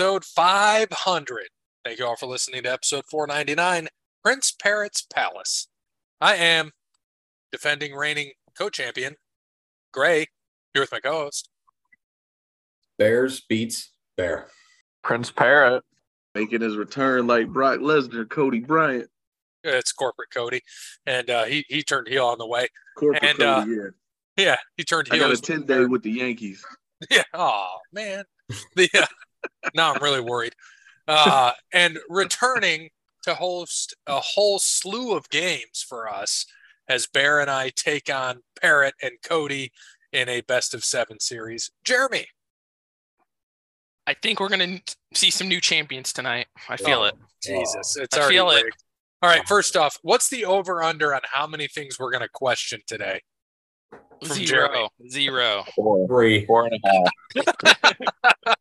episode 500. Thank you all for listening to episode 499, Prince Parrot's Palace. I am defending reigning co-champion, Gray, here with my co-host. Bears beats Bear. Prince Parrot. making his return like Brock Lesnar, Cody Bryant, It's corporate Cody, and uh, he he turned heel on the way. corporate And, Cody. uh, yeah, Yeah, he turned heel. I heel. got a ten day with the Yankees. Yeah. Oh man. The, uh, now I'm really worried. Uh, and returning to host a whole slew of games for us as Bear and I take on Parrot and Cody in a best of seven series. Jeremy. I think we're gonna see some new champions tonight. I feel Oh, it. Jesus, it's I already feel it. All right. First off, what's the over under on how many things we're going to question today? From Zero, Jeremy. zero. Four, Three. four and a half.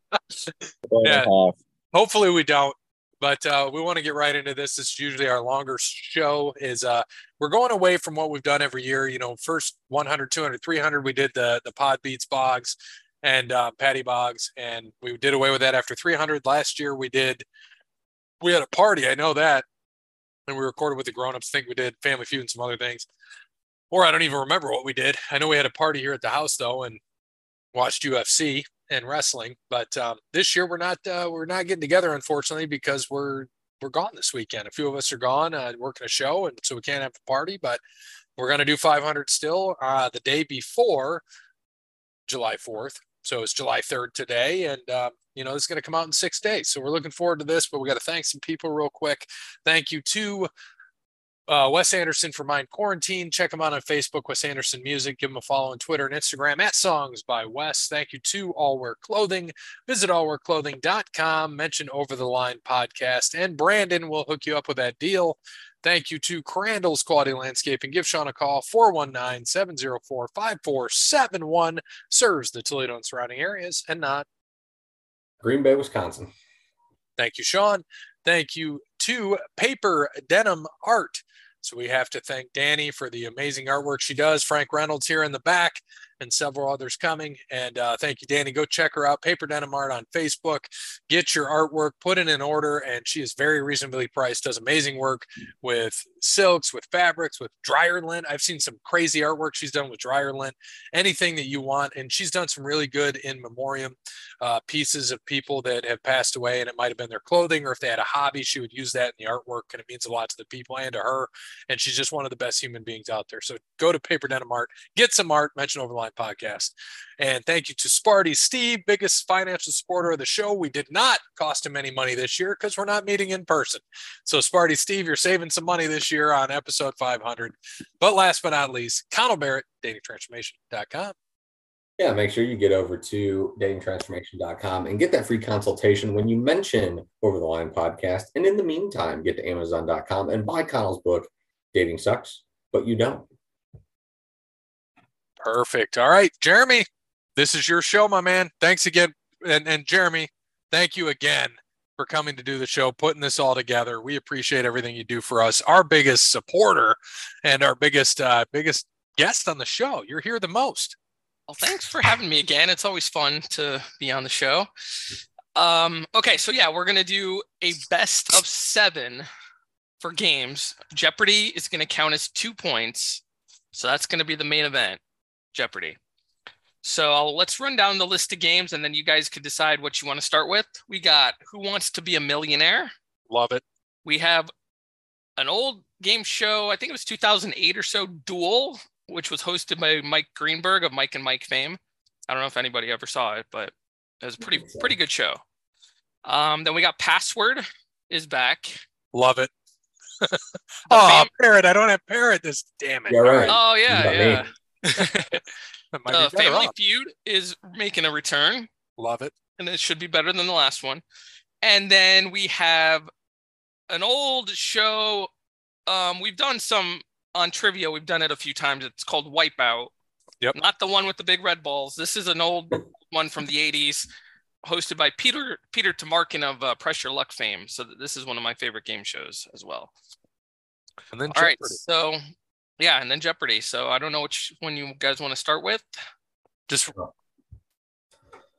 Four and a Yeah. half. hopefully we don't but uh, we want to get right into this this is usually our longer show is uh, we're going away from what we've done every year you know first 100 200 300 we did the the pod beats bogs and uh, patty bogs and we did away with that after 300 last year we did we had a party i know that and we recorded with the grown-ups think we did family feud and some other things or i don't even remember what we did i know we had a party here at the house though and watched ufc and wrestling. But um, this year we're not uh, we're not getting together unfortunately because we're we're gone this weekend. A few of us are gone uh, working a show, and so we can't have a party. But we're going to do 500 still uh, the day before July 4th. So it's July 3rd today, and uh, you know is going to come out in six days. So we're looking forward to this. But we got to thank some people real quick. Thank you to uh, Wes Anderson for Mind Quarantine. Check him out on Facebook, Wes Anderson Music. Give him a follow on Twitter and Instagram at Songs by Wes. Thank you to All Wear Clothing. Visit allwearclothing.com. Mention Over the Line Podcast, and Brandon will hook you up with that deal. Thank you to Crandall's Quality Landscaping. Give Sean a call, 419 704 5471. Serves the Toledo and surrounding areas and not Green Bay, Wisconsin. Thank you, Sean. Thank you to Paper Denim Art. So we have to thank Danny for the amazing artwork she does. Frank Reynolds here in the back and several others coming. And uh, thank you, Danny. Go check her out. Paper Denim Art on Facebook. Get your artwork, put in an order, and she is very reasonably priced. Does amazing work with silks, with fabrics, with dryer lint. I've seen some crazy artwork she's done with dryer lint. Anything that you want, and she's done some really good in memoriam uh, pieces of people that have passed away, and it might have been their clothing, or if they had a hobby, she would use that in the artwork, and it means a lot to the people and to her. And she's just one of the best human beings out there. So go to Paper Denim Art, get some art, mention Overline Podcast. And thank you to Sparty Steve, biggest financial supporter of the show. We did not cost him any money this year because we're not meeting in person. So Sparty Steve, you're saving some money this year on episode 500. But last but not least, Connell Barrett, datingtransformation.com. Yeah, make sure you get over to datingtransformation.com and get that free consultation when you mention Over the Line podcast. And in the meantime, get to amazon.com and buy Connell's book, Dating Sucks, But You Don't. Perfect. All right, Jeremy, this is your show, my man. Thanks again. And, and Jeremy, thank you again for coming to do the show, putting this all together. We appreciate everything you do for us. Our biggest supporter and our biggest uh, biggest guest on the show. You're here the most. Well, thanks for having me again. It's always fun to be on the show. Um, okay, so yeah, we're gonna do a best of seven for games. Jeopardy is gonna count as two points, so that's gonna be the main event. Jeopardy. So I'll, let's run down the list of games, and then you guys could decide what you want to start with. We got Who Wants to Be a Millionaire. Love it. We have an old game show, I think it was 2008 or so, Duel, which was hosted by Mike Greenberg of Mike and Mike fame. I don't know if anybody ever saw it, but it was a pretty pretty good show. Um, then we got Password is back. Love it. Oh, fam- parrot. I don't have parrot. This damn it. Yeah, right. oh You yeah, me. Uh, Family off. Feud is making a return, Love it. and it should be better than the last one. And then we have an old show. Um, we've done some on trivia. We've done it a few times. It's called Wipeout. Yep. Not the one with the big red balls. This is an old one from the 80s, hosted by Peter Peter Tomarken of uh, Press Your Luck fame. So this is one of my favorite game shows as well. And then All right, so yeah, and then Jeopardy. So I don't know which one you guys want to start with. Just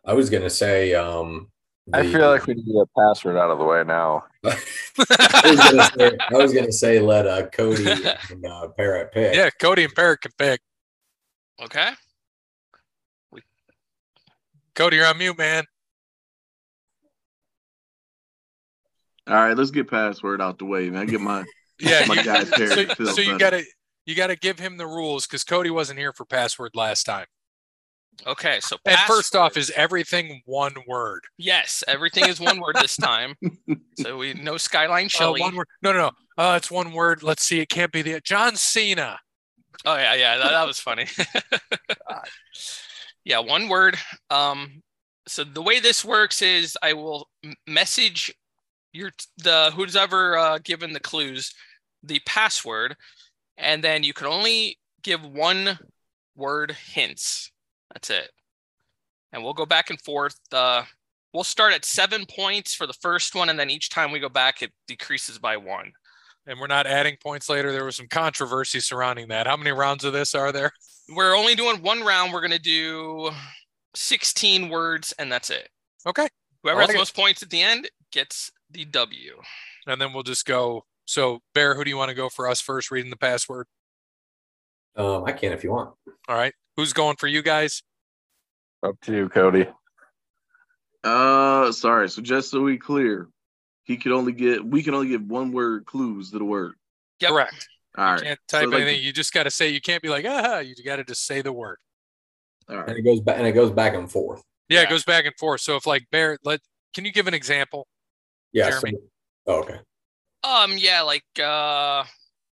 I was gonna say, um, I feel like we need to get a password out of the way now. I was gonna say, I was gonna say let uh, Cody and uh, Parrot pick. Yeah, Cody and Parrot can pick. Okay. Cody, you're on mute, man. All right, let's get password out the way, man. Get my Yeah, my you, guy Parrot. so, so you gotta you gotta give him the rules because Cody wasn't here for password last time. Okay. So And first off, is everything one word? yes, everything is one word this time. So we no skyline Uh, one word? No, no, no. Uh, it's one word. Let's see. It can't be the John Cena. Oh yeah, yeah, that, that was funny. yeah, one word. Um, so the way this works is I will message your the who's ever uh, given the clues the password, and then you can only give one word hints. That's it. And we'll go back and forth. Uh, we'll start at seven points for the first one, and then each time we go back, it decreases by one. And we're not adding points later. There was some controversy surrounding that. How many rounds of this are there? We're only doing one round. We're gonna do 16 words, and that's it. Okay. Whoever I has like it. most points at the end gets the W. And then we'll just go. So, Bear, who do you want to go for us first reading the password? Um, I can if you want. All right. Who's going for you guys? Up to you, Cody. Uh, sorry. So just so we clear, he could only get we can only give one word clues to the word. Yep. Correct. All You can't type So, like, anything. You just got to say, you can't be like, ah, you got to just say the word. All And it goes back and it goes back and forth. Yeah, Yeah. it goes back and forth. So if like Bear, let, can you give an example? Yeah. So, oh, okay. Um, yeah, like uh,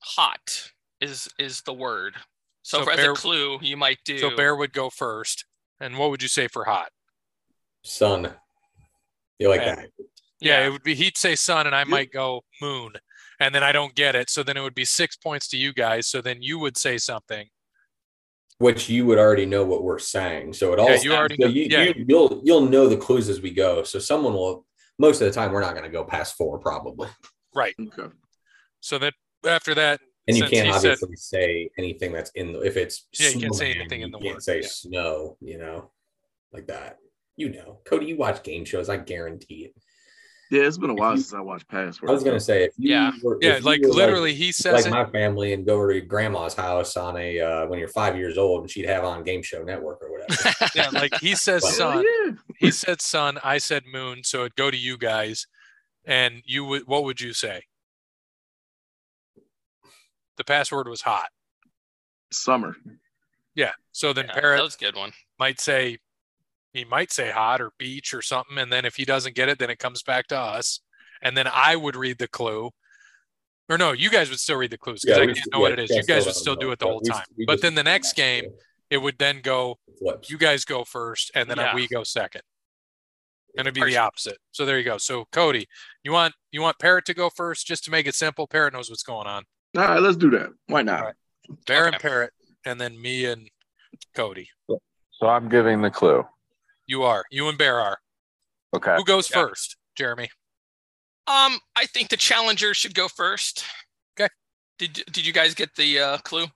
hot is is the word. So, So for, as a clue, you might do. So Bear would go first. And what would you say for hot? Sun. You like Yeah. that? Yeah, it would be he'd say sun and I Yep. might go moon. And then I don't get it. So then it would be six points to you guys. So then you would say something. Which you would already know what we're saying. So it all Yeah, you already so know- you, yeah. you you'll you'll know the clues as we go. So someone will most of the time we're not going to go past four probably. Right. Okay. So that after that, And you can't he said- obviously say anything that's in the if it's Yeah, you can't say anything in you the can't word, say yeah. snow, you know, like that. You know, Cody, you watch game shows, I guarantee it. Yeah, it's been a while you- since I watched Password. I was gonna say if you Yeah. were, if yeah, you like were, literally he says like it. my family and go over to your grandma's house on a uh, when you're five years old and she'd have on Game Show Network or whatever. yeah, like he says Well, sun. Yeah. He said sun. I said moon. So it'd go to you guys. And you would what would you say? The password was hot. Summer. Yeah. So then Yeah, Parrot that was a good one. might say he might say hot or beach or something and then if he doesn't get it then it comes back to us and then i would read the clue or no you guys would still read the clues because Yeah, i we can't st- know what it is you guys would still know, do it the but whole we- time we but then the next game it would then go it you guys go first and then Yeah. we go second and it'd be the opposite so there you go so cody you want you want parrot to go first just to make it simple parrot knows what's going on All right, let's do that. Why not? All right. bear and parrot and then me and cody So I'm giving the clue. you are you and bear are Okay. who goes Yeah. first jeremy Um, I think the challenger should go first. Okay. Did Did you guys get the uh, clue?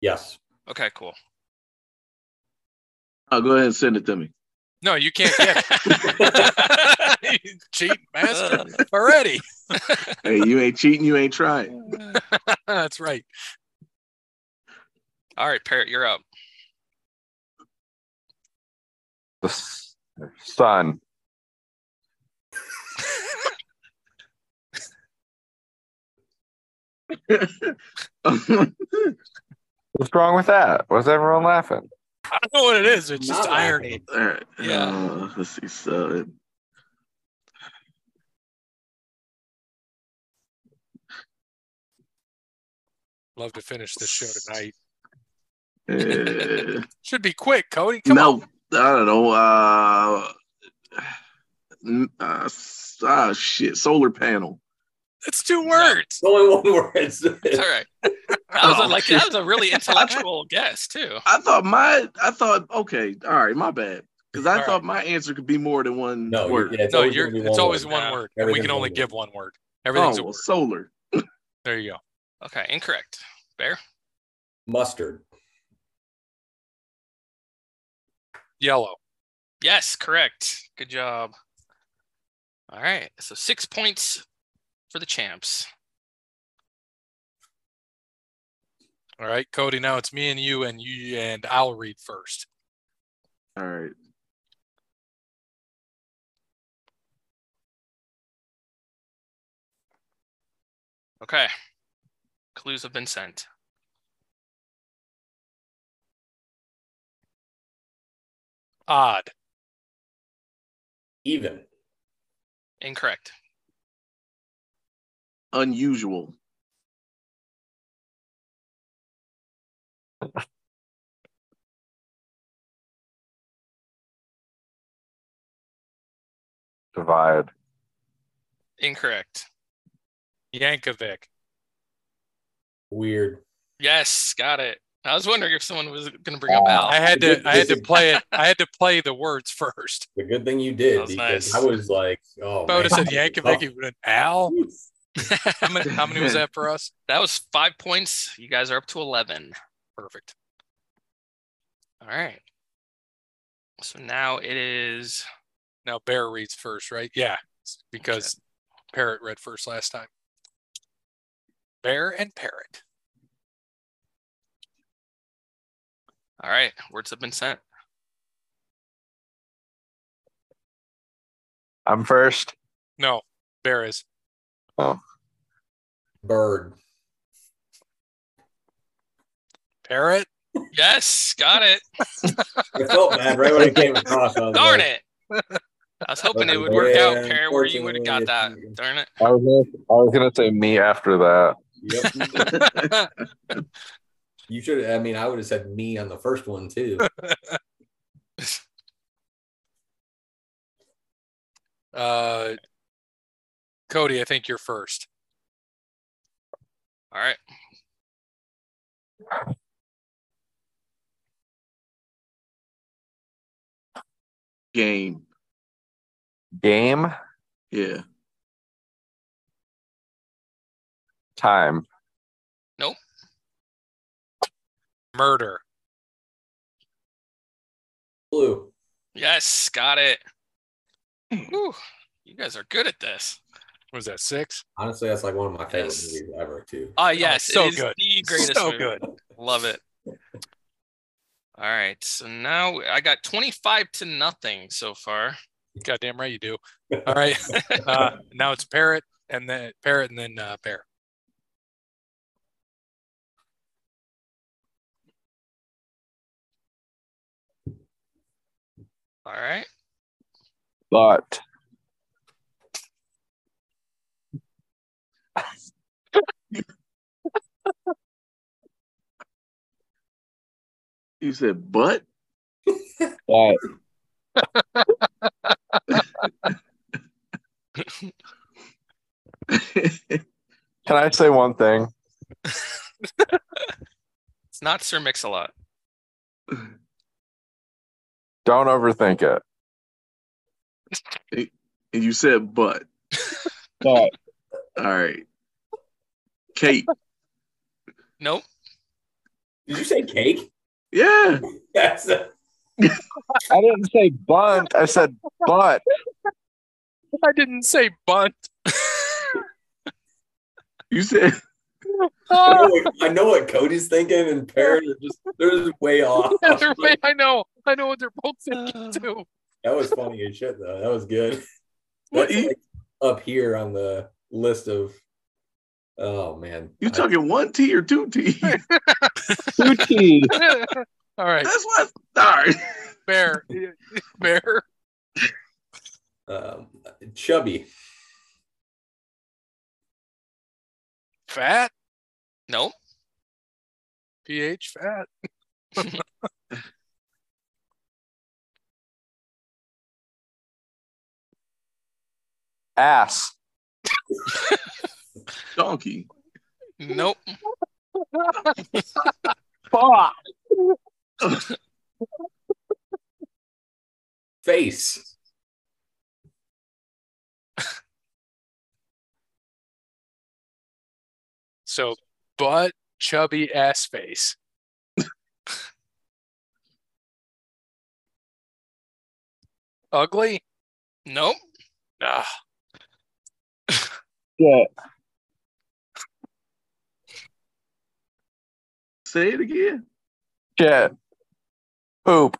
Yes. Okay, cool. I'll go ahead and send it to me. No you can't get it cheat master already. Hey, you ain't cheating, you ain't trying. That's right. All right, Parrot, you're up. The sun. What's wrong with that? What's everyone laughing? I don't know what it is. It's just Not irony. laughing. All right. Yeah. Uh, let's see. So, Love to finish this show tonight. uh, Should be quick, Cody. Come no, on. I don't know. Uh, n- uh, s- ah, shit. Solar panel. It's two words. Only one word. It's all right. That was a, Oh, like shit. that was a really intellectual guess too. I thought my, I thought, okay, all right, my bad. Because I All thought my answer could be more than one No, word. yeah, it's No, always you're. gonna be It's one always word. one Yeah. word, and we can only one give one word. Everything's oh, a well, word. solar. There you go. Okay, incorrect. Bear. Mustard. Yellow. Yes, correct. Good job. All right. So six points for the champs. All right, Cody. Now it's me and you, and you and I'll read first. All right. Okay. Clues have been sent. Odd. Even. Incorrect. Unusual. Divide. Incorrect. Yankovic. Weird. Yes, got it. I was wondering if someone was going to bring up Oh. Al. I had to. I had to play it. I had to play the words first. The good thing you did was because nice. I was like, oh, If I man. said Yankovic, he would have Al. How many, how many was that for us? That was five points. You guys are up to 11. Perfect. All right. So now it is Now Bear reads first, right? Yeah, because Parrot read first last time. Bear and Parrot. all right. Words have been sent. I'm first. No, Bear is. Bird. Parrot. Yes, got it. I felt bad right when it came across. Darn like, it. I was hoping it would work out, Parrot, where you would have got that. Darn it. I was gonna, I was gonna say me after that. Yep. you should. I mean, I would have said me on the first one too. Uh, Cody, I think you're first. All right. Game. Game Yeah. time. Nope. Murder. Blue. Yes, got it. Hmm. Whew, you guys are good at this. What was that six? Honestly, that's like one of my favorite Yes. movies ever too. Ah, yes, so it is good. the greatest. so movie. good. Love it. All right, so now I got 25 to nothing so far. Goddamn right you do. All right. Uh, now it's Parrot and then Parrot and then uh, Bear. All right. But You said butt? but can I say one thing? It's not Sir Mix-a-Lot. Don't overthink it. and you said butt. But All right. Kate. Nope. Did you say cake? Yeah. Yes. I didn't say bunt. I said butt. I didn't say bunt. You said I know, what, I know what Cody's thinking, and Parrot are just they're just way off. They're way- I know. I know what they're both thinking too. That was funny as shit, though. That was good. What That's like up here on the list of. Oh man, you talking one T or two T? Two T. All right, That's what all right. Bear. Bear. um, chubby, Fat. Nope. PH fat. Ass. Donkey. Nope. Fuck. face, So butt, chubby ass face. Ugly. Nope. Ah, Shit. Say it again. Shit. Poop.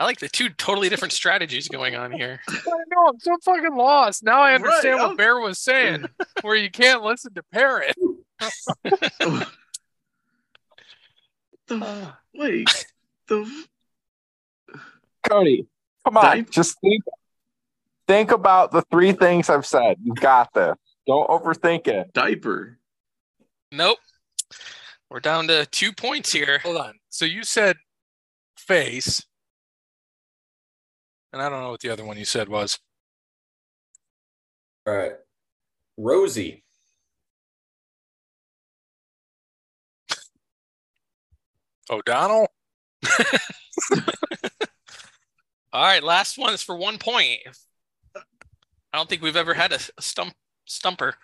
I like the two totally different strategies going on here. I know I'm so fucking lost. Now I understand Right, what I'm- Bear was saying, where you can't listen to Parrot. the, wait. The Cody, come on. Diaper. Just think think about the three things I've said. You got this. Don't overthink it. diaper. Nope. We're down to two points here. Hold on. So you said face, and I don't know what the other one you said was. All right. Rosie. O'Donnell. All right, last one is for one point. I don't think we've ever had a, a stump stumper.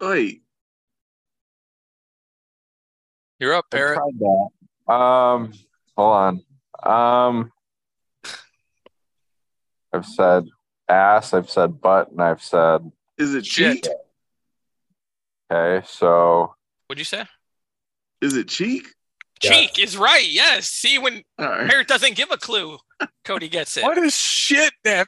Wait. You're up, I Parrot. tried that. Um, hold on. Um, I've said ass, I've said butt, and I've said Is it Shit. cheek? okay. So What'd you say? Is it cheek? Yeah. Cheek is right. Yes. See, when All right. Parrot doesn't give a clue, Cody gets it. What is shit, that?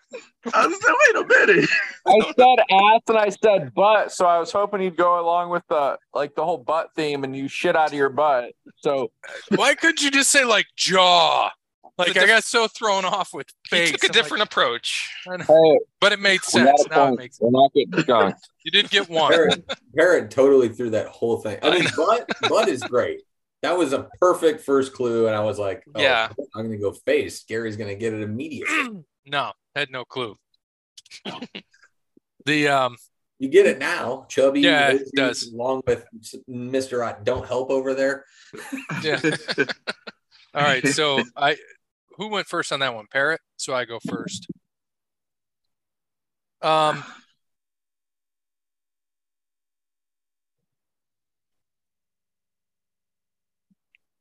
I was like, wait a minute. I said ass and I said butt. So I was hoping you'd go along with the like the whole butt theme and you shit out of your butt. So Why couldn't you just say like jaw? Like a I diff- got so thrown off with He face. took a I'm like, different approach. hey, but it made sense. a Now it point. makes. We're not getting skunked. You did get one. Parrot, Parrot totally threw that whole thing. I I mean, butt, butt is great. That was a perfect first clue, and I was like, oh, Yeah. I'm gonna go face. Gary's gonna get it immediately. no, had no clue. the um You get it now, Chubby. Yeah, it does. Along with Mister, I don't help over there. Yeah. all right. So I who went first on that one? Parrot. So I go first. Um.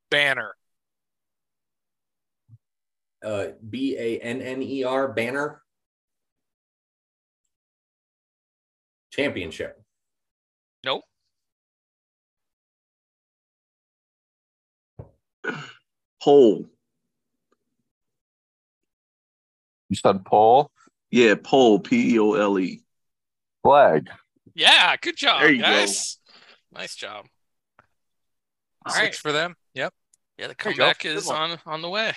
Banner. Uh, B A N N E R banner championship. Nope. Pole. You said pole, Yeah, pole. P E O L E. flag. Yeah, good job, There you go. guys. Nice job. All Six right. for them. Yep. Yeah, the There you go. comeback is on on the way.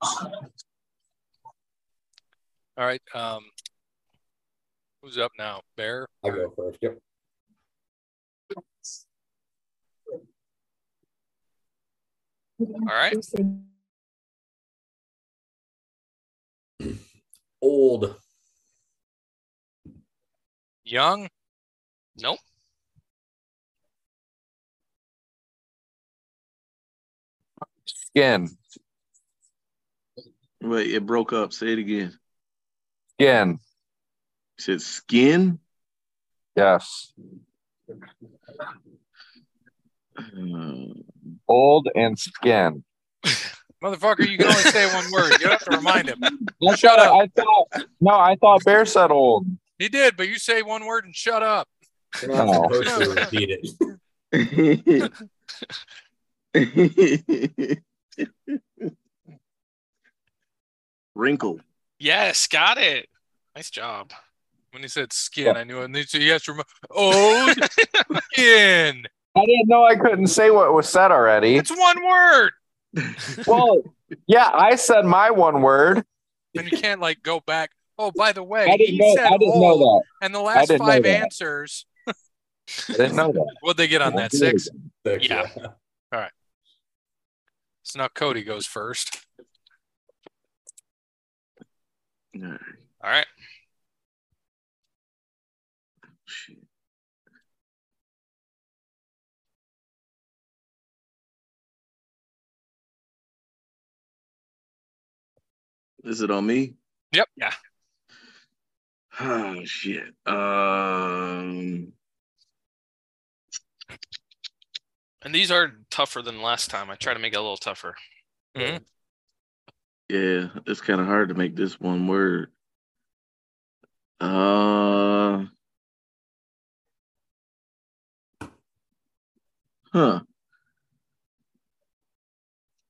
All right. Um. Who's up now? Bear. I go first. Yep. All right. Old. Young. Nope. Skin, Wait, it broke up. Say it again. skin. You said skin. Yes, Uh, old and skin. Motherfucker, you can only say one word. You don't have to remind him. I Shut thought- up. I thought no, I thought Bear said old. He did, but you say one word and shut up. You're not No. supposed to repeat it. Wrinkle. Yes, got it. Nice job. When he said skin, I knew it. And he said, yes, remember. Oh, skin. I didn't know I couldn't say what was said already. It's one word. Well, yeah, I said my one word. And you can't like go back. Oh, by the way, I didn't he know. said I didn't old, know and the last five answers. that. I didn't know that. What'd they get on that? Six. Six, Yeah. So now Cody goes first. All right. All right. Shit. Is it on me? Yep. Yeah. Oh shit. Um And these are tougher than last time. I try to make it a little tougher. Mhm. Yeah, it's kind of hard to make this one word. Uh, huh.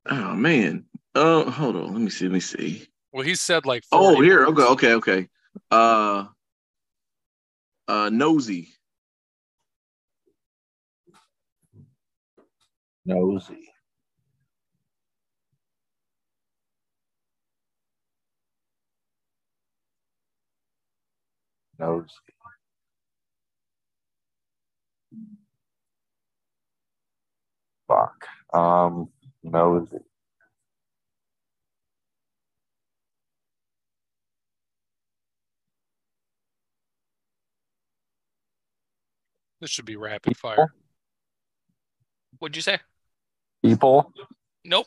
Oh man. Oh, hold on. Let me see. Let me see. Well, he said like. Oh, here. words. Okay. Okay. Okay. Uh, uh, nosy. Nosy. Nosy. Fuck. Um, nosy. This should be rapid fire. What'd you say? People. Nope.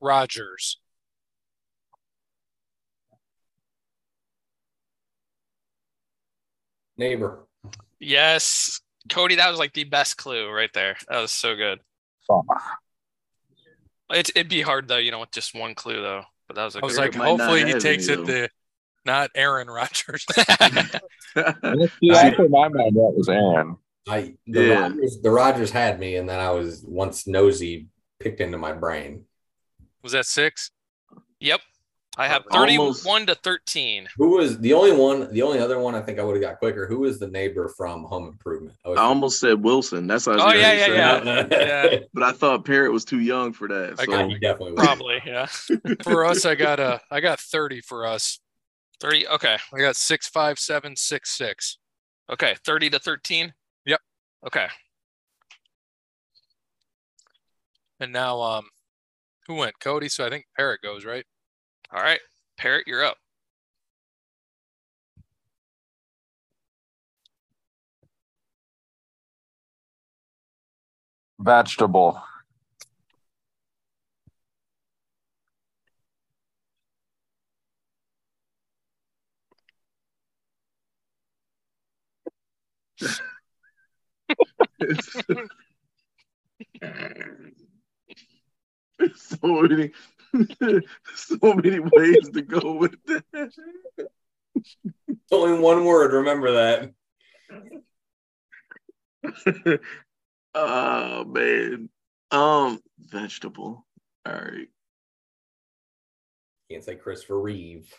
Rogers. Neighbor. Yes. Cody, that was like the best clue right there. That was so good. Fuck. It, it'd be hard though, you know, with just one clue though. But that was a I was good like, hopefully he takes it though. the not Aaron Rodgers. Yeah, I put my mind that was Aaron. I the Yeah. Rogers the Rogers had me, and then I was once nosy picked into my brain. Was that six? Yep. I have Almost. 31 to 13. Who was the only one? The only other one I think I would have got quicker. Who was the neighbor from Home Improvement? I was- I almost said Wilson. That's what I was Oh, gonna yeah, yeah, yeah. But I thought Parrot was too young for that. I So Yeah, he definitely was. Probably, yeah. For us, I got a I got 30 for us. 30. Okay. I got six five seven six six. Okay. 30 to 13. Yep. Okay. And now um who went? Cody. So I think Parrot goes, right? All right. Parrot, you're up. Vegetable. so many, so many ways to go with that. Only one word. Remember that. oh man. Um, vegetable. All right. Can't say Christopher Reeve.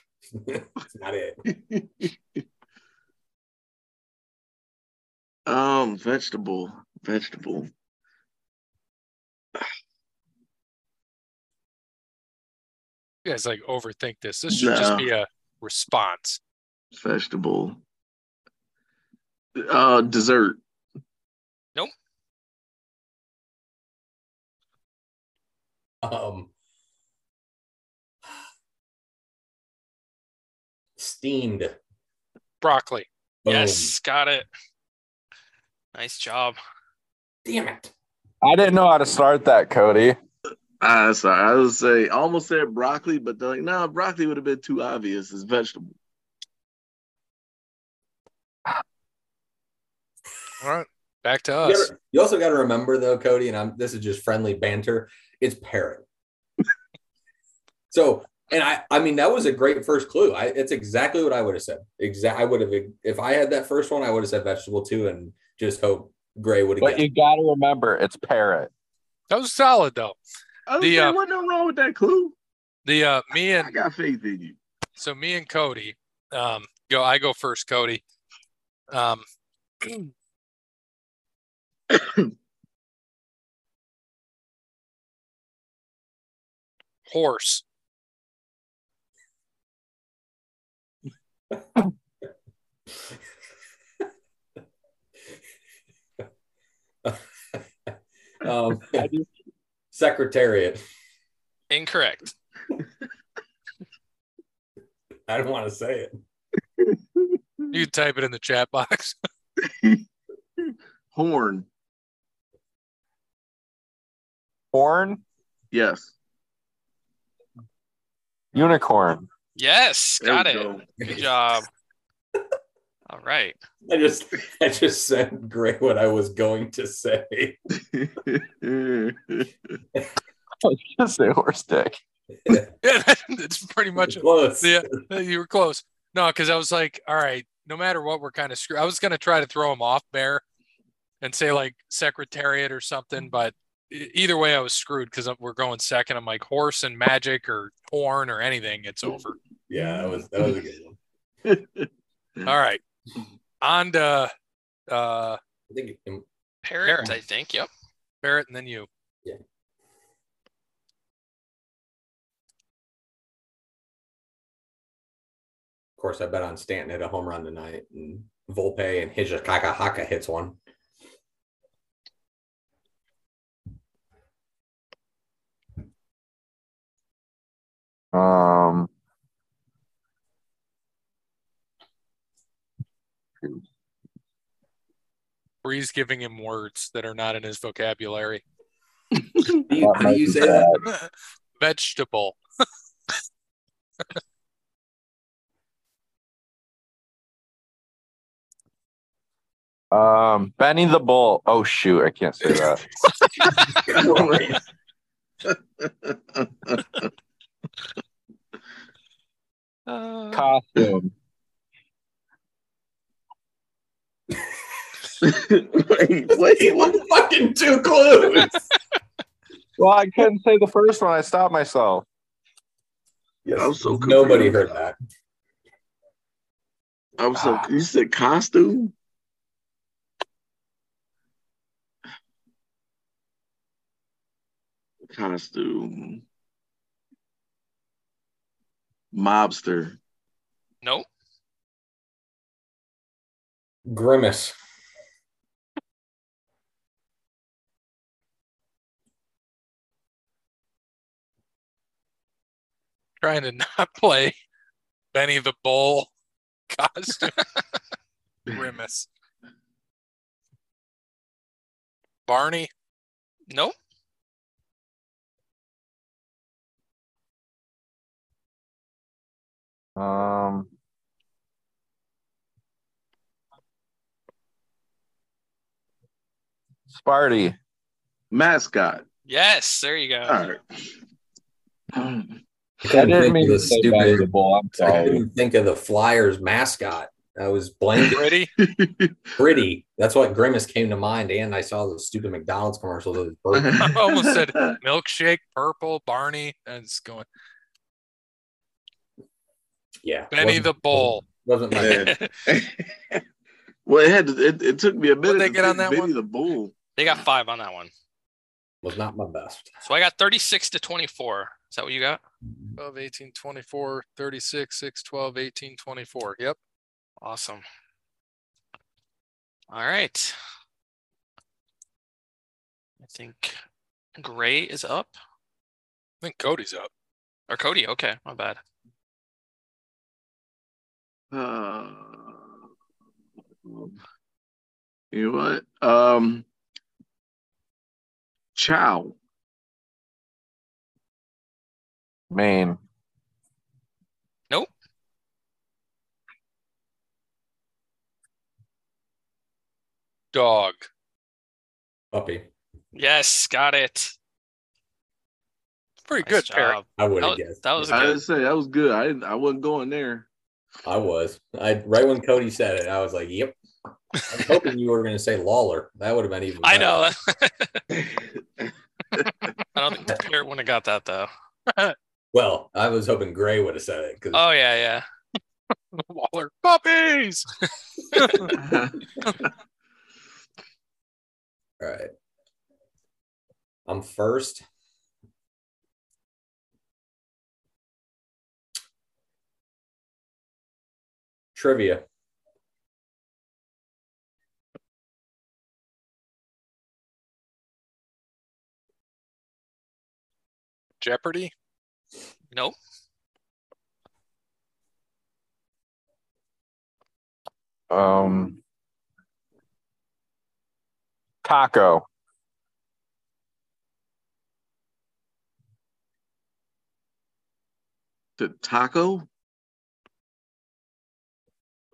That's not it. Um, vegetable. Vegetable. You guys like overthink this. This should just be a response. Vegetable. Uh, dessert. Nope. Um, steamed. Broccoli. Boom. Yes. Got it. Nice job. Damn it. I didn't know how to start that, Cody. Ah, sorry. I was say almost said broccoli, but they're like, no, broccoli would have been too obvious. It's vegetable. All right. Back to You, us. gotta- you also got to remember though, Cody, and I'm this is just friendly banter. It's parrot. so, and I, I mean, that was a great first clue. I, it's exactly what I would have said. Exact. I would have, if I had that first one, I would have said vegetable too, and just hope Gray would have. But you got to remember, it's parrot. That was solid though. I was The, saying, uh, what no wrong with that clue? The uh me and I got faith in you. so me and Cody um go I go first, Cody. Um horse. um, secretariat. Incorrect. I don't want to say it. You can type it in the chat box. Horn. Horn, Yes. unicorn. Yes. Got it. go. Good job. All right. I just I just said great what I was going to say. Oh, just say horse dick. Yeah, that's pretty much Close. Yeah, you were close. No, because I was like, all right, no matter what, we're kind of screwed. I was gonna try to throw him off bear and say like secretariat or something, but either way, I was screwed because we're going second. I'm like horse and magic or horn or anything, it's over. Yeah, that was that was a good one. All right, on to uh, I think um, Parrot, Parrot. I think. Yep. Barrett and then you. Yeah. of course I bet on Stanton hit a home run tonight and Volpe and Hijikaka Haka hits one. Um, Breeze giving him words that are not in his vocabulary. How do you, how you say that? Vegetable. um, Benny the Bull. Oh shoot, I can't say that. Uh, Costume. Wait, wait, what? fucking two clues. Well, I couldn't say the first one. I stopped myself. Yes, I'm so nobody heard that. I'm so. Ah. You said costume. Costume. Mobster. nope. Grimace. Trying to not play Benny the Bull costume. Grimace. Barney. Nope. Um, Sparty. Mascot. Yes, there you go. All right. I I didn't think mean of to the say stupid. Bull. I'm I sorry. couldn't think of the Flyers mascot. I was blanking. Pretty. Pretty. That's what Grimace came to mind. And I saw the stupid McDonald's commercials of his birthday. I almost said milkshake, purple, Barney. And it's going Yeah. Benny the Bull. Wasn't my Yeah. well, it had to, it, it took me a minute they to get on pick that Benny one? the Bull. They got five on that one. was not my best. So I got 36 to 24. Is that what you got? 12, 18, 24, 36, 6, 12, 18, 24. Yep. Awesome. All right. I think Gray is up. I think Cody's up. Or Cody. Okay, my bad. Uh, you know what? Um, Chow. Mein. Nope. Dog. Puppy. Yes, got it. Pretty Nice good, Perry. job. I would That have guessed. that was I good. didn't say that was good. I didn't. I wasn't going there. I was. I right when Cody said it, I was like, "Yep." I was hoping you were going to say Lawler. That would have been even. Better. I know. I don't think Parrot wouldn't have got that though. Well, I was hoping Gray would have said it because Oh yeah, yeah. Waller. Puppies. all right. I'm first. Trivia. Jeopardy. Nope. Um, taco. The taco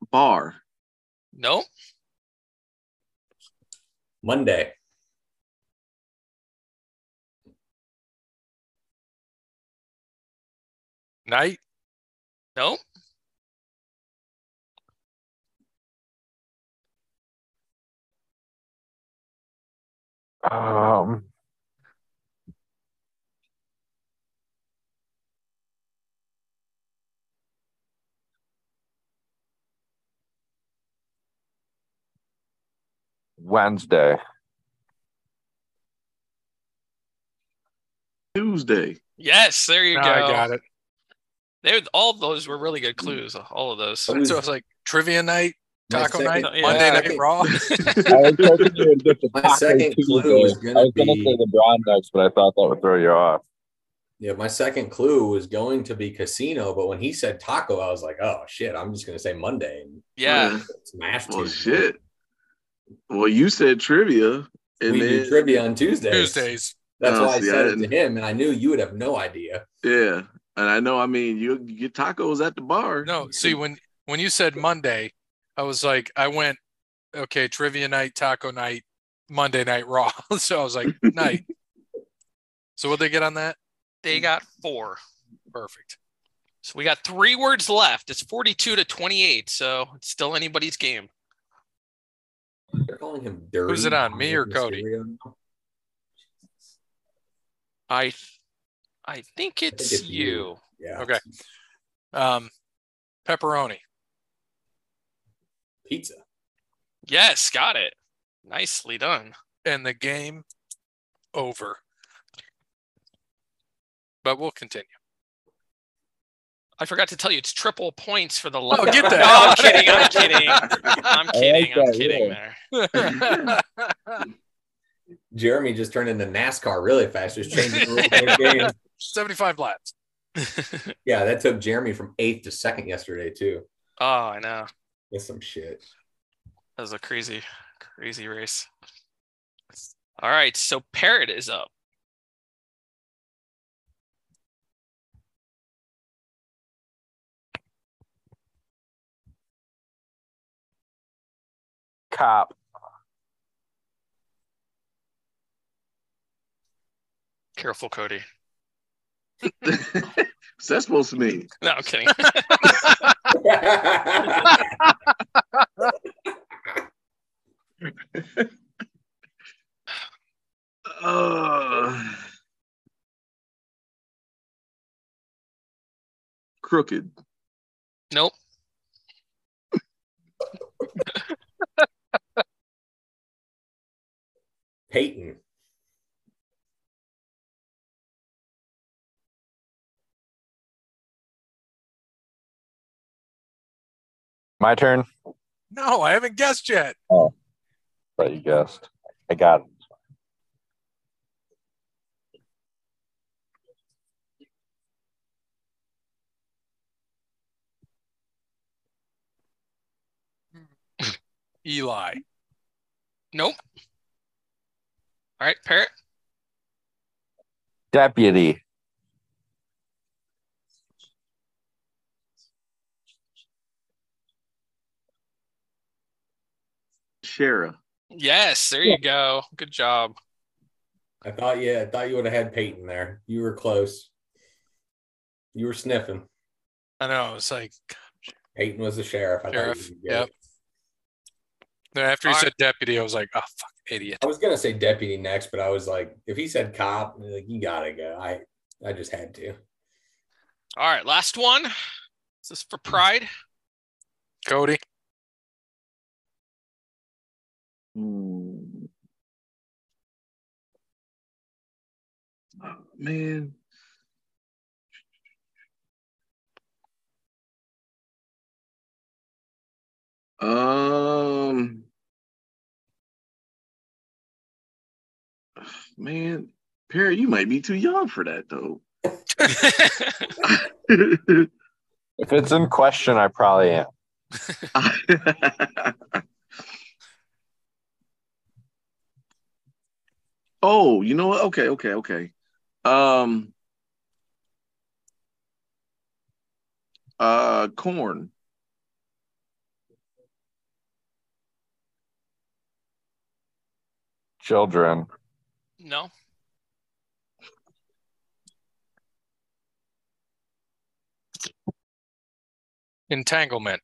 bar. No. Monday. Night. No? Um, Wednesday. Tuesday. Yes, there you No, go. I got it. They all of those were really good clues. All of those. So I was- it's like trivia night, taco second- night, yeah. Monday night think- raw. I was hoping you would get the My second clue was gonna I was gonna be- say the Brown next, but I thought that would throw you off. Yeah, my second clue was going to be casino, but when he said taco, I was like, oh shit, I'm just gonna say Monday and yeah. smash Well, Tuesday. shit. Well, you said trivia, and we then do trivia on Tuesdays. Tuesdays. That's Oh, why I see, I said it to him, and I knew you would have no idea. yeah, and I know. I mean, you, you get tacos at the bar. No, see when when you said Monday, I was like, I went, okay, trivia night, taco night, Monday night raw. so I was like, night. So what they get on that? They got four. Perfect. So we got three words left. It's 42 to 28. So it's still anybody's game. They're calling him dirty. Who's it on, me or Cody? I I think it's, it's you. you. Yeah. Okay. Um, pepperoni. Pizza. Yes, got it. Nicely done. And the game over. But we'll continue. I forgot to tell you it's triple points for the Oh, get the No, I'm kidding. I'm kidding. I'm kidding. I'm kidding yeah. there. Jeremy just turned into NASCAR really fast, just changing the rules of the game. 75 laps. Yeah, that took Jeremy from eighth to second yesterday too. oh, I know. That's some shit. That was a crazy, crazy race. All right, so Parrot is up. Cop. Careful, Cody. What's that supposed to mean? No, I'm kidding. Uh, crooked. nope. Peyton. My turn. No, I haven't guessed yet. Oh, But you guessed. I got it. Eli. Nope. All right, Parrot. Deputy. Shara. Yes, there you go. Good job. I thought, yeah, I thought you would have had Peyton there. You were close. You were sniffing. I know. It's like Peyton was the sheriff. I Sheriff, you yep. it. then after he All said deputy, I was like, oh fuck, idiot. I was gonna say deputy next, but I was like, if he said cop, like you gotta go. I I just had to. All right, last one. This is for pride. Cody. Hmm. Oh, man. Um. Man, Perry, you might be too young for that though. If it's in question, I probably am. Oh, you know what? Okay, okay, okay. Um uh corn. Children. No. Entanglement.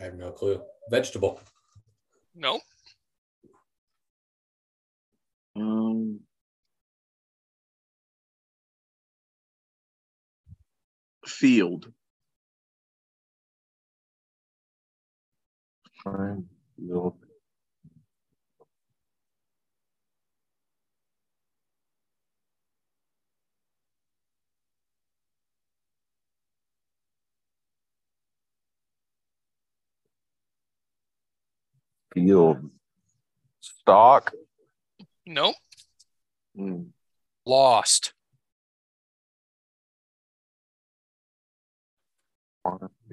I have no clue. Vegetable. No. Um, field. Field. Field. Stock. No. Mm. Lost. Cornfield.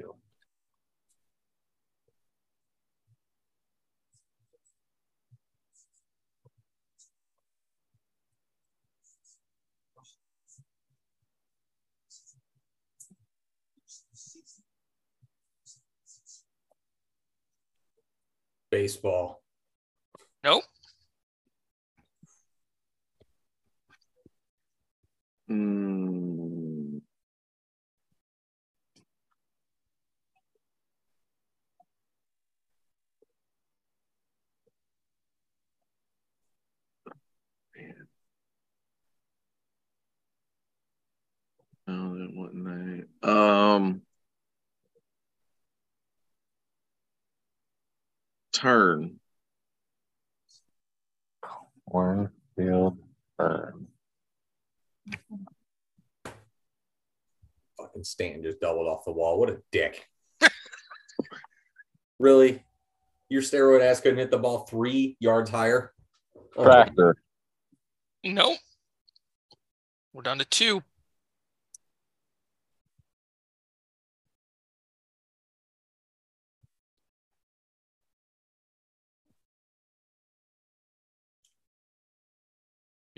Baseball. No. Mm. Man. Oh, that wasn't that. Um, turn. Cornfield. Fern. Fucking Stanton just doubled off the wall. What a dick. really? Your steroid ass couldn't hit the ball three yards higher? Oh, Tractor. No. We're down to two.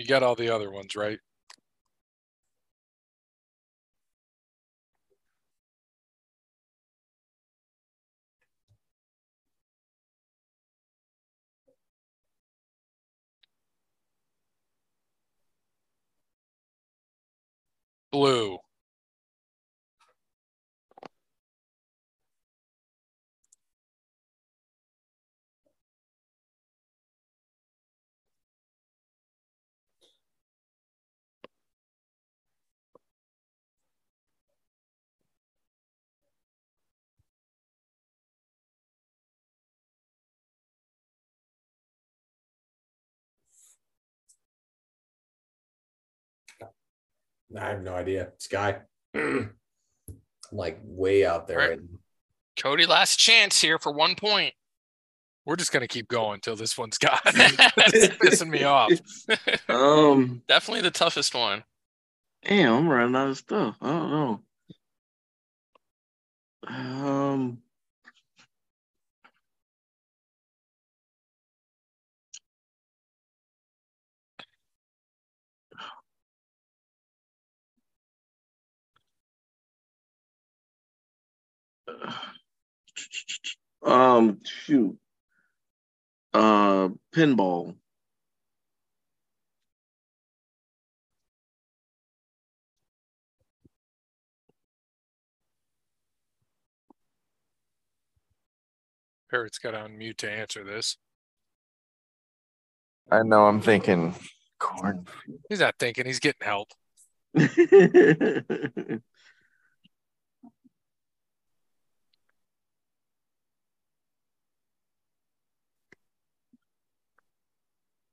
You got all the other ones, right? Blue. I have no idea. Sky. I'm like way out there. Right. Cody, last chance here for one point. We're just gonna keep going until this one's got. it's pissing me off. Um, Definitely the toughest one. damn, I'm running out of stuff. I don't know. Um, um, shoot. Uh, pinball. Parrot's got on mute to answer this. I know I'm thinking cornfield. He's not thinking. He's getting help.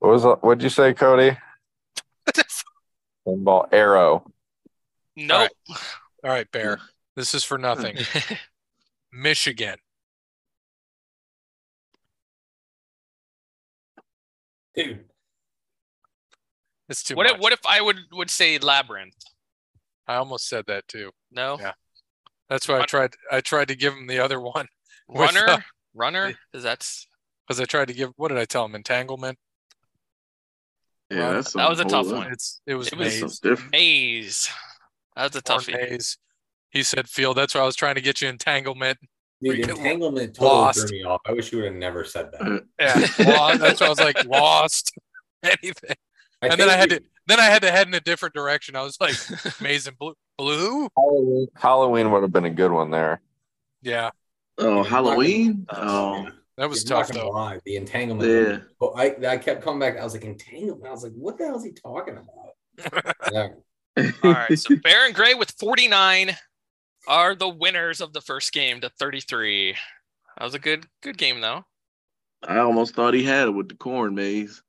What was what'd you say, Cody? Pinball arrow. Nope. All right, Bear. This is for nothing. Michigan. Dude, It's too what much. if, what if I would would say labyrinth? I almost said that too. No. Yeah. That's why I tried. I tried to give him the other one With, Runner, uh, runner. Is that's because I tried to give. What did I tell him? Entanglement. Yeah, Run. that's That was a tough lot. one. It's it was It was maze. Something different. maze. That's a tough maze. He said field. That's why I was trying to get you entanglement. Dude, Freaking entanglement totally lost. threw me off. I wish you would have never said that. Uh, Yeah, lost. that's why I was like lost. Anything. And then I had think to. Then I had to head in a different direction. I was like maze and blue. Blue. Halloween, Halloween would have been a good one there. Yeah, Oh, Halloween. Oh, that was I'm not tough though. lie, The entanglement. Yeah. But I I kept coming back. I was like entanglement. I was like, what the hell is he talking about? yeah. All right. So Bear and Gray with 49 are the winners of the first game to 33. That was a good good game though. I almost thought he had it with the corn maze.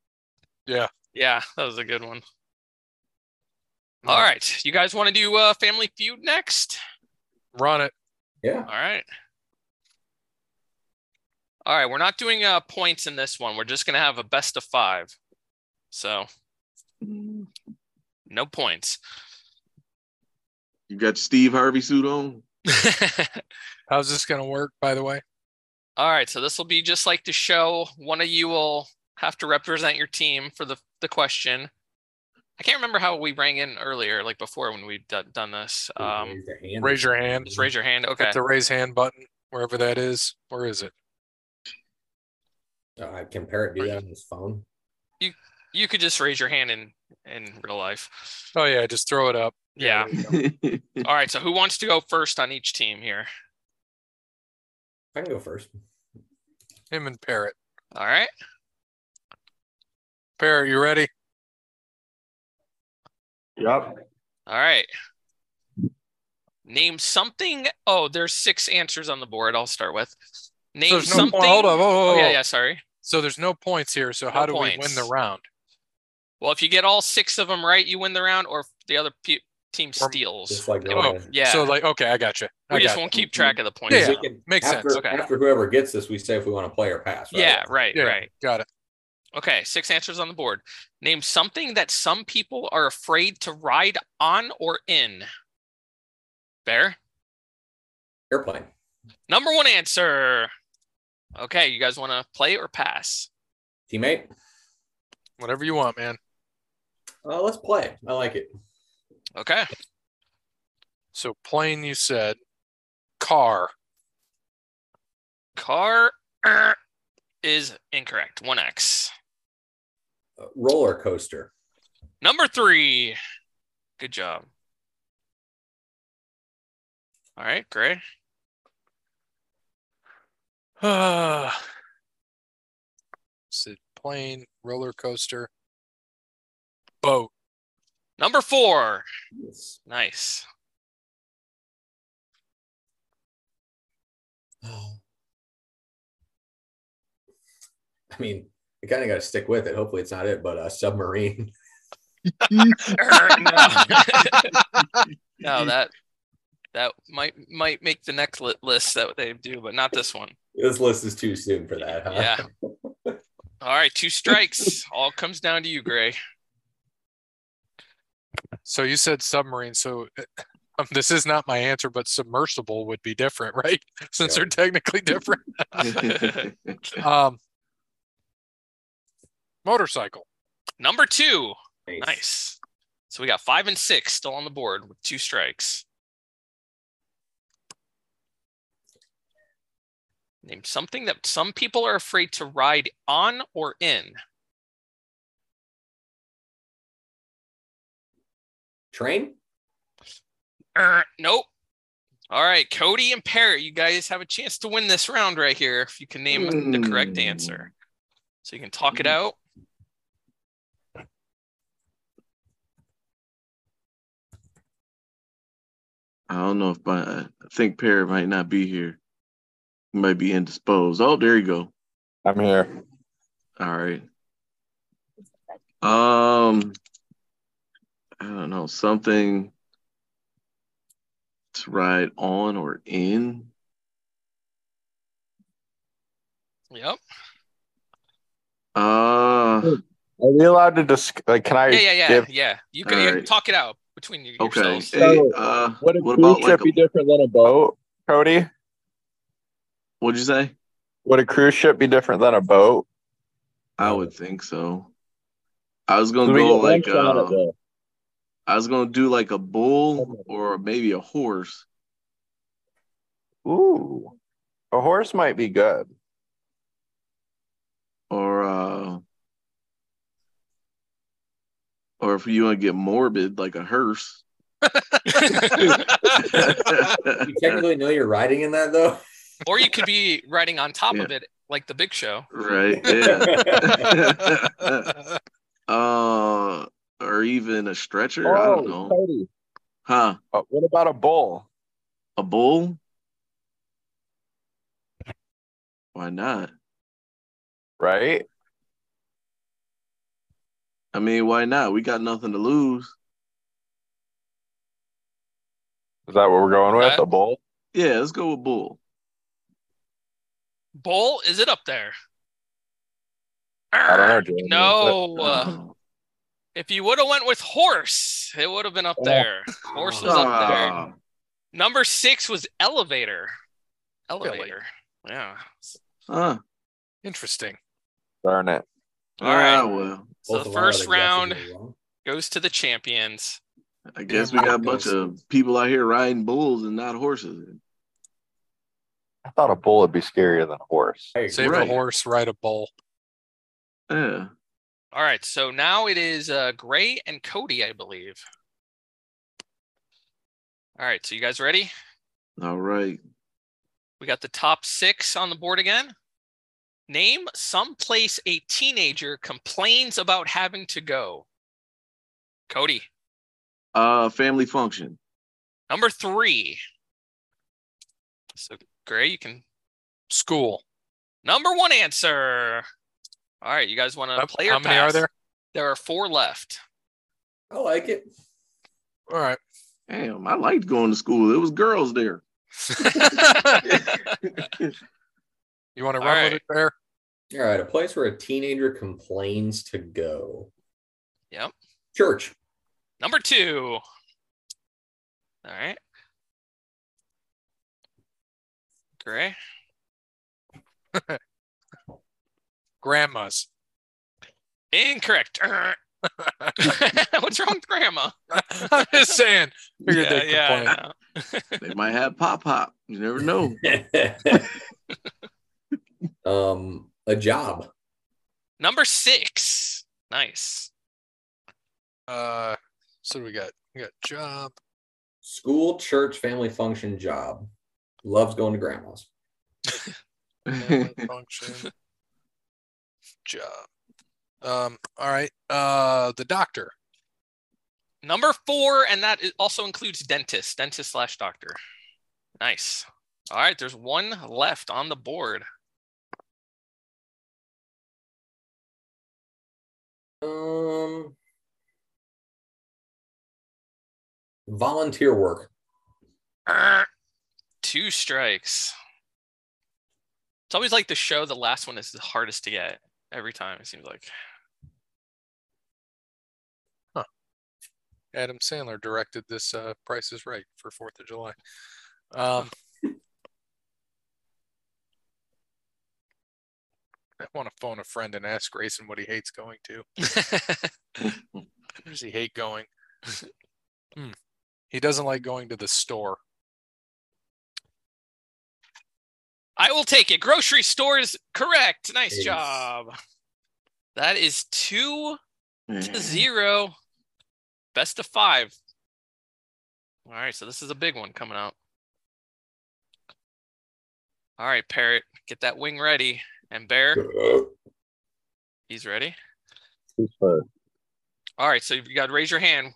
Yeah. Yeah, that was a good one. All right. You guys want to do uh, Family Feud next? Run it. Yeah. All right. All right. We're not doing uh, points in this one. We're just going to have a best of five. So no points. You got Steve Harvey suit on. How's this gonna work? By the way. All right, so this will be just like the show. One of you will have to represent your team for the the question. I can't remember how we rang in earlier, like before when we've done, done this. Um, Raise their hand. Raise your hand. just raise your hand. Okay. Hit the raise hand button wherever that is. Where is it? Uh, can Parrot do that on his phone? You you could just raise your hand in in real life. Oh yeah, just throw it up. Yeah. there. All right. So who wants to go first on each team here? I can go first. Him and Parrot. All right. Parrot, you ready? Yep. All right. Name something. Oh, there's six answers on the board. I'll start with. Name there's no something. point. Hold on. Whoa, whoa, Oh yeah, yeah. Sorry. So there's no points here. So No how do we win the round? Well, if you get all six of them right, you win the round, or the other pe- team steals. Like Oh, yeah. So like, okay, I got you. I we just won't keep track of the points. Yeah, We can- makes after, sense. Okay. After whoever gets this, we say if we want to play or pass. Right? Yeah, right, Yeah, right. got it. Okay, six answers on the board. Name something that some people are afraid to ride on or in. Bear. Airplane. Number one answer. Okay, you guys want to play or pass? Teammate. Whatever you want, man. Uh, let's play. I like it. Okay. So plane, you said. Car. Car er, is incorrect. One X. Uh, roller coaster. Number three. Good job. All right, Gray. said plane, roller coaster, boat. Number four. Yes. Nice. I mean, I kind of got to stick with it. Hopefully, it's not it, but a submarine. Er, no. no, that that might might make the next list that they do, but not this one. This list is too soon for that, huh? Yeah. All right, two strikes. All comes down to you, Gray. So you said submarine. So um, this is not my answer, but submersible would be different, right? Since Yeah. they're technically different. Um, motorcycle. Number two. Nice. Nice. So we got five and six still on the board with two strikes. Name something that some people are afraid to ride on or in. Train. Er, nope. All right, Cody and Parrot, you guys have a chance to win this round right here if you can name the correct Hmm. answer. So you can talk it out. I don't know if my, I think Parrot might not be here. He might be indisposed. Oh, there you go. I'm here. All right. Um, I don't know something to ride on or in. Yep. Uh, Are we allowed to disc? Like, can I Yeah, yeah, yeah, give? yeah. You can, you right. talk it out between you Okay. yourselves. Hey, So, uh, Would a what cruise about like ship be different than a boat, Cody? What'd you say? Would a cruise ship be different than a boat? I would think so. I was gonna we go like shot at uh, I was gonna do like a bull or maybe a horse. Ooh, a horse might be good. or uh or if you want to get morbid like a hearse You technically know you're riding in that though. Or you could be riding on top Yeah. of it, like the Big Show. right yeah uh or even a stretcher i don't Oh, know Cody. huh Uh, what about a bull? a bull why not Right? i mean why not we got nothing to lose Is that what we're going with? Okay. A bull? yeah let's go with bull Bull, is it up there? I don't know, Jamie. No. uh, if you would have went with horse, it would have been up Oh. there. Horse was up there. ah, Number six was elevator. Elevator. Yeah. huh. Interesting. Darn it. All right. Ah, well So Both the first round goes to the champions. i guess we got a bunch of people out here riding bulls and not horses I thought a bull would be scarier than a horse. I agree. Save Right. a horse, ride a bull. yeah All right. So now it is uh, Gray and Cody, I believe. All right. So you guys ready? all right We got the top six on the board again. Name some place a teenager complains about having to go. Cody, uh family function number three. So, Gray, you can. School. Number one answer. All right. You guys want to How, play how many are there? There are four left. I like it. All right. Damn, I liked going to school. There was girls there. You want to All run right. with it there? All right, a place where a teenager complains to go. Yep. Church. Number two. All right. Gray. Grandma's. Incorrect. What's wrong with grandma? I'm just saying. Figured they'd complain. They might have pop pop. You never know. um, a job. Number six. Nice. Uh, so we got we got job. School, church, family function, job. Loves going to grandma's. function, job. Um. All right. Uh, the doctor. Number four, and that also includes dentist, dentist slash doctor. Nice. All right, there's one left on the board. Um, volunteer work. Two strikes. It's always like the show. The last one is the hardest to get every time. It seems like. Adam Sandler directed this. Uh, Price is Right for Fourth of July. Um. I want to phone a friend and ask Grayson what he hates going to. Where does he hate going? Hmm. He doesn't like going to the store. I will take it. Grocery stores, correct. Nice job. That is two to mm. zero. Best of five. All right, so this is a big one coming out. All right, Parrot, get that wing ready. And Bear, he's ready. All right, so you got to raise your hand.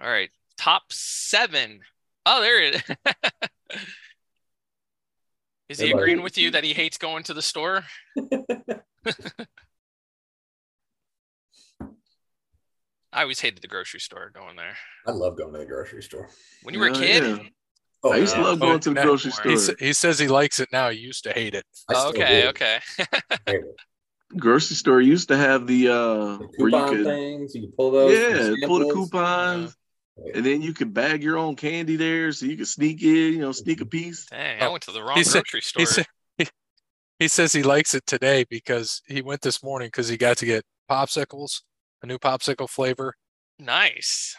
All right, top seven. Oh, there it is. is he Everybody- agreeing with you that he hates going to the store? I always hated the grocery store going there. I love going to the grocery store. When you were a kid? yeah. Oh, I used to love going to the Oh, grocery store. He, he says he likes it now. He used to hate it. Oh, okay, do. okay. It. grocery store used to have the uh The where you coupon could things, you can pull those. yeah pull the samples. coupons. And then you could bag your own candy there, so you could sneak in, you know, sneak a piece. Dang, oh, I Oh, went to the wrong he said- grocery store. He said he, he says he likes it today because he went this morning because he got to get popsicles, a new popsicle flavor, nice.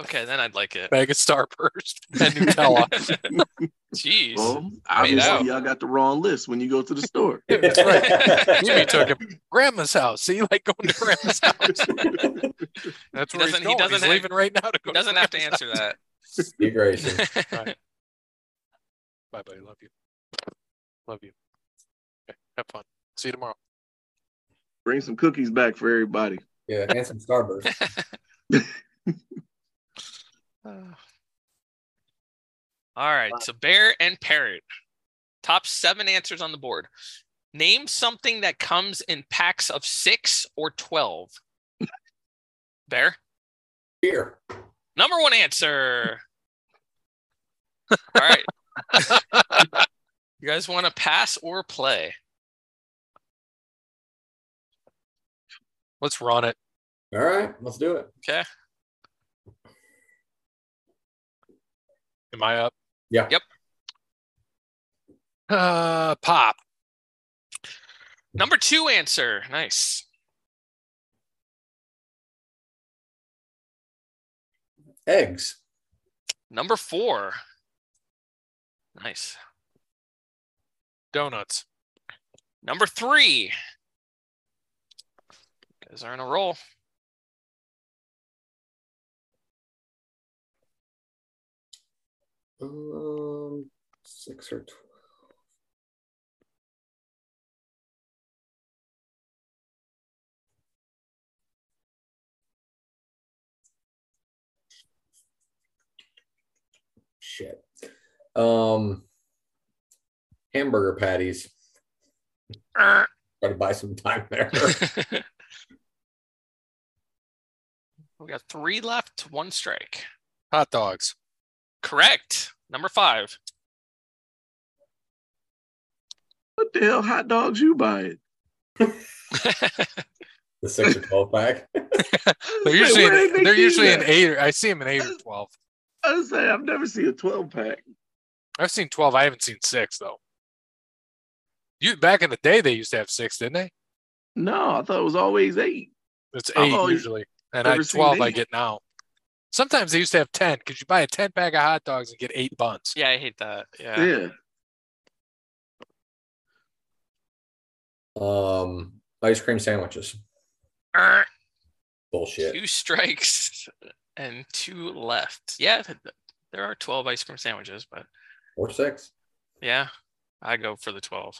Okay, then I'd like it. bag of Starburst, and Nutella. Jeez. Well, obviously, y'all got the wrong list when you go to the store. That's right. Jimmy took him grandma's house. See, like going to grandma's house. That's He where he's doesn't- he going. doesn't he's have- leaving right now to go. Doesn't have to answer house. that. Steve Grayson. Bye, buddy. Love you. Love you. Okay, have fun. See you tomorrow. Bring some cookies back for everybody. Yeah, and some Starburst. All right, so bear and parrot. Top seven answers on the board. Name something that comes in packs of six or 12. Bear, Beer. number one answer. All right. you guys want to pass or play? Let's run it. All right, let's do it. Okay. Am I up? Yeah. Yep. Uh, pop. Number two answer. Nice. Eggs. Number four. Nice. Donuts. Number three. Guys are in a roll. Um, six or twelve. Shit. Um, hamburger patties. Try to buy some time there. we got three left, one strike. Hot dogs. Correct. Number five. What the hell hot dogs you buying? the six or twelve pack. They're usually Where they they're usually in that? eight. Or, I see them in eight or twelve. I was saying I've never seen a 12 pack. I've seen twelve. I haven't seen six though. You back in the day, they used to have six, didn't they? No, I thought it was always eight. It's eight always usually, and I never seen twelve I eight. get now. Sometimes they used to have ten because you buy a ten pack of hot dogs and get eight buns. Yeah, I hate that. Yeah. Yeah. Um, ice cream sandwiches. Bullshit. Two strikes and two left. Yeah, th- th- there are 12 ice cream sandwiches, but Or six. yeah, I go for the 12.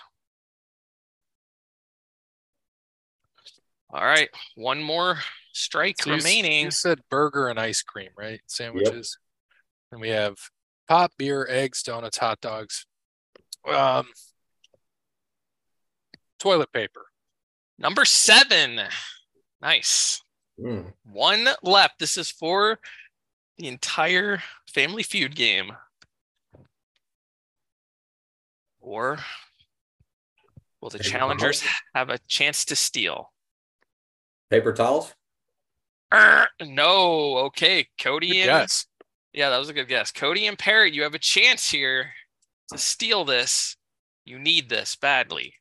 All right, one more strike So remaining. You said burger and ice cream, right? Sandwiches. And we have pop, beer, eggs, donuts, hot dogs. Um, toilet paper. Number seven. Nice. Mm. One left. This is for the entire Family Feud game. Or will the Paper challengers towels? have a chance to steal? Paper towels. Er, no. Okay, Cody Good and guess. yeah, that was a good guess. Cody and Parrot, you have a chance here to steal this. You need this badly.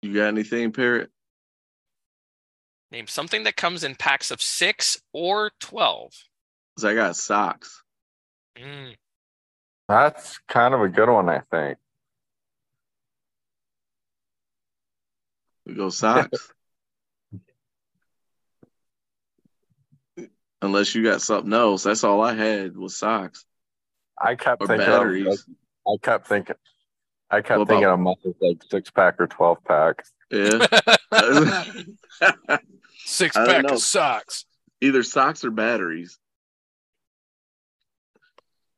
You got anything, Parrot? Name something that comes in packs of six or twelve. Because I got socks. Mm, That's kind of a good one, I think. We go socks. Unless you got something else. That's all I had was socks I kept or thinking. batteries. Of, I kept thinking. I kept What thinking about- of muscles like six pack or twelve pack. Yeah. Six I pack of socks. Either socks or batteries.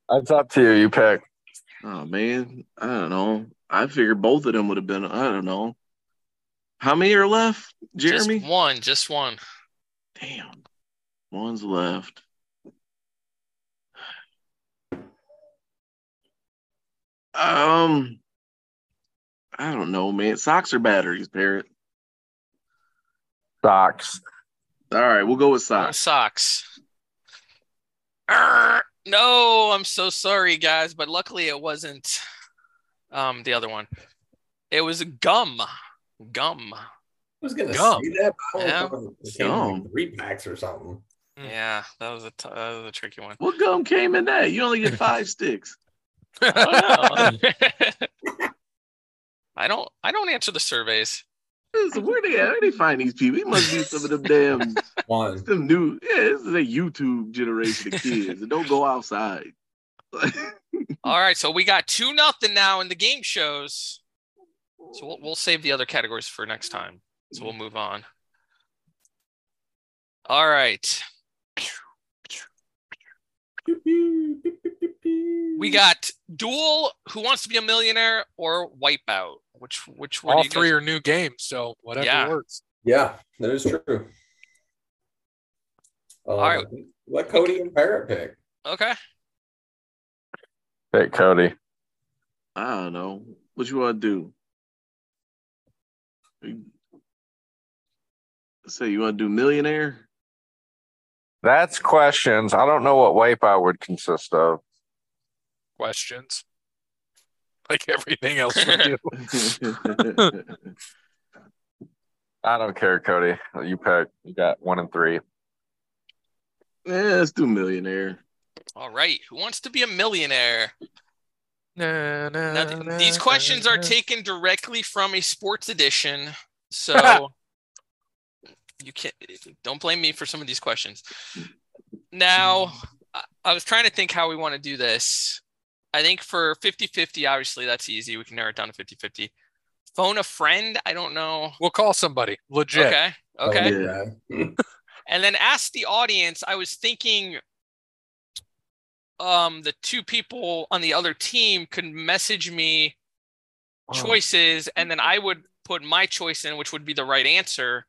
That's up to you. You pick. Oh man, I don't know. I figured both of them would have been. I don't know. How many are left, Jeremy? Just one, just one. Damn, one's left. Um, I don't know, man. Socks or batteries, Parrot? Socks. All right, we'll go with Uh, socks. socks. Arr! no, I'm so sorry, guys, but luckily it wasn't um the other one. It was gum. Gum. I was gonna Gum. say that. but I Yeah. don't know if it came in, like, Gum. three packs or something. Mm. Yeah, that was a t- that was a tricky one. What gum came in that? You only get five sticks. I don't I don't answer the surveys. So where they at? Where they find these people? It must be some of them damn One. them new. Yeah, this is a YouTube generation of kids that don't go outside. All right, so we got two nothing now in the game shows. So we'll, we'll save the other categories for next time. So we'll move on. All right, we got duel. Who wants to be a millionaire or wipeout? Which which one? All you three guys- are new games, so whatever Yeah. works. Yeah, that is true. Um, right. Let Cody and Parrot pick. okay. Hey, Cody. I don't know. What you want to do? Say you want to do millionaire? That's questions. I don't know what wipeout would consist of. Questions. Like everything else we do. I don't care, Cody. You pick. You got one and three. yeah, let's do millionaire. All right. Who wants to be a millionaire? Na, na, Now, th- na, these questions na, are na. taken directly from a sports edition, so you can't. Don't blame me for some of these questions. Now, I- I was trying to think how we want to do this. I think for 50-50, obviously that's easy. We can narrow it down to 50-50. Phone a friend. I don't know. We'll call somebody. Legit. Okay. Okay. Oh, yeah. and then ask the audience i was thinking um the two people on the other team could message me choices and then i would put my choice in which would be the right answer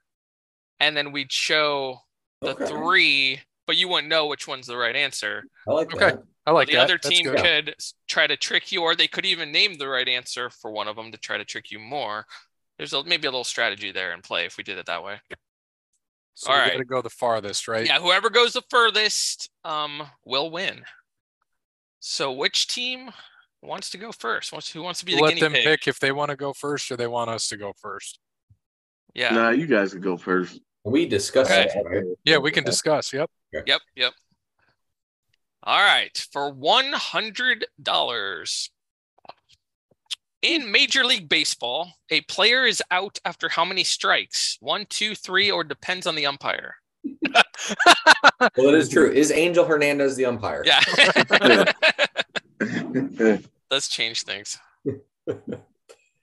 and then we'd show the Okay. three but you wouldn't know which one's the right answer I like Okay. that. I like the that. other team could try to trick you or they could even name the right answer for one of them to try to trick you more there's a, maybe a little strategy there in play if we did it that way So All we right. gotta go the farthest, right? Yeah, whoever goes the furthest um will win. So which team wants to go first? Wants who wants to be the Let guinea them pig? pick if they want to go first or they want us to go first. Yeah. Nah, you guys can go first. We discuss Okay. that, right? Yeah, we can discuss. Yep. Yep, yep. All right, for one hundred dollars. In Major League Baseball, a player is out after how many strikes? One, two, three, or depends on the umpire. Well, it is true. Is Angel Hernandez the umpire? Yeah. yeah, Let's change things.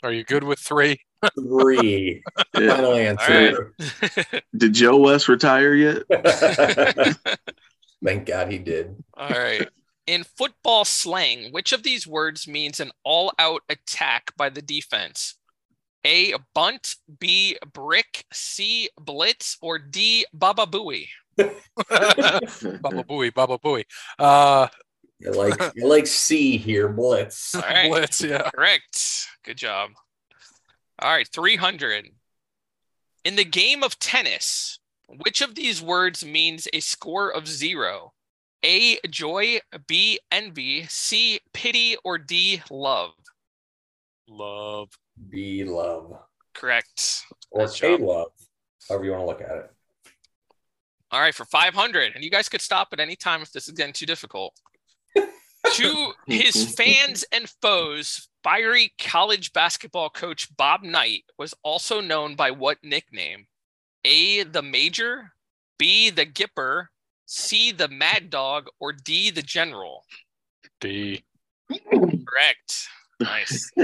Are you good with three? Three. Final answer. Did Joe West retire yet? Thank God he did. All right. In football slang, which of these words means an all out attack by the defense? A, bunt, B, brick, C, blitz, or D, baba booey? Baba Booey, Baba Booey. Uh, I like I like C here, Blitz. All right. Blitz, yeah. Correct. Good job. All right. 300. In the game of tennis, which of these words means a score of zero? A, joy, B, envy, C, pity, or D, love? Love. B love. Correct. Or Nice K job. love. However you want to look at it. All right, for 500. And you guys could stop at any time if this is getting too difficult. To his fans and foes, fiery college basketball coach Bob Knight was also known by what nickname? A, the Major, B, the Gipper, C, the Mad Dog, or D, the General? D. Correct. Nice.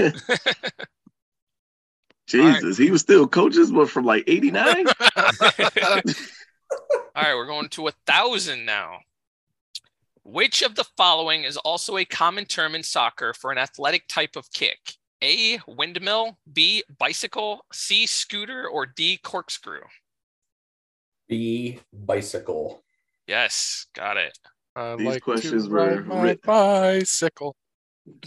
Jesus, he was still coaches, but from like '89. All right, we're going to a thousand now. Which of the following is also a common term in soccer for an athletic type of kick? A. Windmill, B. Bicycle, C. Scooter, or D. Corkscrew? B bicycle. Yes, got it. I These like questions to were ride my writ- bicycle.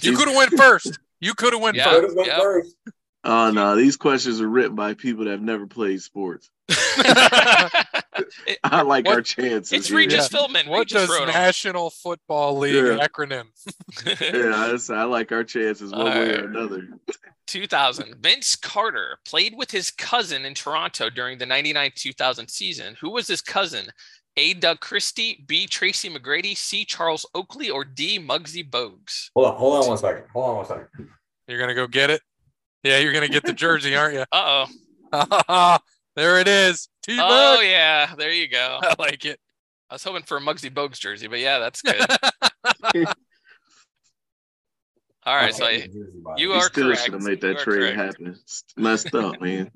You could have went first. You could have went Yeah. Go to went yeah. first. Oh no, these questions are written by people that have never played sports. first. It- I like What- our chances. it's here. Regis Philbin. What Regis does wrote 'em. National Football League Yeah. acronym? Yeah, I like our chances one way or another. 2000. Vince Carter played with his cousin in Toronto during the 99-2000 season. Who was his cousin? A. Doug Christie, B. Tracy McGrady, C. Charles Oakley, or D. Muggsy Bogues? Hold on, hold on one second. Hold on one second. You're gonna go get it. Yeah, you're gonna get the jersey, aren't you? Uh-oh. there it is. T Oh, yeah. There you go. I like it. I was hoping for a Muggsy Bogues jersey, but yeah, that's good. All right, so I, you He are still correct. should have made that are trade happen. It's messed up, man.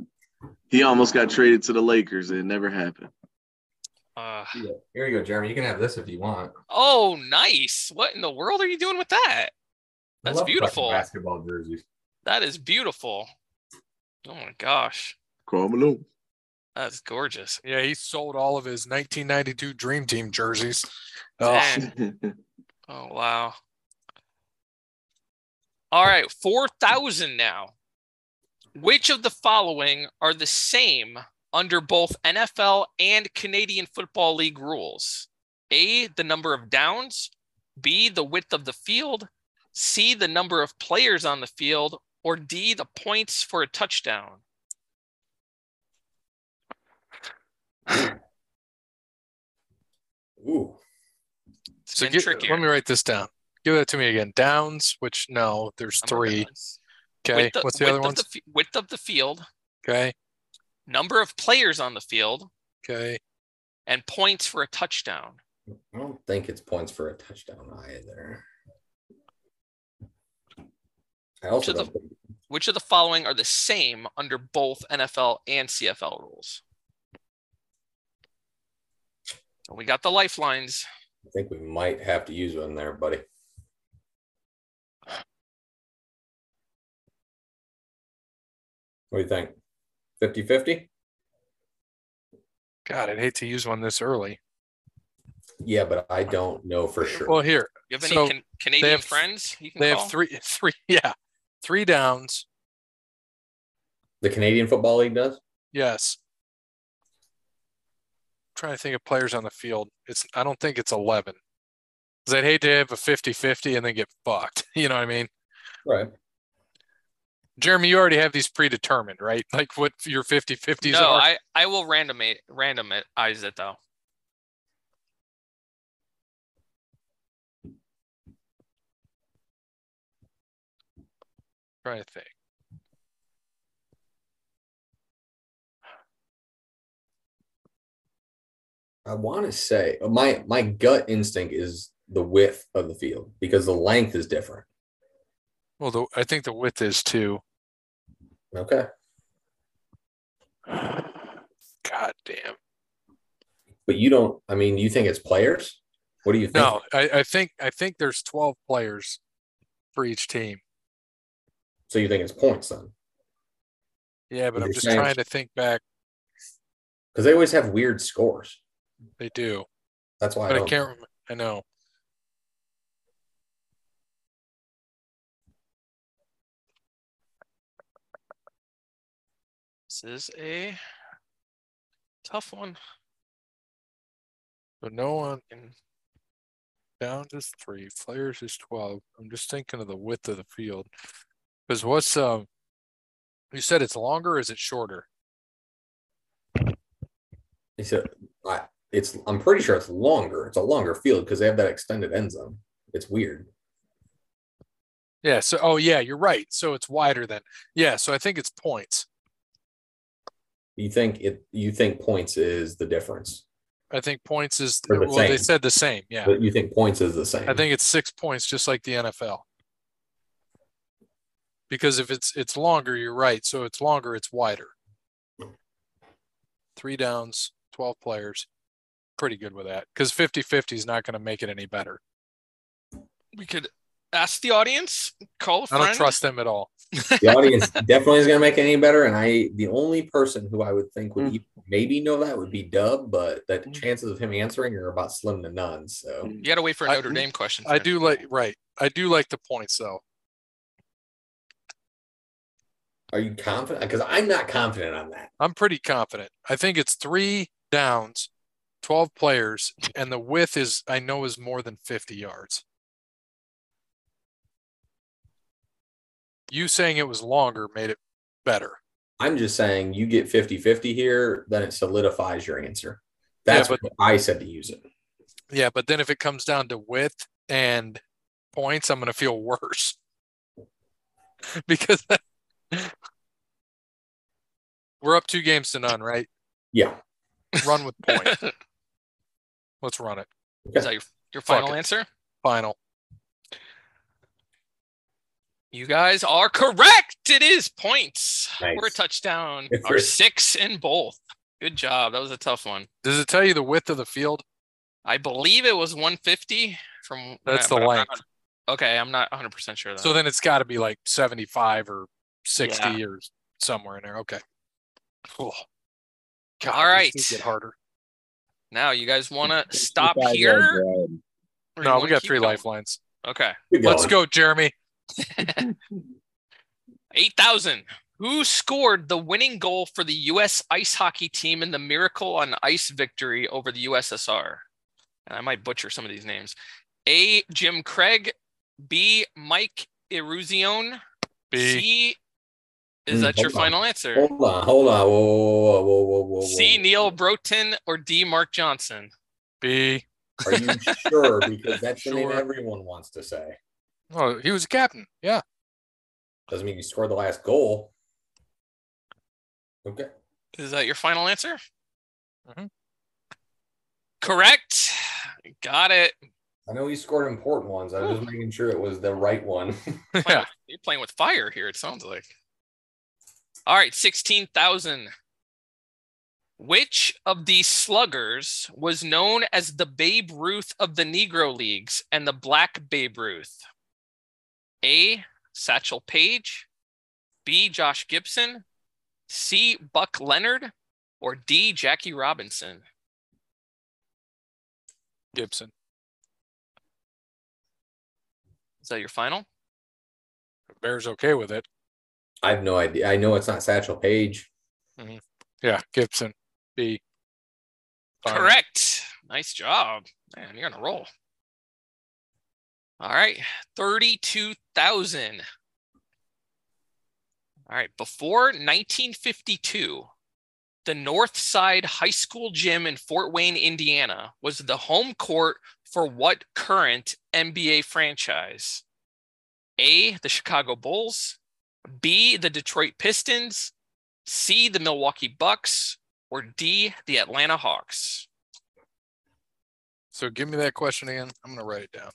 He almost got traded to the Lakers. and It never happened. Uh, Here you go, Jeremy. You can have this if you want. oh, nice. What in the world are you doing with that? I That's love beautiful. Basketball jerseys. That is beautiful. Oh my gosh. Karl Malone. That's gorgeous. Yeah, he sold all of his 1992 Dream Team jerseys. Oh, Oh wow. All right, 4,000 now. Which of the following are the same under both NFL and Canadian Football League rules? A, the number of downs, B, the width of the field, C, the number of players on the field, or D, the points for a touchdown? Ooh. It's so been get, trickier. let me write this down. Give that to me again. Downs, which no, there's Number three. Okay, Width of- what's the width other of ones? the fi- width of the field, Okay, number of players on the field, okay. and points for a touchdown. I don't think it's points for a touchdown either. I also To the- think Which of the following are the same under both NFL and CFL rules? We got the lifelines. I think we might have to use one there, buddy. What do you think? 50 50? God, I'd hate to use one this early. Yeah, but I don't know for sure. Well, here You have any So, can- Canadian have- friends you can they call? have three, three, yeah, three downs. the Canadian Football League does? Yes. Trying to think of players on the field. It's I don't think it's 11. Because I'd hate to have a 50-50 and then get fucked. You know what I mean? Right. Jeremy, you already have these predetermined, right? Like what your 50-50s No, are. I, I will randomize randomize it though. trying to think. I want to say uh, my my gut instinct is the width of the field because the length is different. Well, the, I think the width is too. Okay. God damn. But you don't I mean, you think it's players? What do you think? No, I, I think I think there's 12 players for each team. So you think it's points then? Yeah, but I'm just saying- trying to think back. Because they always have weird scores. They do, That's why I, but I don't, can't. Remember. I know. This is a tough one. But no one And down is three. Players is 12. I'm just thinking of the width of the field. Because what's um? You said it's longer. Or is it shorter? It's a, I, it's I'm pretty sure it's longer. It's a longer field because they have that extended end zone. It's weird. Yeah. So oh yeah, you're right. So it's wider than yeah. So I think it's points. You think it you think points is the difference. I think points is the well. They said the same. Yeah. But you think points is the same. I think it's six points, just like the NFL. Because if it's it's longer, you're right. So it's longer, it's wider. Three downs, 12 players. Pretty good with that. Because 50 50 is not going to make it any better. we could ask the audience, call a I friend. don't trust them at all. the audience definitely is going to make it any better. And I, the only person who I would think would Mm. maybe know that would be Dub, but that Mm. chances of him answering are about slim to none. So You got to wait for a I- Notre Dame question. I do like, right. I do like the points, though. are you confident? Because I'm not confident on that. I'm pretty confident. I think it's three downs, 12 players, and the width is, I know, is more than 50 yards. You saying it was longer made it better. I'm just saying you get 50 50 here, then it solidifies your answer. That's but- what I said to use it. Yeah, but then if it comes down to width and points, I'm going to feel worse because we're up two games to none, right? Yeah. Run with point. Let's run it. Is that your, your final answer? Final. You guys are correct. It is points. Nice. We're a touchdown. Good for Our six in both. Good job. That was a tough one. Does it tell you the width of the field? I believe it was 150 from That's but the I'm not- length. okay, I'm not 100 percent sure. Though. So then it's got to be like 75 or 60 or somewhere in there. Okay. Cool. God, All these Get harder. Now you guys want to stop here? yards wide. or you No, we got three going? lifelines. Okay, Let's go, Jeremy. 8,000. Who scored the winning goal for the U.S. ice hockey team in the Miracle on Ice victory over the USSR? And I might butcher some of these names. A. Jim Craig. B. Mike Eruzione. B. C. Is Mm, that your on. final answer? Hold on, hold on. Whoa, whoa, whoa, whoa, whoa, whoa. whoa. C. Neal Broten or D. Mark Johnson? B. Are you sure? Because that's the name everyone wants to say. Oh, he was a captain. Yeah. Doesn't mean you scored the last goal. Okay. Is that your final answer? Mhm. Correct. Got it. I know he scored important ones. I was just making sure it was the right one. Yeah. you're playing with fire here, it sounds like. All right, 16,000. Which of these sluggers was known as the Babe Ruth of the Negro Leagues and the Black Babe Ruth? A. Satchel Paige, B. Josh Gibson, C. Buck Leonard, or D. Jackie Robinson? Gibson. Is that your final? Bears okay with it. I have no idea. I know it's not Satchel Paige. Mm-hmm. Yeah. Gibson. B. Final. Correct. Nice job. Man, you're on a roll. All right. 32,000. All right. Before 1952, the North Side High School Gym in Fort Wayne, Indiana was the home court for what current NBA franchise? A, the Chicago Bulls, B, the Detroit Pistons, C, the Milwaukee Bucks, or D, the Atlanta Hawks? So give me that question again. I'm going to write it down.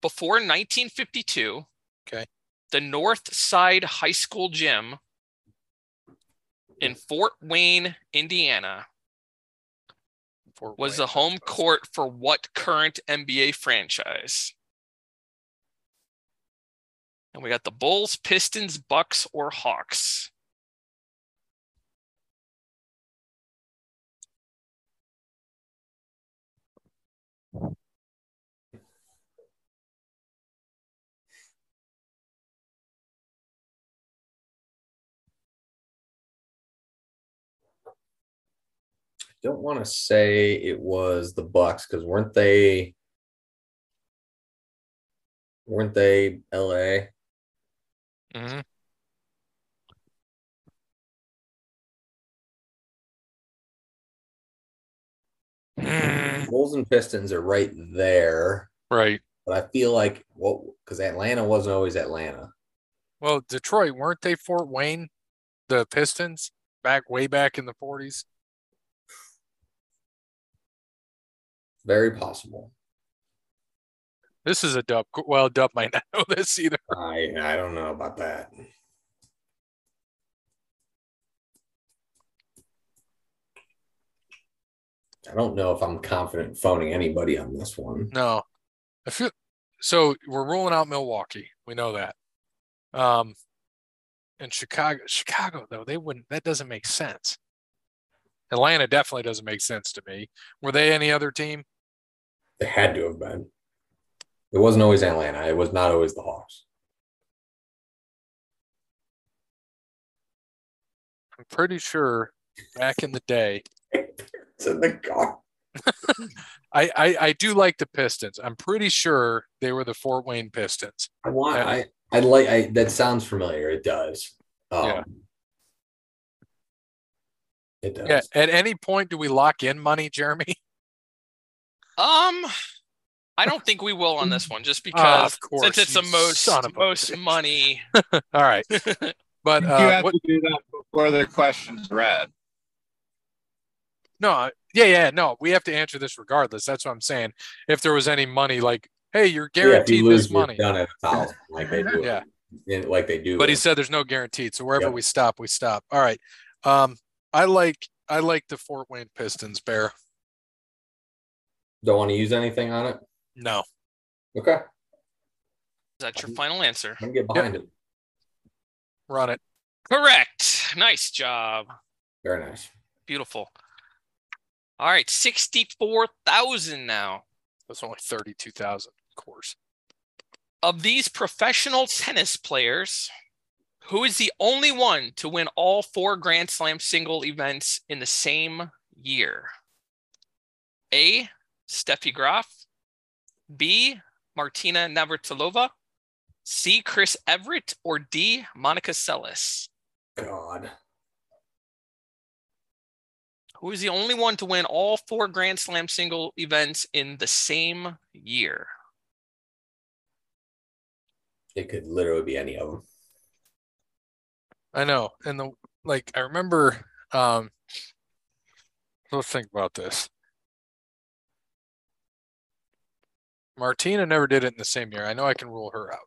Before 1952, Okay. the North Side High School Gym in Fort Wayne, Indiana, Fort was Wayne, the home that's what I was- court for what current NBA franchise? And we got the Bulls, Pistons, Bucks, or Hawks. I don't want to say it was the Bucks because weren't they? Weren't they LA? Mhm. Mm, Bulls and Pistons are right there, Right. but I feel like what because Atlanta wasn't always Atlanta. Well, Detroit, weren't they Fort Wayne, the Pistons, back way back in the 40s? Very possible. This is a dub. Well, Dub might not know this either. I I don't know about that. I don't know if I'm confident phoning anybody on this one. No. I feel so we're ruling out Milwaukee. We know that. Um and Chicago Chicago though, they wouldn't that doesn't make sense. Atlanta definitely doesn't make sense to me. Were they any other team? They had to have been. It wasn't always Atlanta. It was not always the Hawks. I'm pretty sure back in the day It's in the car. I, I I do like the Pistons. I'm pretty sure they were the Fort Wayne Pistons. I want. I I like. I that sounds familiar. It does. Um, Yeah. It does. Yeah. At any point, do we lock in money, Jeremy? Um, I don't think we will on this one, just Ah, because of course, since it's the most son of a most bitch. money. All right. But you uh, have what, to do that before the question's read. no, yeah, yeah, no, we have to answer this regardless. That's what I'm saying. If there was any money, like, hey, you're Yeah, if guaranteed you lose, this money. done at a thousand, like they do. Yeah. in- like they do. But he said there's no guaranteed. So wherever Yep. we stop, we stop. All right. Um, I like I like the Fort Wayne Pistons, Bear. don't want to use anything on it. No. Okay, Is that your final answer? I'm gonna get behind it. Run it. Correct. Nice job. Very nice. Beautiful. All right, sixty-four thousand now. That's only thirty-two thousand, of course. Of these professional tennis players, who is the only one to win all four Grand Slam single events in the same year? A. Steffi Graf. B. Martina Navratilova. C. Chris Everett. Or D. Monica Seles. God, Who is the only one to win all four Grand Slam single events in the same year? it could literally be any of them. I know. And the like I remember um let's think about this. Martina never did it in the same year. I know I can rule her out.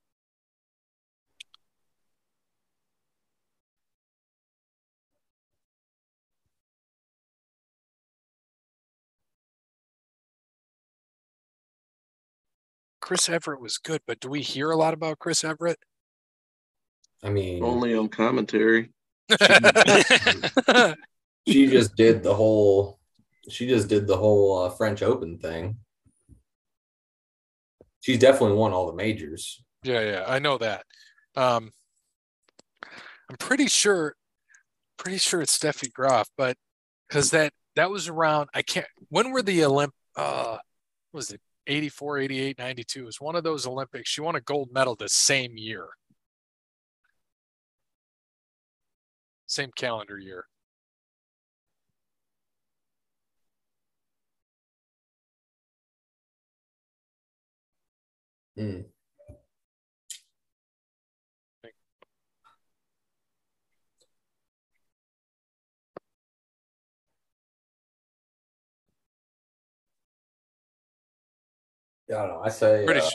Chris Everett was good, but do we hear a lot about Chris Everett? I mean, Only on commentary. she just did the whole. She just did the whole uh, French Open thing. She's definitely won all the majors. Yeah, yeah, I know that. Um, I'm pretty sure, pretty sure it's Steffi Graf, but because that that was around. I can't. When were the Olymp? Uh, was it 84, 88, 92? It was one of those Olympics. She won a gold medal the same year, same calendar year. Hmm. Yeah, I don't know. I say Pretty. uh,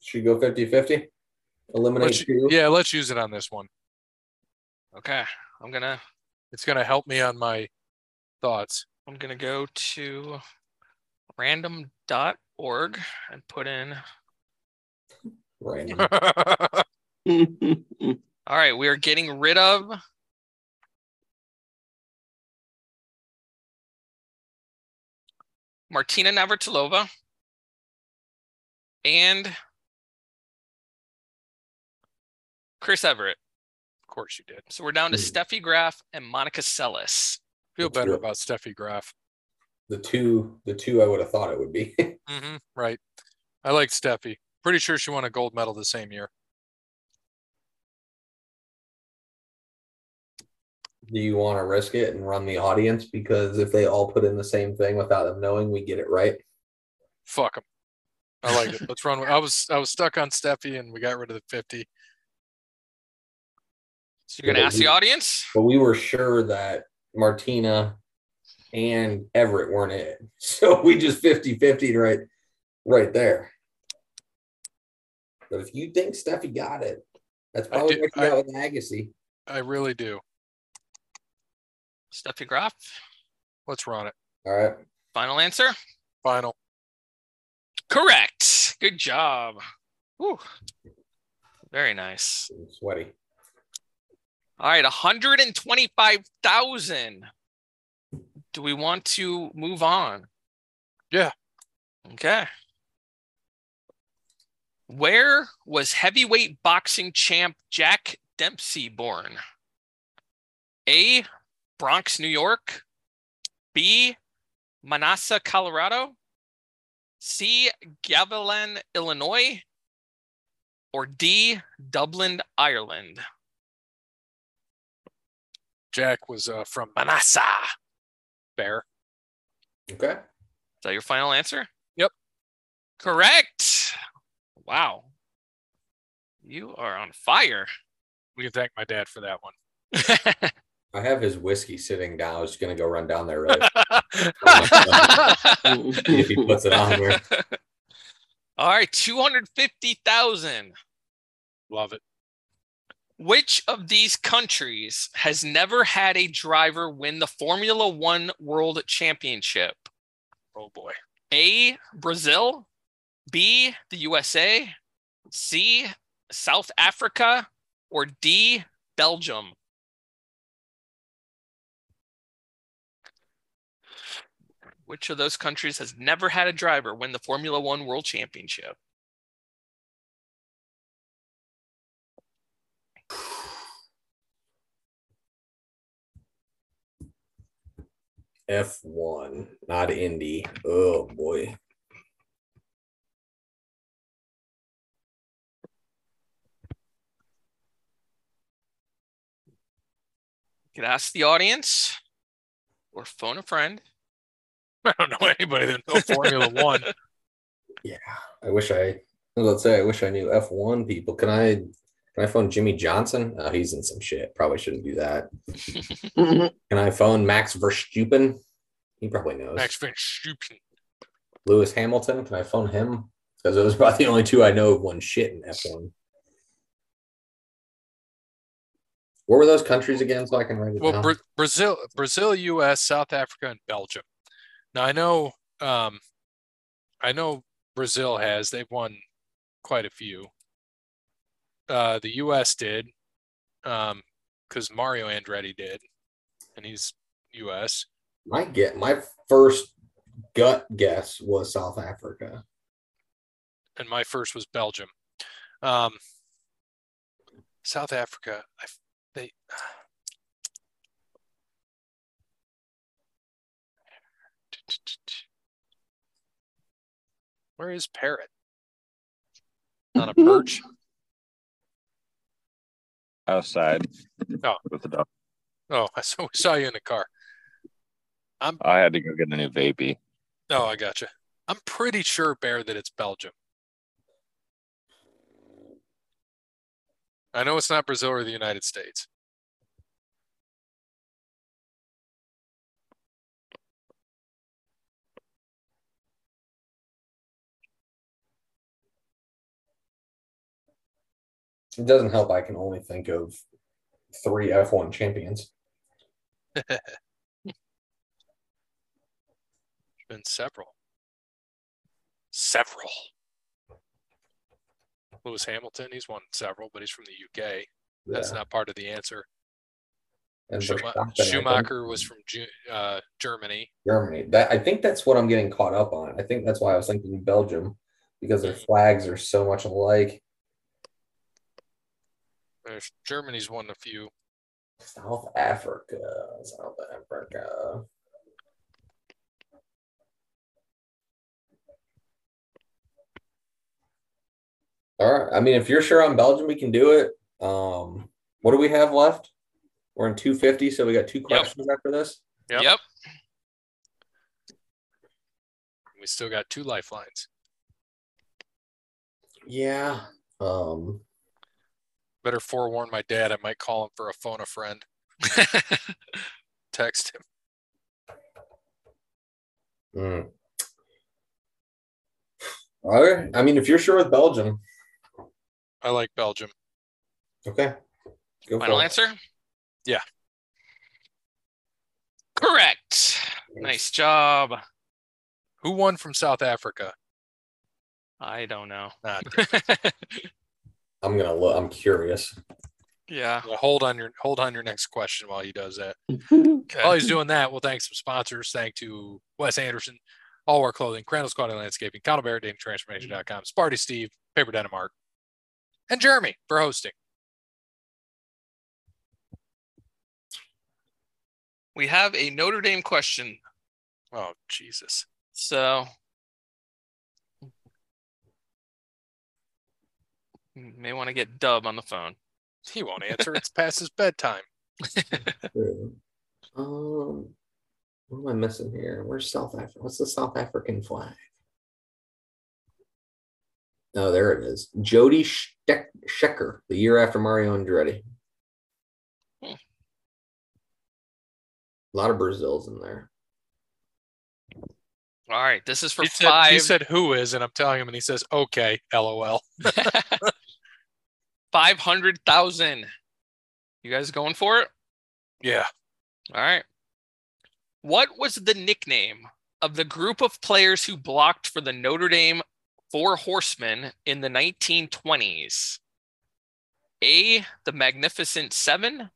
should we go 50-50? Eliminate let's, two. yeah, let's use it on this one. okay, I'm gonna It's gonna help me on my thoughts. I'm gonna go to random.org and put in. Random. All right, we are getting rid of Martina Navratilova and Chris Everett. Of course you did. So we're down to Hmm. Steffi Graf and Monica Seles. Feel better about Steffi Graf. the two, the two I would have thought it would be. hmm right. I like Steffi. Pretty sure she won a gold medal the same year. Do you want to risk it and run the audience? Because if they all put in the same thing without them knowing, we get it right. Fuck them. I like it. Let's run. I was I was stuck on Steffi, and we got rid of the fifty. So you're gonna ask the audience? But we were sure that Martina and Everett weren't it. So we just 50 50 right, right there. But if you think Steffi got it, that's probably did- what you I- got with Agassi. I really do. Steffi Graf. Let's run it. All right. Final answer? Final. Correct. Good job. Whew. Very nice. I'm sweaty. All right, 125,000. Do we want to move on? Yeah. Okay. Where was heavyweight boxing champ Jack Dempsey born? A. Bronx, New York. B. Manassa, Colorado. C. Gavilan, Illinois. Or D. Dublin, Ireland. Jack was uh, from Manassa. Bear. Okay. Is that your final answer? Yep. Correct. Wow. You are on fire. We can thank my dad for that one. I have his whiskey sitting down. I was just gonna go run down there right if he puts it on there. All right, 250,000. Love it. Which of these countries has never had a driver win the Formula One World Championship? Oh boy. A. Brazil. B. The USA. C. South Africa. Or D. Belgium. Which of those countries has never had a driver win the Formula One World Championship? F one, not Indy. Oh boy. You could ask the audience or phone a friend. I don't know anybody that knows Formula One. Yeah. I wish I let's say I wish I knew F one people. Can I can I phone Jimmy Johnson? Oh, he's in some shit. Probably shouldn't do that. Can I phone Max Verstappen? He probably knows. Max Verstappen. Lewis Hamilton. Can I phone him? Because those are about the only two I know of one shit in F1. What were those countries again so I can write it Well, down? Bra- Brazil, Brazil, U.S., South Africa, and Belgium. Now I know, um, I know Brazil has. They've won quite a few. Uh, the U.S. did, um, because Mario Andretti did, and he's U.S. my get my first gut guess was South Africa. and my first was Belgium. Um, South Africa, I, f- they. Where is Parrot? On a perch. Outside. Oh. With the dog. Oh, I saw, we saw you in the car. I had to go get a new baby. Oh, I gotcha. I'm pretty sure, Bear, that it's Belgium. I know it's not Brazil or the United States. It doesn't help. I can only think of three F1 champions. been several. Several. Lewis Hamilton, he's won several, but he's from the UK. That's not part of the answer. And Schuma- Schumacher was from Ju- uh, Germany. Germany. That I think that's what I'm getting caught up on. I think that's why I was thinking Belgium because their flags are so much alike. There's, Germany's won a few. South Africa, South Africa. All right. I mean, if you're sure on Belgium, we can do it. Um, what do we have left? We're in 250, so we got two questions after this. Yep. Yep. We still got two lifelines. Yeah. Um, Better forewarn my dad. I might call him for a phone a friend. Text him. Hmm. All right. I mean, if you're sure with Belgium, I like Belgium. okay. Go Final answer? Yeah. Correct. Nice job. Who won from South Africa? I don't know. Nah, I'm gonna look. I'm curious. yeah. well, hold on your hold on your next question while he does that. Okay. While he's doing that, we'll thank some sponsors. Thank to Wes Anderson, All Wear Clothing, Crandall's Quality Landscaping, Connell Barrett, Datingtransformation.com, Sparty Steve, PaperDenimArt, and Jeremy for hosting. We have a Notre Dame question. Oh Jesus! So may want to get Dub on the phone. He won't answer. It's past his bedtime. True. Um, what am I missing here? Where's South Africa? What's the South African flag? Oh, there it is. Jody Sheck- Scheckter, the year after Mario Andretti. Hmm. A lot of Brazils in there. All right, this is for He said, five. he said who is, and I'm telling him, and he says, okay, lol. Five hundred thousand. You guys going for it? Yeah. All right. What was the nickname of the group of players who blocked for the Notre Dame Four Horsemen in the 1920s? A. The Magnificent Seven.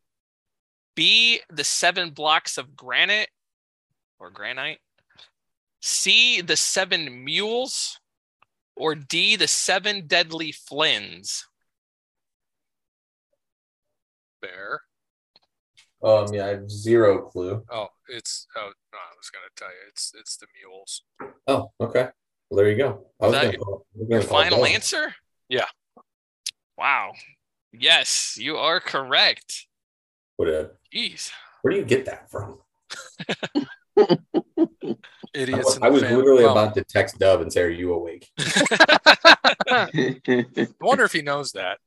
B. The Seven Blocks of Granite or Granite. C. The Seven Mules. Or D. The Seven Deadly Flins. Bear. Um, yeah, I have zero clue. Oh, it's oh no, I was gonna tell you, it's it's the mules. Oh, okay. Well, there you go. I was that gonna call, I was gonna final Dub. answer? Yeah. Wow. Yes, you are correct. What a, Jeez. where do you get that from? Idiots. I was, I was literally Well, about to text Dub and say, "Are you awake?" I wonder if he knows that.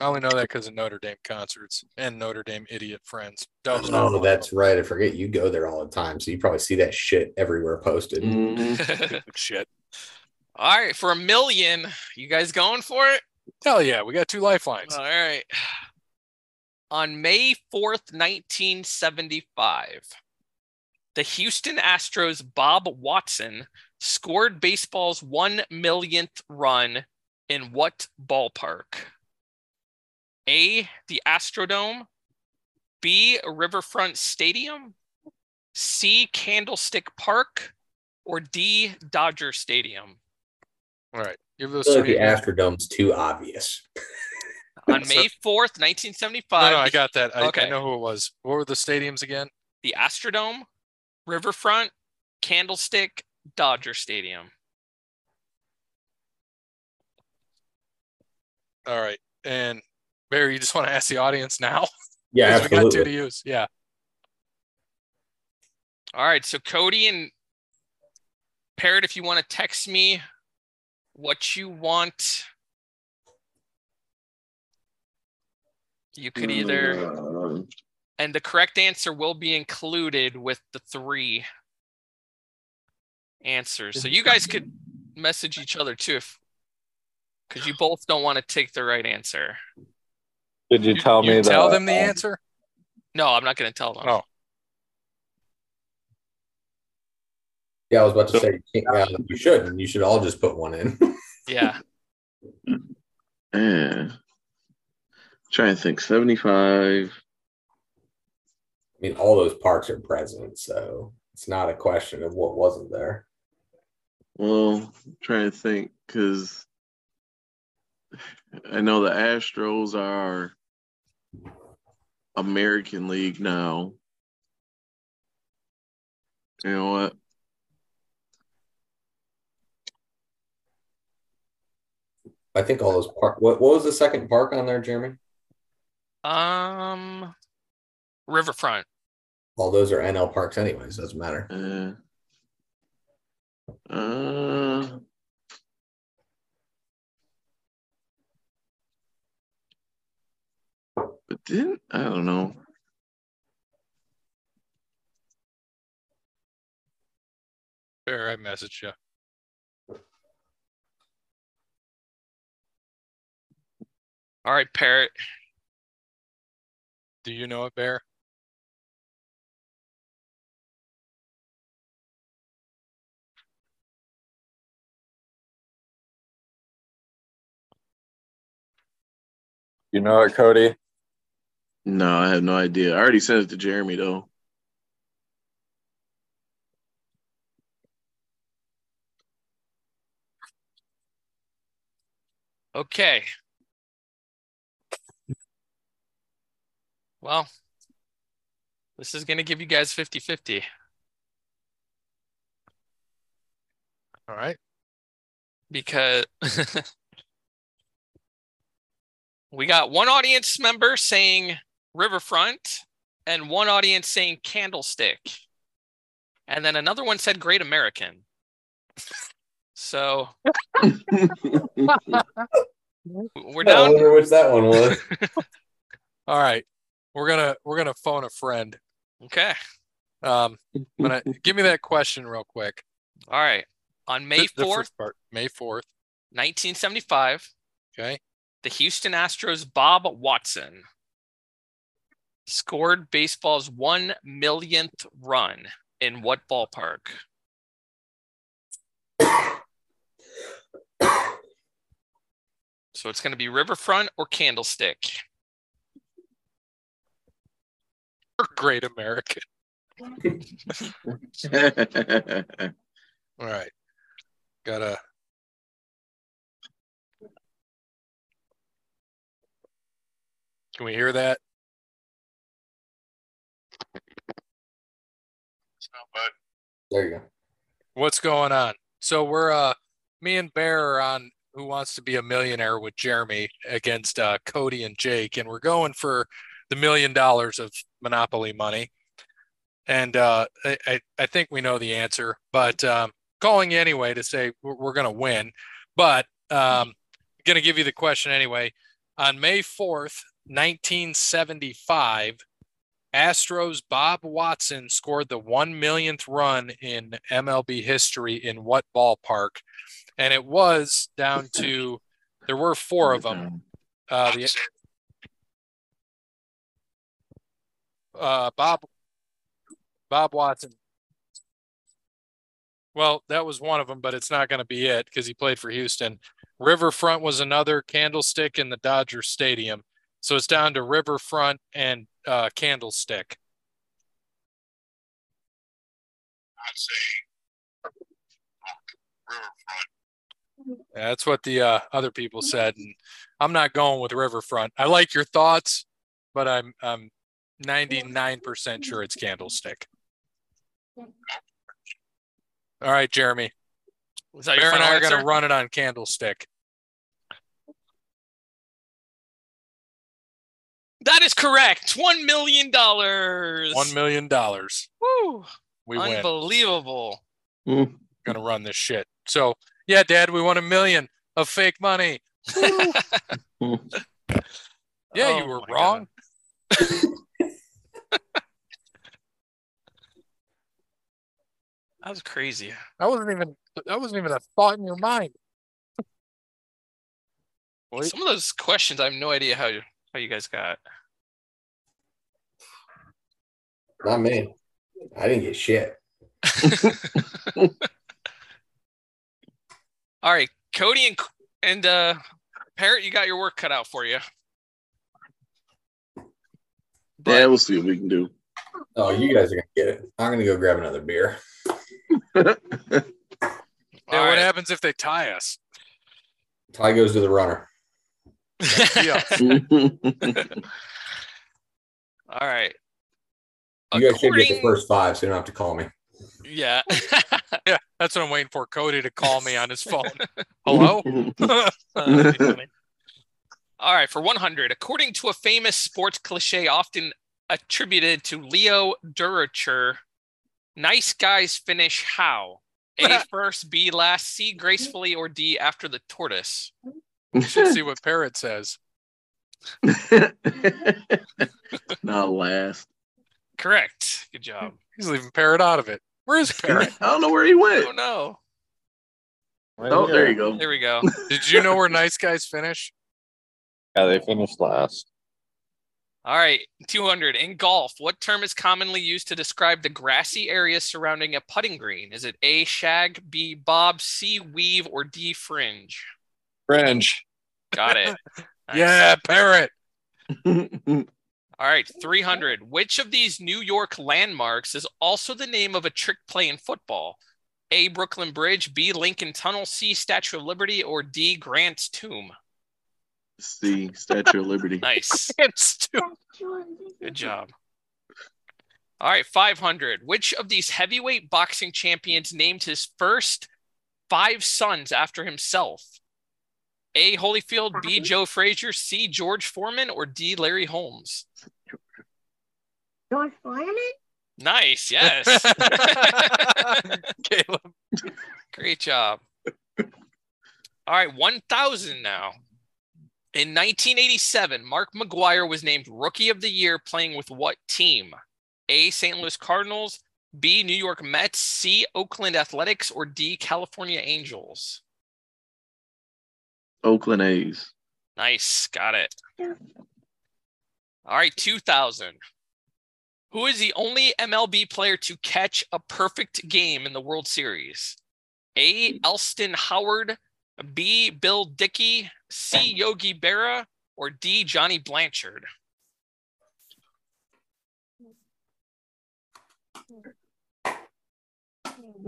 I only know that because of Notre Dame concerts and Notre Dame idiot friends. Dub's not Oh, one of that's them. right. I forget you go there all the time, so you probably see that shit everywhere posted. Mhm. Shit. All right, for a million, you guys going for it? Hell yeah, we got two lifelines. All right. On May 4th, 1975, the Houston Astros' Bob Watson scored baseball's one millionth run in what ballpark? A. The Astrodome. B. Riverfront Stadium. C. Candlestick Park. Or D. Dodger Stadium. All right, give I those feel like the Astrodome's too obvious. On May 4th, 1975, no, I got that. I, I know who it was. What were the stadiums again? the Astrodome, Riverfront, Candlestick, Dodger Stadium. All right, and Barry, you just want to ask the audience now? Yeah, 'Cause we got two to use. Yeah. All right, so Kode and Parrot, if you want to text me what you want, you could either, Um, and the correct answer will be included with the three answers. So you guys could message each other too, if because you both don't want to take the right answer. Did you, You, tell you me tell that, them the uh, answer? No, I'm not going to tell them. Oh. Yeah, I was about to say you, yeah, you shouldn't. You should all just put one in. Yeah. yeah. Trying to think. 75. I mean, all those parks are present, so it's not a question of what wasn't there. Well, I'm trying to think because I know the Astros are American League now. You know what? I think all those park. What, what was the second park on there, Jeremy? Um, Riverfront. All those are NL parks, anyways. Doesn't matter. Uh, uh, didn't I don't know. Bear, I messaged you. All right, Parrot. Do you know it, Bear? You know it, Kode? No, I have no idea. I already sent it to Jeremy though. Okay. Well, this is going to give you guys 50 50. All right. because we got one audience member saying riverfront and one audience saying candlestick and then another one said great american so we're down. I wonder which that one was. All right. We're gonna we're gonna phone a friend. okay Um, I'm gonna give me that question real quick. all right on may The- the 4th May fourth. 1975 Okay. the houston astros bob watson scored baseball's one millionth run in what ballpark So it's going to be Riverfront or Candlestick. Great American. All right. Gotta. Can we hear that? There you go. What's going on? So we're uh me and Bear are on Who Wants to Be a Millionaire with Jeremy against uh Kode and Jake, and we're going for the million dollars of Monopoly money. And uh I, I, think we know the answer, but um calling anyway to say we're, we're gonna win. But um gonna give you the question anyway. On May 4th, 1975, Astros Bob Watson scored the one millionth run in MLB history in what ballpark? And it was down to there were four of them. Uh, the uh, Bob Bob Watson. Well, that was one of them, but it's not going to be it because he played for Houston. Riverfront was another candlestick in the Dodger Stadium. So it's down to Riverfront and uh, Candlestick. I'd say Riverfront. That's what the uh, other people said, and I'm not going with Riverfront. I like your thoughts, but I'm I'm 99% sure it's Candlestick. All right, Jeremy. Was that Bear and I are going to run it on Candlestick. That is correct. One million dollars. One million dollars. Woo! We win. Unbelievable. Hmm. Going to run this shit. So yeah, Dad, we won a million of fake money. Yeah, Oh you were wrong. That was crazy. That wasn't even that wasn't even a thought in your mind. Wait. Some of those questions, I have no idea how you how you guys got. Not me. I didn't get shit. All right, Kode and and uh, Parrot, you got your work cut out for you. yeah, we'll see what we can do. Oh, you guys are gonna get it. I'm gonna go grab another beer. Yeah, All what right. happens if they tie us? Tie goes to the runner. Yeah. All right. You guys should get the first five, so you don't have to call me. Yeah. Yeah, that's what I'm waiting for. Kode to call me on his phone. Hello? That'd be funny. All right, for 100, according to a famous sports cliche often attributed to Leo Durocher, nice guys finish how? A first, B last, C gracefully, or D after the tortoise? You should see what Parrot says. Not last. Correct. Good job. He's leaving Parrot out of it. Where is Parrot? I don't know where he Oh went. no. Oh, there you go. There we go. Did you know where nice guys finish? Yeah, they finished last. All right, 200. In golf, what term is commonly used to describe the grassy area surrounding a putting green? Is it A, shag, B, bob, C, weave, or D, fringe? Fringe. Got it. Nice. Yeah, Parrot. All right, 300. Which of these New York landmarks is also the name of a trick play in football? A, Brooklyn Bridge, B, Lincoln Tunnel, C, Statue of Liberty, or D, Grant's Tomb? C. Statue of Liberty. Nice. It's too- Good job. All right, 500. Which of these heavyweight boxing champions named his first five sons after himself? A. Holyfield, B. Joe Frazier, C. George Foreman, or D. Larry Holmes? George Foreman? Nice. Yes. Caleb. Great job. All right, 1,000 now. In 1987, Mark McGwire was named Rookie of the Year playing with what team? A. St. Louis Cardinals, B. New York Mets, C. Oakland Athletics, or D. California Angels? Oakland A's. Nice. Got it. All right, 2000. Who is the only MLB player to catch a perfect game in the World Series? A. Elston Howard, B. Bill Dickey, C. Yogi Berra, or D. Johnny Blanchard?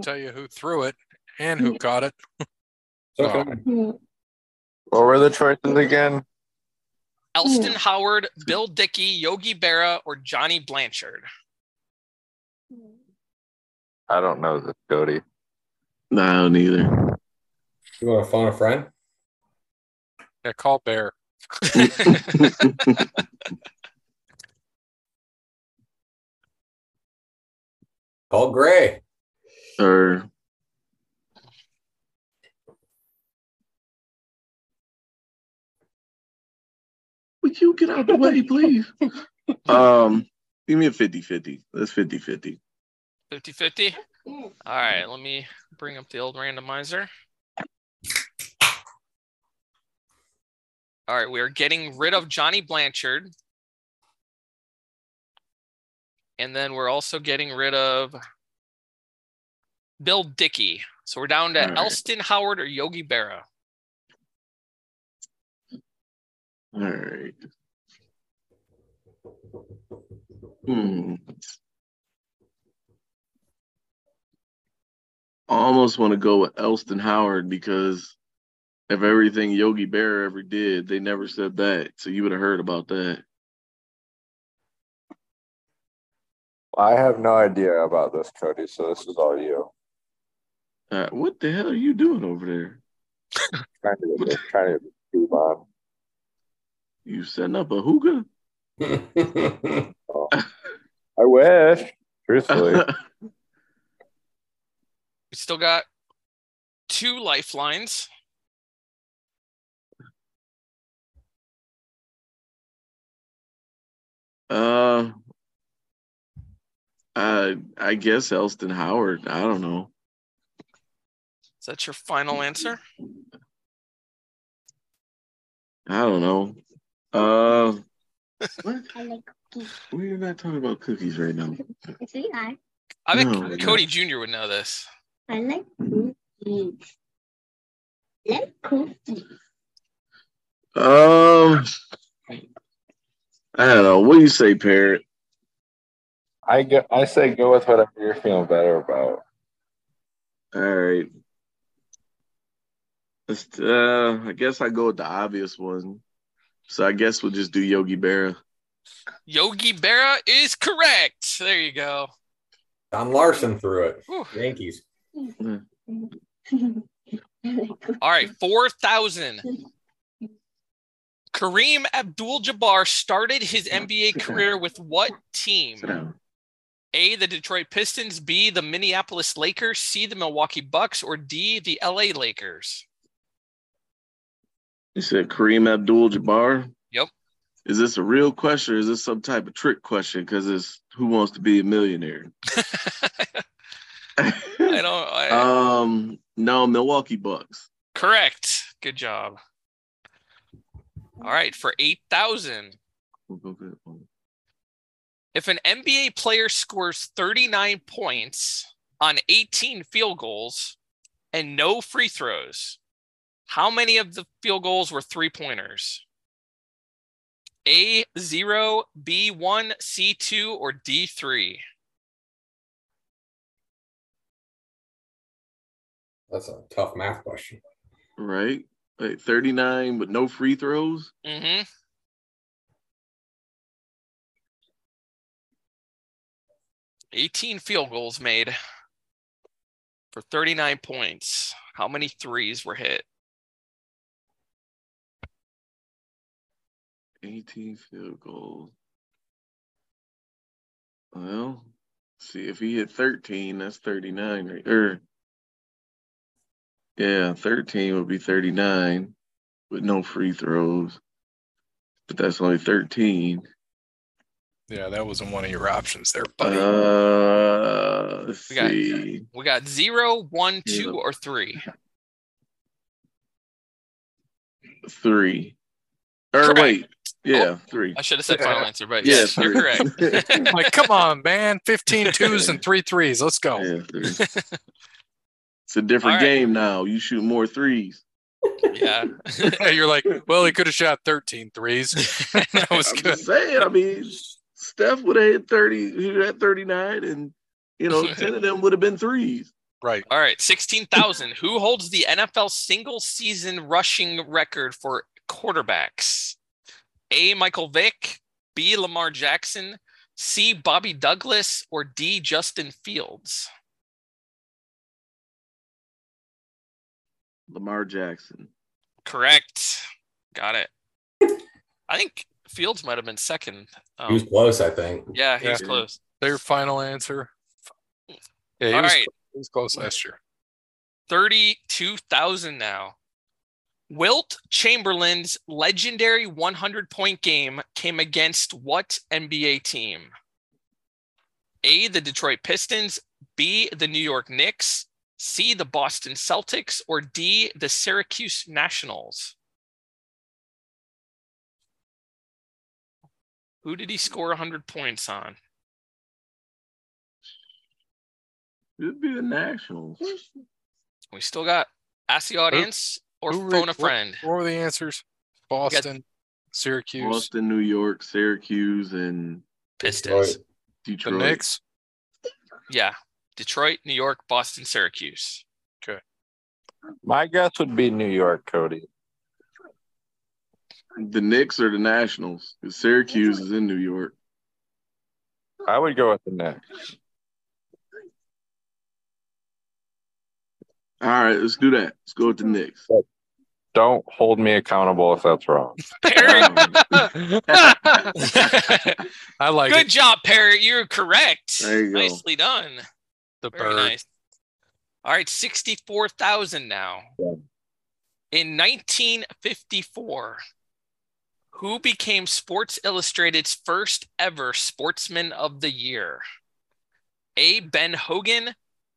Tell you who threw it and who caught it. So can What were the choices again? Elston hmm. Howard, Bill Dickey, Yogi Berra, or Johnny Blanchard? I don't know this, Cody. No, neither. you want to phone a friend? Yeah, call Bear. Call Gray. or would you get out the way, please? Um, give me a 50-50. That's 50-50. 50 50? All right, let me bring up the old randomizer. All right, we are getting rid of Johnny Blanchard. And then we're also getting rid of Bill Dickey. So we're down to All right. Elston Howard or Yogi Berra. All right. Hmm. I almost want to go with Elston Howard because of everything Yogi Bear ever did, they never said that. So you would have heard about that. I have no idea about this, Cody. So this is all you. Uh, what the hell are you doing over there? Trying to trying to on. You setting up a hookah? I wish, truthfully. We still got two lifelines. uh, I I guess Elston Howard. I don't know. Is that your final answer? I don't know. Uh, what? I like cookies. We're not talking about cookies right now. See, I, I think No, Cody Jr. would know this. I like cookies. I Like cookies. Um, I don't know. What do you say, Parrot? I go, I say go with whatever you're feeling better about. All right. Uh, I guess I go with the obvious one. So I guess we'll just do Yogi Berra. Yogi Berra is correct. There you go. Don Larsen threw it. Whew. Yankees. I like cookies. All right, 4,000. Kareem Abdul Jabbar started his NBA career with what team? A, the Detroit Pistons, B, the Minneapolis Lakers, C, the Milwaukee Bucks, or D, the LA Lakers? You said Kareem Abdul Jabbar? Yep. Is this a real question or is this some type of trick question? Because it's who wants to be a millionaire? I don't. I, um, no, Milwaukee Bucks. correct. Good job. All right, for 8,000. We'll go good. If an NBA player scores 39 points on 18 field goals and no free throws, how many of the field goals were three pointers? A zero, B one, C two, or D three? That's a tough math question. Right? Wait, 39 with no free throws. Mm-hmm. Eighteen field goals made for thirty-nine points. How many threes were hit? 18 field goals. Well, see if he hit 13, that's 39 right or yeah, 13 would be 39 with no free throws. But that's only 13. Yeah, that wasn't one of your options there, buddy. Uh let's We got- see. We got zero, one, Yeah. or three. Three. Or Correct. wait. Yeah, oh, three. I should have said final answer, but Yeah, yes, you're three. correct. like, come on, man. 15 twos and three threes. Let's go. Yeah, three. It's a different All right. game now. You shoot more threes. yeah. You're like, well, he could have shot 13 threes. that was I'm good. just saying. I mean, Steph would have hit 30. He would have 39, and you know, 10 of them would have been threes. Right. All right, 16,000. Who holds the NFL single season rushing record for quarterbacks? A. Michael Vick, B. Lamar Jackson, C. Bobby Douglas, or D. Justin Fields? Lamar Jackson. Correct. Got it. I think Fields might have been second. He was Um, close, I think. yeah, he was close. Their final answer. Yeah, he, All was, right, he was close last year. 32,000 now. Wilt Chamberlain's legendary 100 point game came against what NBA team? A, the Detroit Pistons, B, the New York Knicks, C, the Boston Celtics, or D, the Syracuse Nationals? Who did he score 100 points on? It'd be the Nationals. We still got ask the audience or who re- phone a friend. What were the answers? Boston, Syracuse, Boston, New York, Syracuse, and Pistons. Detroit. the Knicks. Yeah. Detroit, New York, Boston, Syracuse. Okay. My guess would be New York, Cody. The Knicks or the Nationals? Syracuse is in New York. I would go with the Knicks. All right, let's do that. Let's go with the Knicks. Don't hold me accountable if that's wrong. Parrot. Um, I like it. Good it. job, Parrot. You're correct. There you go. Nicely done. The Very bird. nice. All right, 64,000 now. Yeah. In 1954, who became Sports Illustrated's first ever Sportsman of the Year? A. Ben Hogan,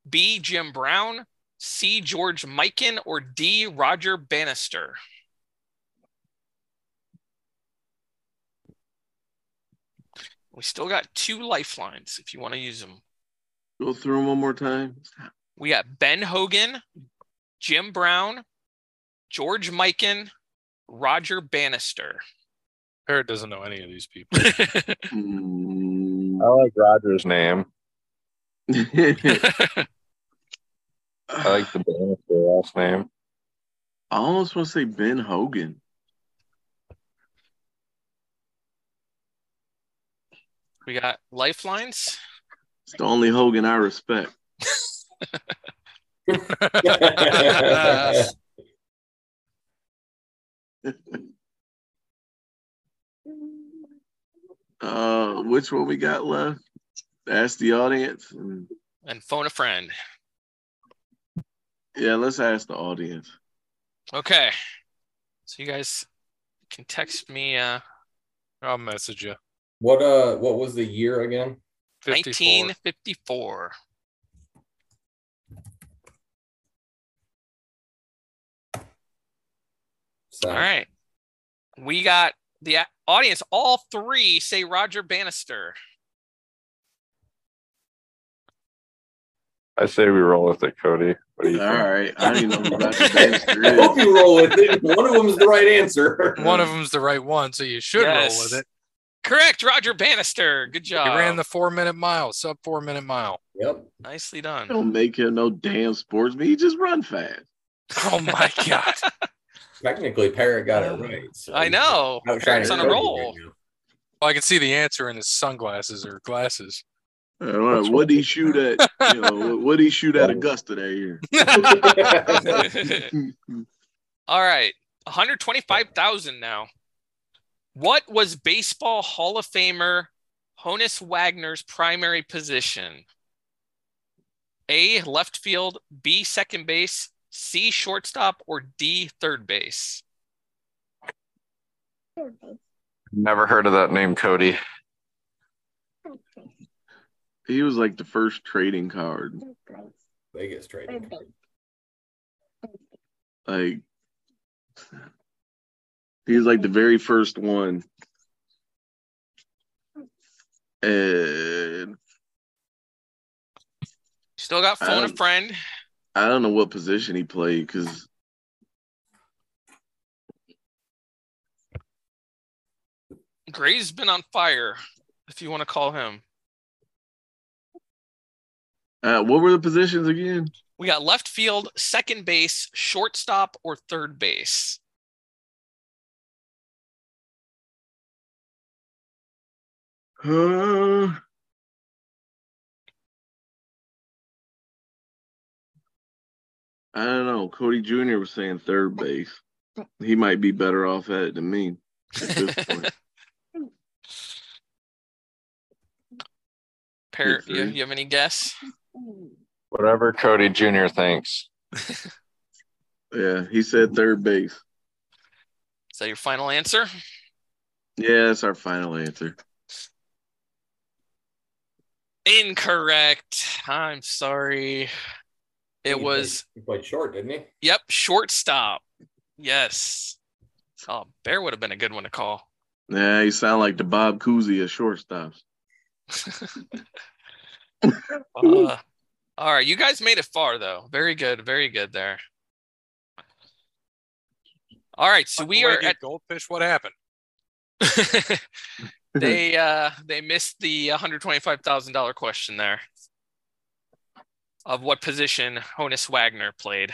B. Jim Brown, C. George Mikan, or D. Roger Bannister? We still got two lifelines if you want to use them. Go through them one more time. We got Ben Hogan, Jim Brown, George Mikan, Roger Bannister. Parrot doesn't know any of these people. I like Roger's name. I like the Bannister last name. I almost want to say Ben Hogan. we got lifelines. It's the only Hogan I respect. Uh, which one we got left? Ask the audience. And- And phone a friend. Yeah, let's ask the audience. Okay. So you guys can text me uh I'll message you. what uh what was the year again? 54. 1954. So, All right. We got the audience, all three say Roger Bannister. I say we roll with it, Cody. What do you All think? right. I don't even know who Roger Bannister I hope you roll with it. One of them is the right answer. One of them's the right one, so you should Yes. roll with it. Correct, Roger Bannister. Good job. He ran the four minute mile, sub four minute mile. Yep. Nicely done. Don't make him no damn sportsman. He just run fast. Oh my God. Technically, Parrot got it right. so I know. he's Parrot's on a roll. right. Well, I can see the answer in his sunglasses or glasses. I. What did he shoot at? You know, what did he shoot at Augusta that year? All right, 125,000 now. What was baseball Hall of Famer Honus Wagner's primary position? A, left field, B, second base, C, shortstop, or D, third base? Never heard of that name, Cody. He was like the first trading card. Vegas trading. Like he's like the very first one. And Still got phone a friend. I don't know what position he played because Gray's been on fire, if you want to call him. Uh, what were the positions again? We got left field, second base, shortstop, or third base. Uh, I don't know. Cody Jr. was saying third base. He might be better off at it than me. at this point. Parrot, you, you have any guess? Whatever Cody Jr. thinks. yeah, he said third base. Is that your final answer? Yeah, that's our final answer. Incorrect. I'm sorry. He It played- was, he played short, didn't he? yep, shortstop. Yes. Oh, Bear would have been a good one to call. Yeah, he sound like the Bob Cousy of shortstops. Uh, all right, you guys made it far though. Very good, very good there. All right, so we are at goldfish. What happened? they uh they missed the $125,000 question there of what position Honus Wagner played.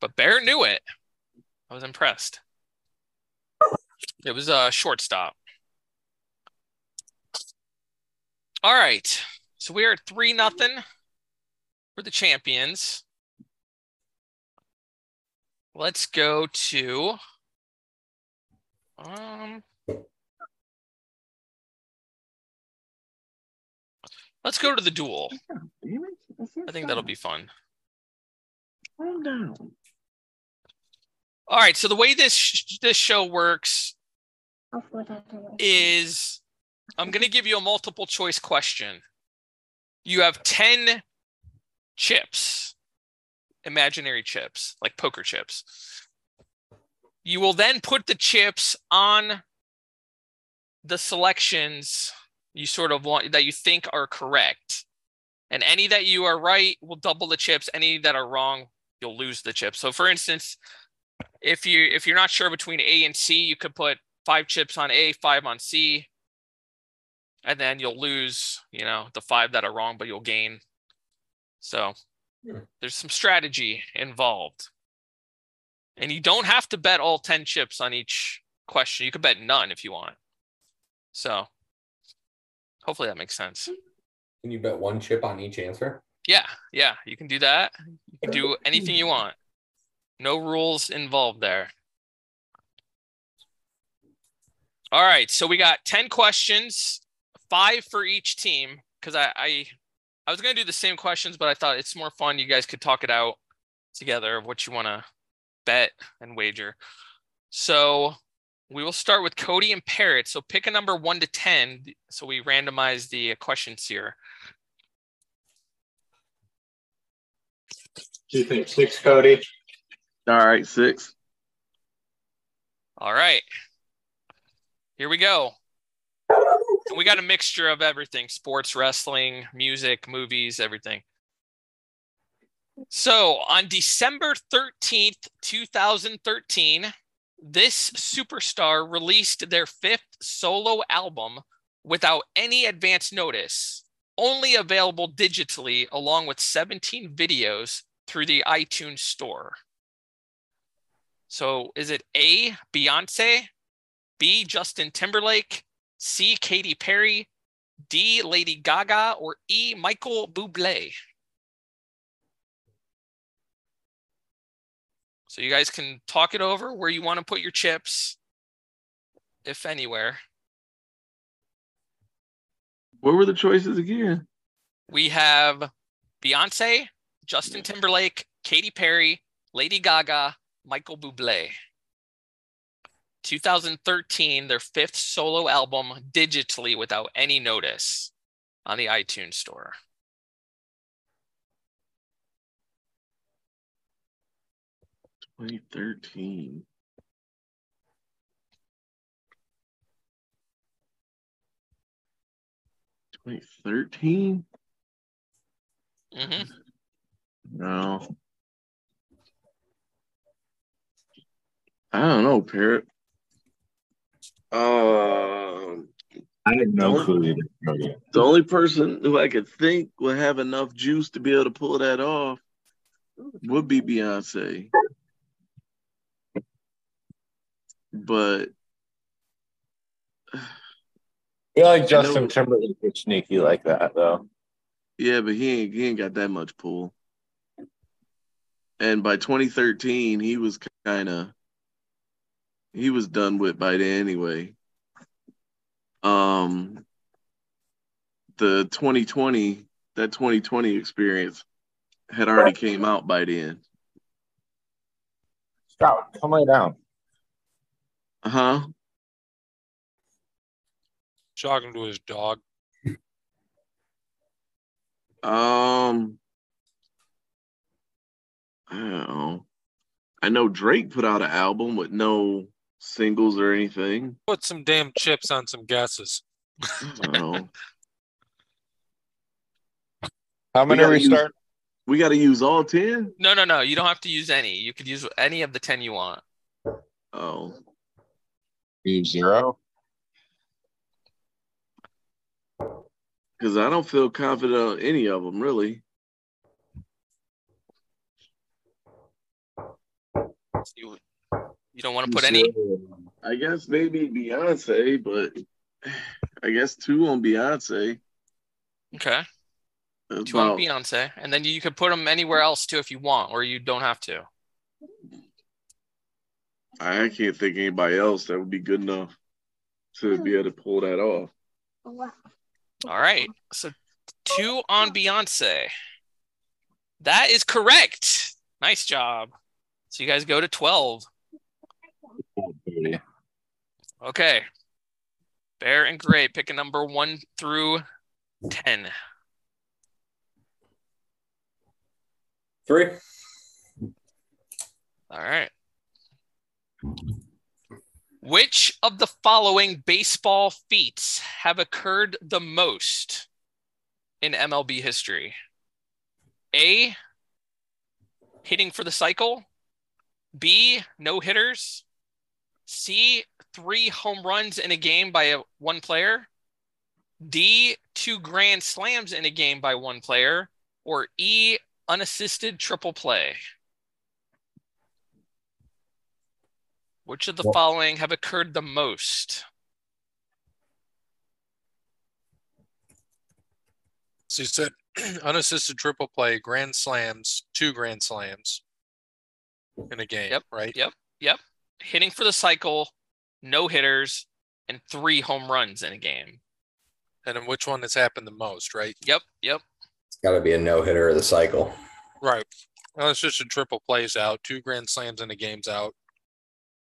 But Bear knew it. I was impressed. It was a shortstop. All right. So we are at 3 nothing for the champions. Let's go to um Let's go to the duel. I think that'll be fun. Calm down. All right, so the way this sh- this show works is I'm going to give you a multiple choice question. You have 10 chips, imaginary chips, like poker chips. You will then put the chips on the selections you sort of want that you think are correct. And any that you are right will double the chips. Any that are wrong, you'll lose the chips. So for instance, if you if you're not sure between A and C, you could put five chips on A, five on C, and then you'll lose, you know, the five that are wrong, but you'll gain. So Hmm. there's some strategy involved. And you don't have to bet all 10 chips on each question. You could bet none if you want. So hopefully that makes sense. Can you bet one chip on each answer? Yeah, yeah, you can do that. You can do anything you want. No rules involved there. All right, so we got 10 questions, five for each team. Because I, I I was gonna do the same questions, but I thought it's more fun. You guys could talk it out together of what you want to bet and wager. So we will start with Cody and Parrot. So pick a number one to ten. So we randomize the questions here. Do you think six, Cody? All right, six. All right. Here we go. We got a mixture of everything sports, wrestling, music, movies, everything. So on December 13th, 2013, this superstar released their fifth solo album without any advance notice, only available digitally along with 17 videos through the iTunes store. So is it A, Beyonce, B, Justin Timberlake, C, Katy Perry, D, Lady Gaga, or E, Michael Bublé? So you guys can talk it over where you want to put your chips, if anywhere. What were the choices again? We have Beyonce, Justin Timberlake, Katy Perry, Lady Gaga, Michael Bublé. 2013, their fifth solo album digitally without any notice on the iTunes store. Twenty thirteen. Twenty thirteen? hmm No. I don't know, Parrot. Um, I had no Don't- clue either. Cody. the only person who I could think would have enough juice to be able to pull that off would be Beyonce. But I like Justin Timberlake is sneaky like that, though. yeah, but he ain't he ain't got that much pull. And by 2013, he was kind of he was done with by then anyway. Um, the 2020 that 2020 experience had already came out by then. Scout, come lay down. Uh huh. Talking to his dog. Um, I don't know. I know Drake put out an album with no singles or anything. Put some damn chips on some guesses. I. How many are we use- start? we got to use all ten. No, no, no. You don't have to use any. You could use any of the 10 you want. Oh, Use zero. because I don't feel confident on any of them really. You, you don't want to put any? Uh, I guess maybe Beyonce, but I guess two on Beyonce. Okay. That's Two on about- Beyonce. And then you could put them anywhere else too if you want, or you don't have to. I can't think anybody else that would be good enough to be able to pull that off. All right. So two on Beyonce. That is correct. Nice job. So you guys go to 12. Okay. Bear and Gray pick a number one through 10. Three. All right. Which of the following baseball feats have occurred the most in MLB history? A, hitting for the cycle. B, no hitters. C, three home runs in a game by a, one player. D, two grand slams in a game by one player. Or E, unassisted triple play. Which of the Well- following have occurred the most? So you said unassisted triple play, grand slams, two grand slams in a game, Yep, right? yep. Yep. Hitting for the cycle, no hitters, and three home runs in a game. And then which one has happened the most, right? Yep. Yep. It's got to be a no hitter of the cycle. Right. it's just a triple plays out, two grand slams in a game's out.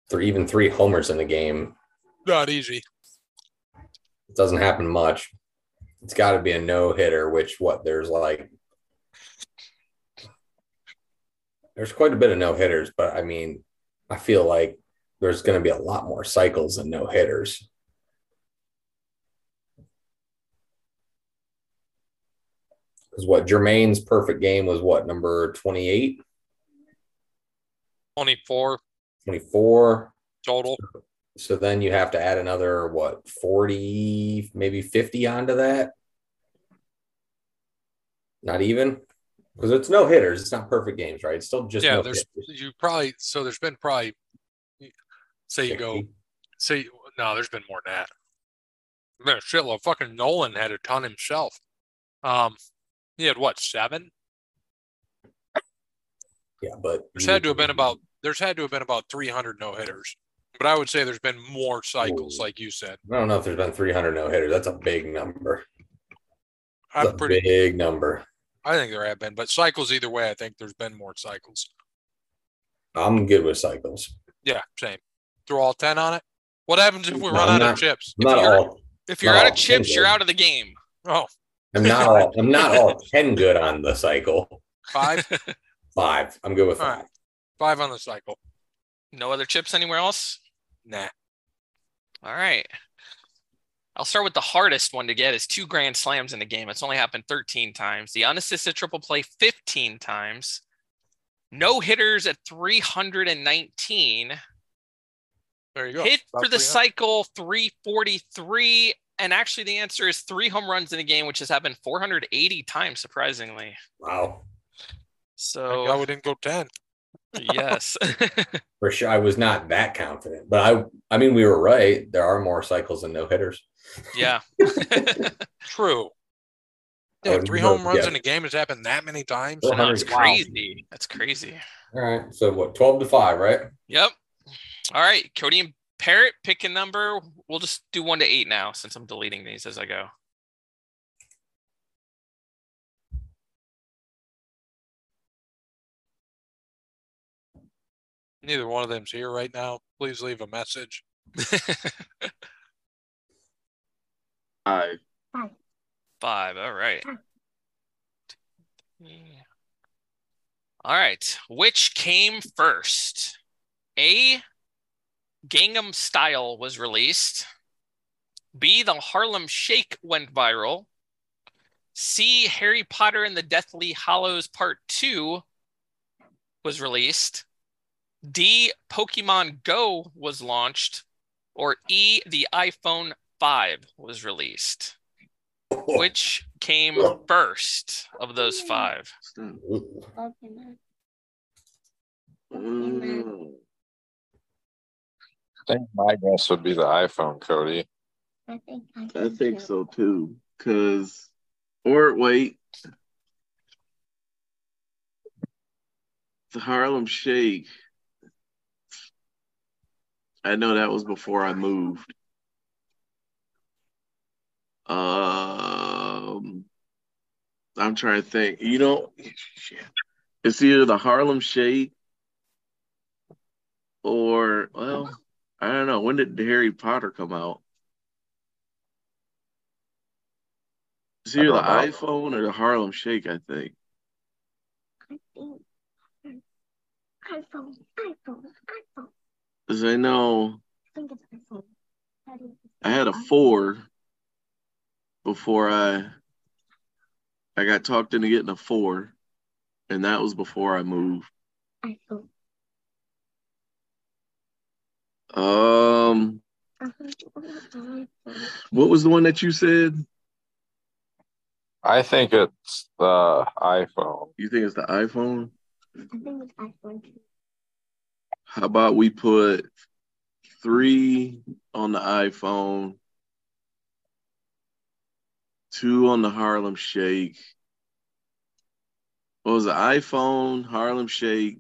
Three, even three homers in the game. Not easy. It doesn't happen much. It's got to be a no hitter, which what there's like there's quite a bit of no hitters, but I mean, I feel like there's going to be a lot more cycles than no hitters. Because what Jermaine's perfect game was what number 28, 24 24. total. So then you have to add another what 40, maybe 50 onto that. Not even because it's no hitters. It's not perfect games, right? It's still just yeah, no there's hitters. you probably so there's been probably Say you go. Say no. There's been more than that. Been shitload. Fucking Nolan had a ton himself. Um, he had what seven? Yeah, but There's had to have been about. There's had to have been about 300 no hitters. But I would say there's been more cycles, Ooh. like you said. I don't know if there's been 300 no hitters. That's a big number. I'm That's a pretty. big number. I think there have been, but cycles either way. I think there's been more cycles. I'm good with cycles. Yeah, same. Throw all 10 on it. What happens if we No, run I'm out not- of chips? I'm not you're- all. If you're out of chips, you're out of the game. Oh, I'm not all. I'm not all 10 good on the cycle. five. Five. I'm good with All five. right. Five on the cycle. No other chips anywhere else? Nah. All right. I'll start with the hardest one to get is two grand slams in a game. It's only happened 13 times. The unassisted triple play 15 times. No hitters at 319. There you go. Hit About for the cycle 343. And actually, the answer is three home runs in a game, which has happened 480 times, surprisingly. Wow. So, we didn't go 10. Yes. For sure. I was not that confident, but I. I mean, we were right. There are more cycles than no hitters. yeah. True. Yeah, would three never home runs guess. in a game has happened that many times. Well, No, it's 100 crazy. That's crazy. All right. So what? 12 to five, right? Yep. All right, Cody and Parrot, pick a number. We'll just do one to eight now since I'm deleting these as I go. Neither one of them's here right now. Please leave a message. Five. Five. All right. All right. Which came first? A. Gangnam Style was released. B. The Harlem Shake went viral. C. Harry Potter and the Deathly Hallows Part 2 was released. D. Pokemon Go was launched. Or E. The iPhone 5 was released. Which came first of those five? Ooh. Pokemon. I think my guess would be the iPhone, Cody. I think I think so too. Cause or wait. The Harlem Shake. I know that was before I moved. Um I'm trying to think. You know, shit. it's either the Harlem Shake or well, I don't know. When did Harry Potter come out? It's I either the know. iPhone or the Harlem Shake, I think. I think iPhone, iPhone, iPhone. Because I know I think it's iPhone. How do you- I had a four before I I got talked into getting a four, and that was before I moved. iPhone. Um, what was the one that you said? I think it's the iPhone. You think it's the iPhone? I think it's iPhone. too. How about we put three on the iPhone, two on the Harlem Shake. What was the iPhone, Harlem Shake,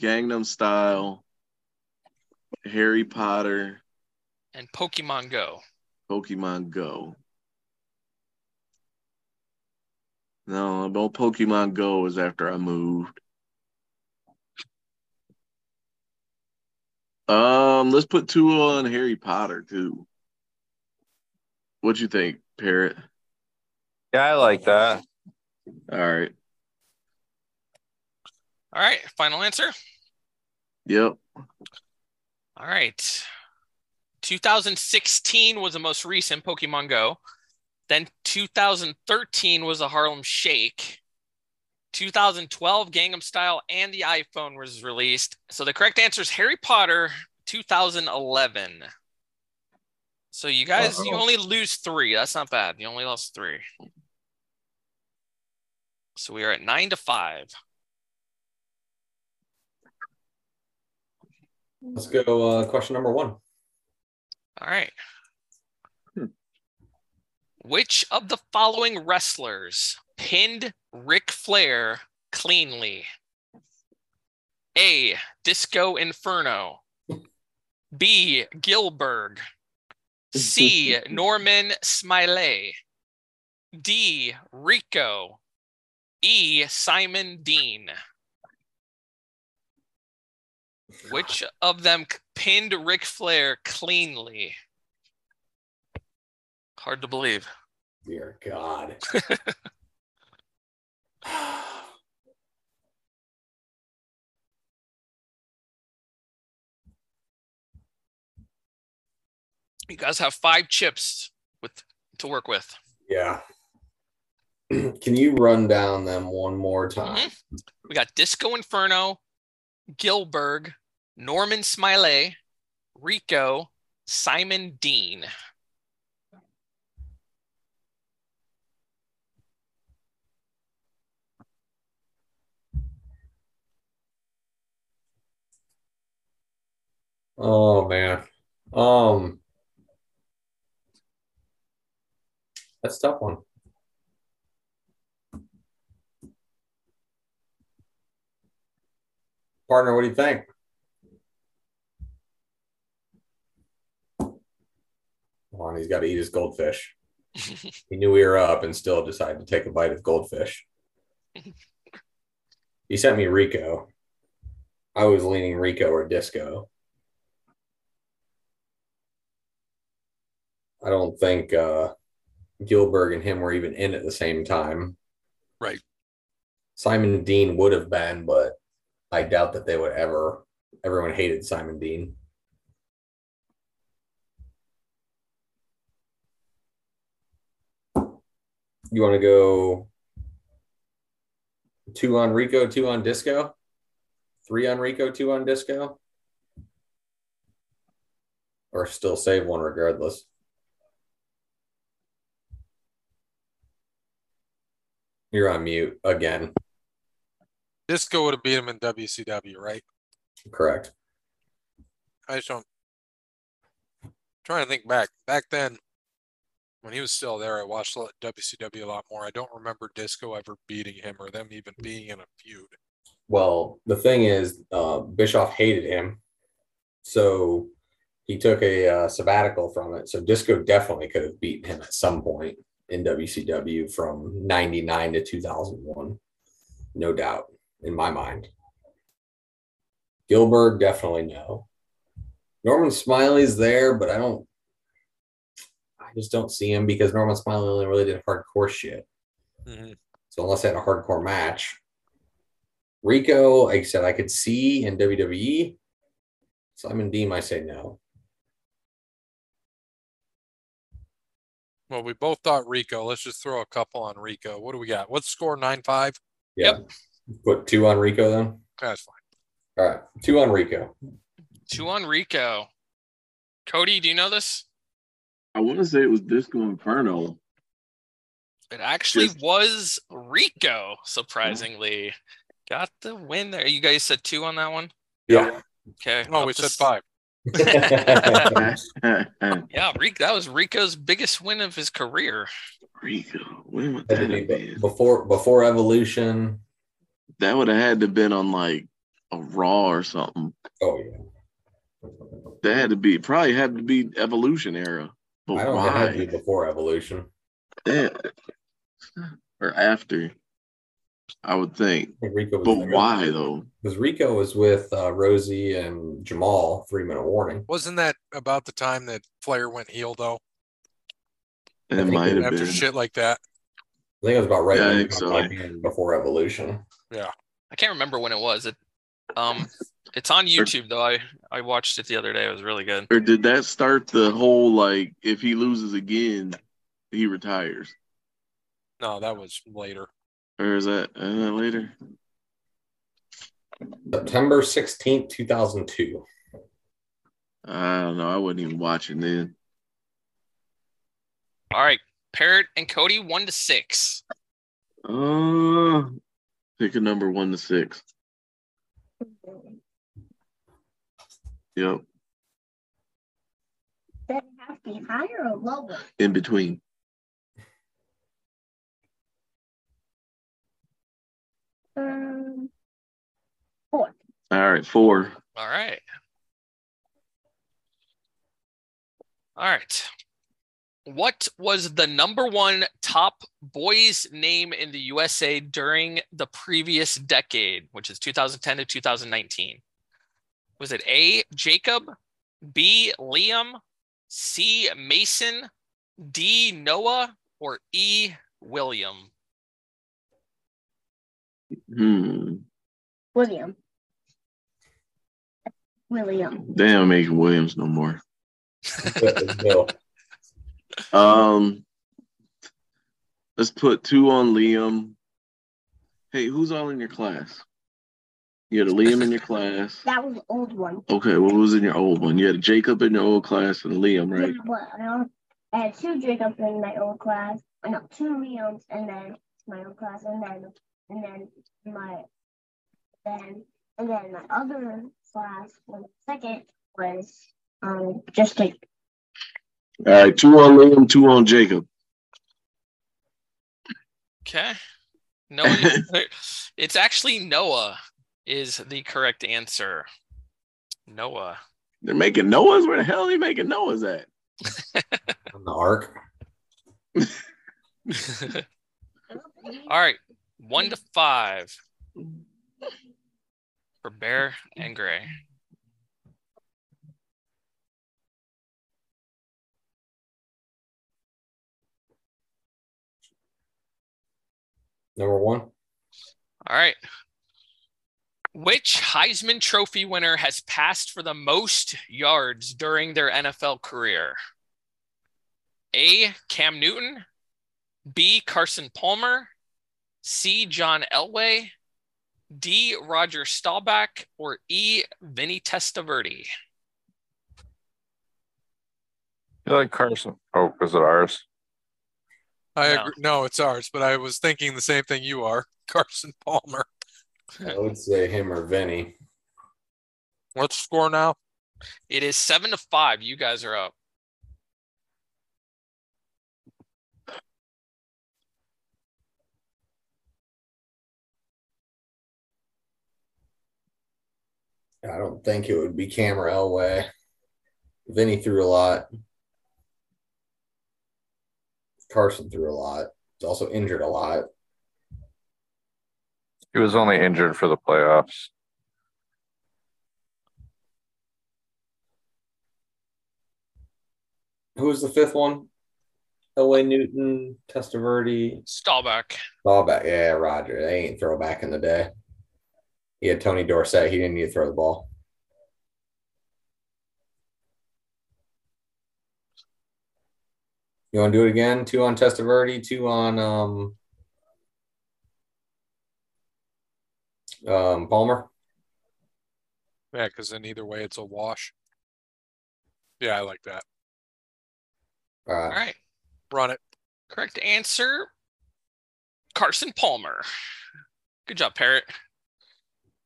Gangnam Style, Harry Potter, And Pokemon Go. Pokemon Go? No, no Pokemon Go was after I moved. Um, let's put two on Harry Potter too. What you think, Parrot? Yeah, I like that. All right. All right, final answer. Yep. All right. 2016 was the most recent Pokemon Go. Then 2013 was the Harlem Shake. 2012 Gangnam Style and the iPhone was released. So the correct answer is Harry Potter 2011. So you guys, you Uh-oh. only lose three. That's not bad. You only lost three. So we are at nine to five. Let's go. Uh, question number one. All right. Hmm. Which of the following wrestlers pinned Ric Flair cleanly? A. Disco Inferno. B. Gilberg. C. Norman Smiley. D. Rico. E. Simon Dean. Which of them pinned Ric Flair cleanly? Hard to believe. Dear God. You guys have five chips with to work with. yeah. Can you run down them one more mm-hmm. time? We got Disco Inferno, Gilberg, Norman Smiley, Rico, Simon Dean. Oh man. Um That's a tough one. Partner, what do you think? Come on, he's got to eat his goldfish. He knew we were up and still decided to take a bite of goldfish. he sent me Rico. I was leaning Rico or Disco. I don't think uh, Gilberg and him were even in at the same time. Right. Simon Dean would have been, but I doubt that they would ever. Everyone hated Simon Dean. You want to go two on Rico, two on Disco, three on Rico, two on Disco, or still save one regardless? You're on mute again. Disco would have beat him in WCW, right? Correct. I just don't. trying to think back. Back then, when he was still there, I watched a lot- WCW a lot more. I don't remember Disco ever beating him or them even being in a feud. Well, the thing is, uh, Bischoff hated him, so he took a uh, sabbatical from it. So Disco definitely could have beaten him at some point in WCW from '99 to 2001, no doubt in my mind. Gilberg definitely no. Norman Smiley's there, but I don't. I just don't see him because Norman Smiley only really did hardcore shit. Mhm. So unless they had a hardcore match, Rico, like I said, I could see in WWE. Simon Dean, I say no. Well, we both thought Rico. Let's just throw a couple on Rico. What do we got? What's the score? Nine five. Yeah. Put two on Rico then. That's fine. All right, two on Rico. Two on Rico. Cody, do you know this? I want to say it was Disco Inferno. It actually Just- was Rico, surprisingly. Got the win there. You guys said two on that one? Yeah. Okay. No, we to said s- five. Yeah, Rico, that was Rico's biggest win of his career. Rico. When would that to have been? before before Evolution. That would have had to been on like a Raw or something. Oh yeah. That had to be probably had to be Evolution era. But I don't think it had to be why? before Evolution. Yeah. Or after, I would think. I think Rico was But there. why though? Because Rico was with uh, Rosie and Jamal. Three minute warning. Wasn't that about the time that Flair went heel though? It might have been After been. shit like that. I think it was about right Yeah, I when think he so. got back in before Evolution. Yeah, I can't remember when it was. It um it's on YouTube though. I I watched it the other day. It was really good. Or did that start the whole like if he loses again, he retires? No, that was later. Or is that, is that later? September sixteenth, two thousand two. I don't know. I wasn't even watching then. All right. Parrot and Cody, one to six. Uh, pick a number one to six. Yep. Does it have to be higher or lower? In between. Um, four. All right, four. All right. All right. What was the number one top boys name in the USA during the previous decade, which is 2010 to 2019? Was it A, Jacob, B, Liam, C, Mason, D, Noah, or E, William? Hmm. William. William. They ain't making Williams no more. Bill. Um, let's put two on Liam. Hey, who's all in your class? You had a Liam in your class. That was the old one. Okay, what was in your old one? You had a Jacob in your old class and a Liam, right? Yeah, but I had two Jacobs in my old class. I know two Leons, and then my old class, and then and then my then and then my other class, the second was um just like All right, two on Liam, two on Jacob. Okay. No, it's actually Noah is the correct answer. Noah. They're making Noah's. Where the hell are they making Noah's at? On the ark. All right. One to five for Bear and Gray. Number one. All right. Which Heisman Trophy winner has passed for the most yards during their NFL career? A. Cam Newton, B. Carson Palmer, C. John Elway, D. Roger Staubach, or E. Vinny Testaverde? You like Carson? Oh, is it ours? I No. agree. No, it's ours, but I was thinking the same thing you are, Carson Palmer. I would say him or Vinny. What's the score now? It is seven to five. You guys are up. I don't think it would be Cam or Elway. Vinny threw a lot. Carson threw a lot. He's also injured a lot. He was only injured for the playoffs. Who was the fifth one? Elway Newton, Testaverde, Stallback. Stallback. Yeah, Roger. They ain't throw back in the day. He had Tony Dorsett. He didn't need to throw the ball. You want to do it again? Two on Testaverde, two on um, um, Palmer. Yeah, because then either way, it's a wash. Yeah, I like that. All All right. right. Run it. Correct answer Carson Palmer. Good job, Parrot.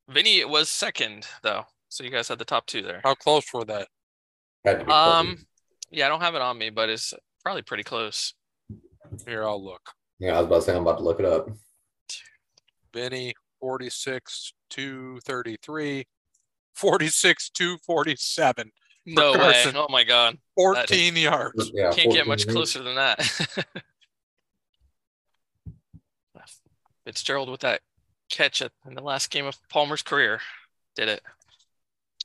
Vinny was second, though. So you guys had the top two there. How close were that? Had to be Um, yeah, I don't have it on me, but it's probably pretty close. Here, I'll look. yeah, I was about to say I'm about to look it up. Benny, 46, 233, 46, 247, No way. Oh my god. 14 yards. Yeah, Can't get much minutes. closer than that. Fitzgerald with that catch at, in the last game of Palmer's career. Did it.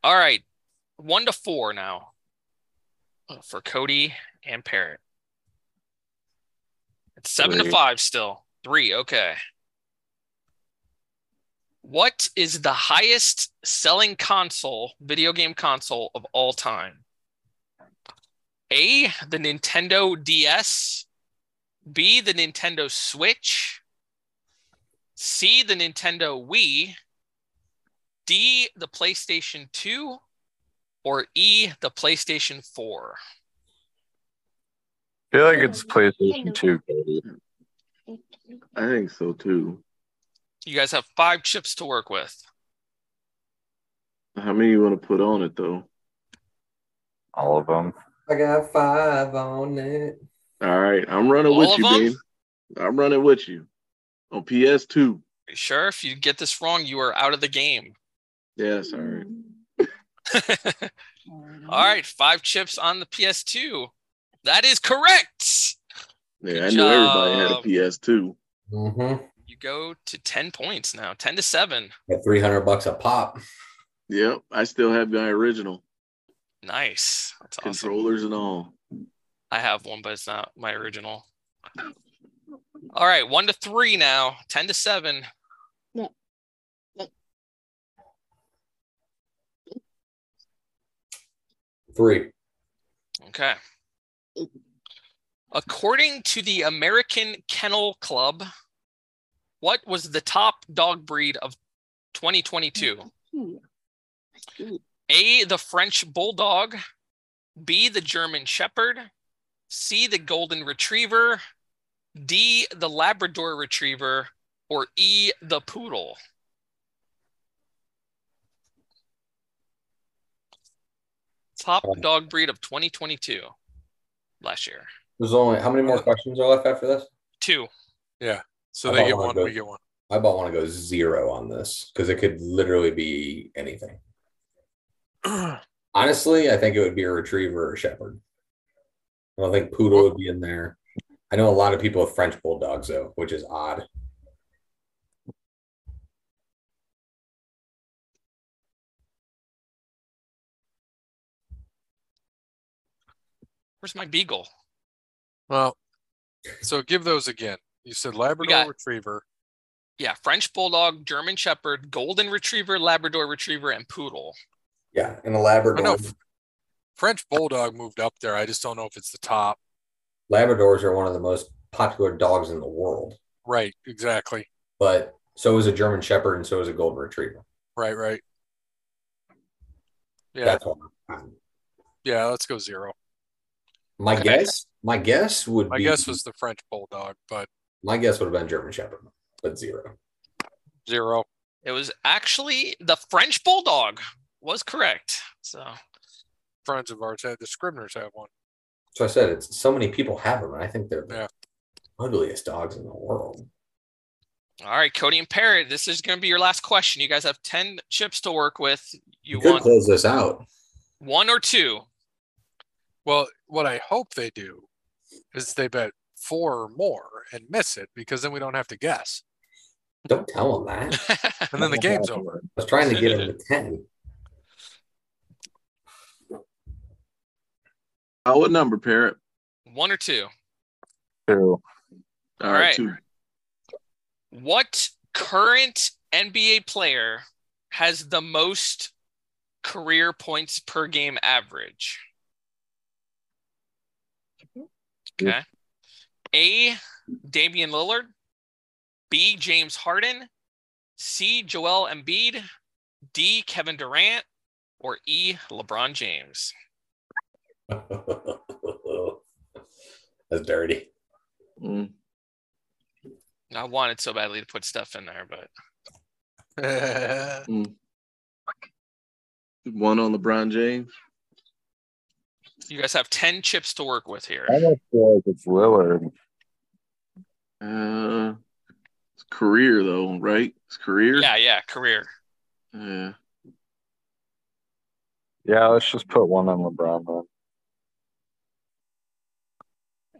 All right. One to four now uh, for Kode and Parrot. It's seven to five still. Three. Okay. What is the highest selling console, video game console of all time? A, the Nintendo DS, B, the Nintendo Switch, C, the Nintendo Wii, D, the PlayStation 2, or E, the PlayStation 4. I feel like it's PlayStation 2. I think so too. You guys have five chips to work with. How many you want to put on it though? All of them. I got five on it. All right, I'm running All with you, them? Dean. I'm running with you on PS2. You sure? If you get this wrong, you are out of the game. Yes, all right. All right, five chips on the PS2. That is correct. Yeah, Good I knew everybody had a. PS2. Mm-hmm. You go to 10 points now, 10 to 7. At 300 bucks a pop. Yep, I still have my original Nice. That's awesome. controllers and all. I have one, but it's not my original. All right, one to three now, 10 to 7. Three. Okay. According to the American Kennel Club, what was the top dog breed of 2022? A, the French Bulldog, B, the German Shepherd, C, the Golden Retriever, D, the Labrador Retriever, or E, the Poodle? Top dog breed of 2022 last year. There's only how many more questions are left after this? Two. Yeah. So I they get one one, of we get one. I about want to go zero on this because it could literally be anything. Honestly, I think it would be a retriever or a shepherd. I don't think poodle would be in there. I know a lot of people have French bulldogs though, which is odd. Where's my beagle? Well, so give those again. You said Labrador got- Retriever. Yeah, French Bulldog, German Shepherd, Golden Retriever, Labrador Retriever, and Poodle. Yeah, and a I Labrador. know French Bulldog moved up there. I just don't know if it's the top. Labradors are one of the most popular dogs in the world, Right, exactly. but so is a German Shepherd and so is a Golden Retriever. Right, right. Yeah, That's all. Yeah. Let's go zero. My Okay. guess, my guess would be My be guess was the French Bulldog, but my guess would have been German Shepherd, but zero. zero. It was actually the French Bulldog was correct. So Friends of ours had the Scribners have one. So I said it's so many people have them, and I think they're the ugliest dogs in the world. all right, Kode and Parrot, this is gonna be your last question. You guys have 10 chips to work with. You You could want close this out. one or two. Well, what I hope they do is they bet four or more and miss it because then we don't have to guess. Don't tell them that. And then the game's over. I was trying to get him to ten. Oh, what number, Parrot? one or two. Two. All right. right, two. What current NBA player has the most career points per game average? Okay. A. Damian Lillard. B. James Harden. C. Joel Embiid. D. Kevin Durant. Or E. LeBron James. That's dirty. Mm. I wanted so badly to put stuff in there, but One on LeBron James. you guys have 10 chips to work with here. I almost feel like it's Lillard. Uh, it's career though, right? It's career. Yeah, yeah, career. Yeah. Yeah, let's just put one on LeBron then.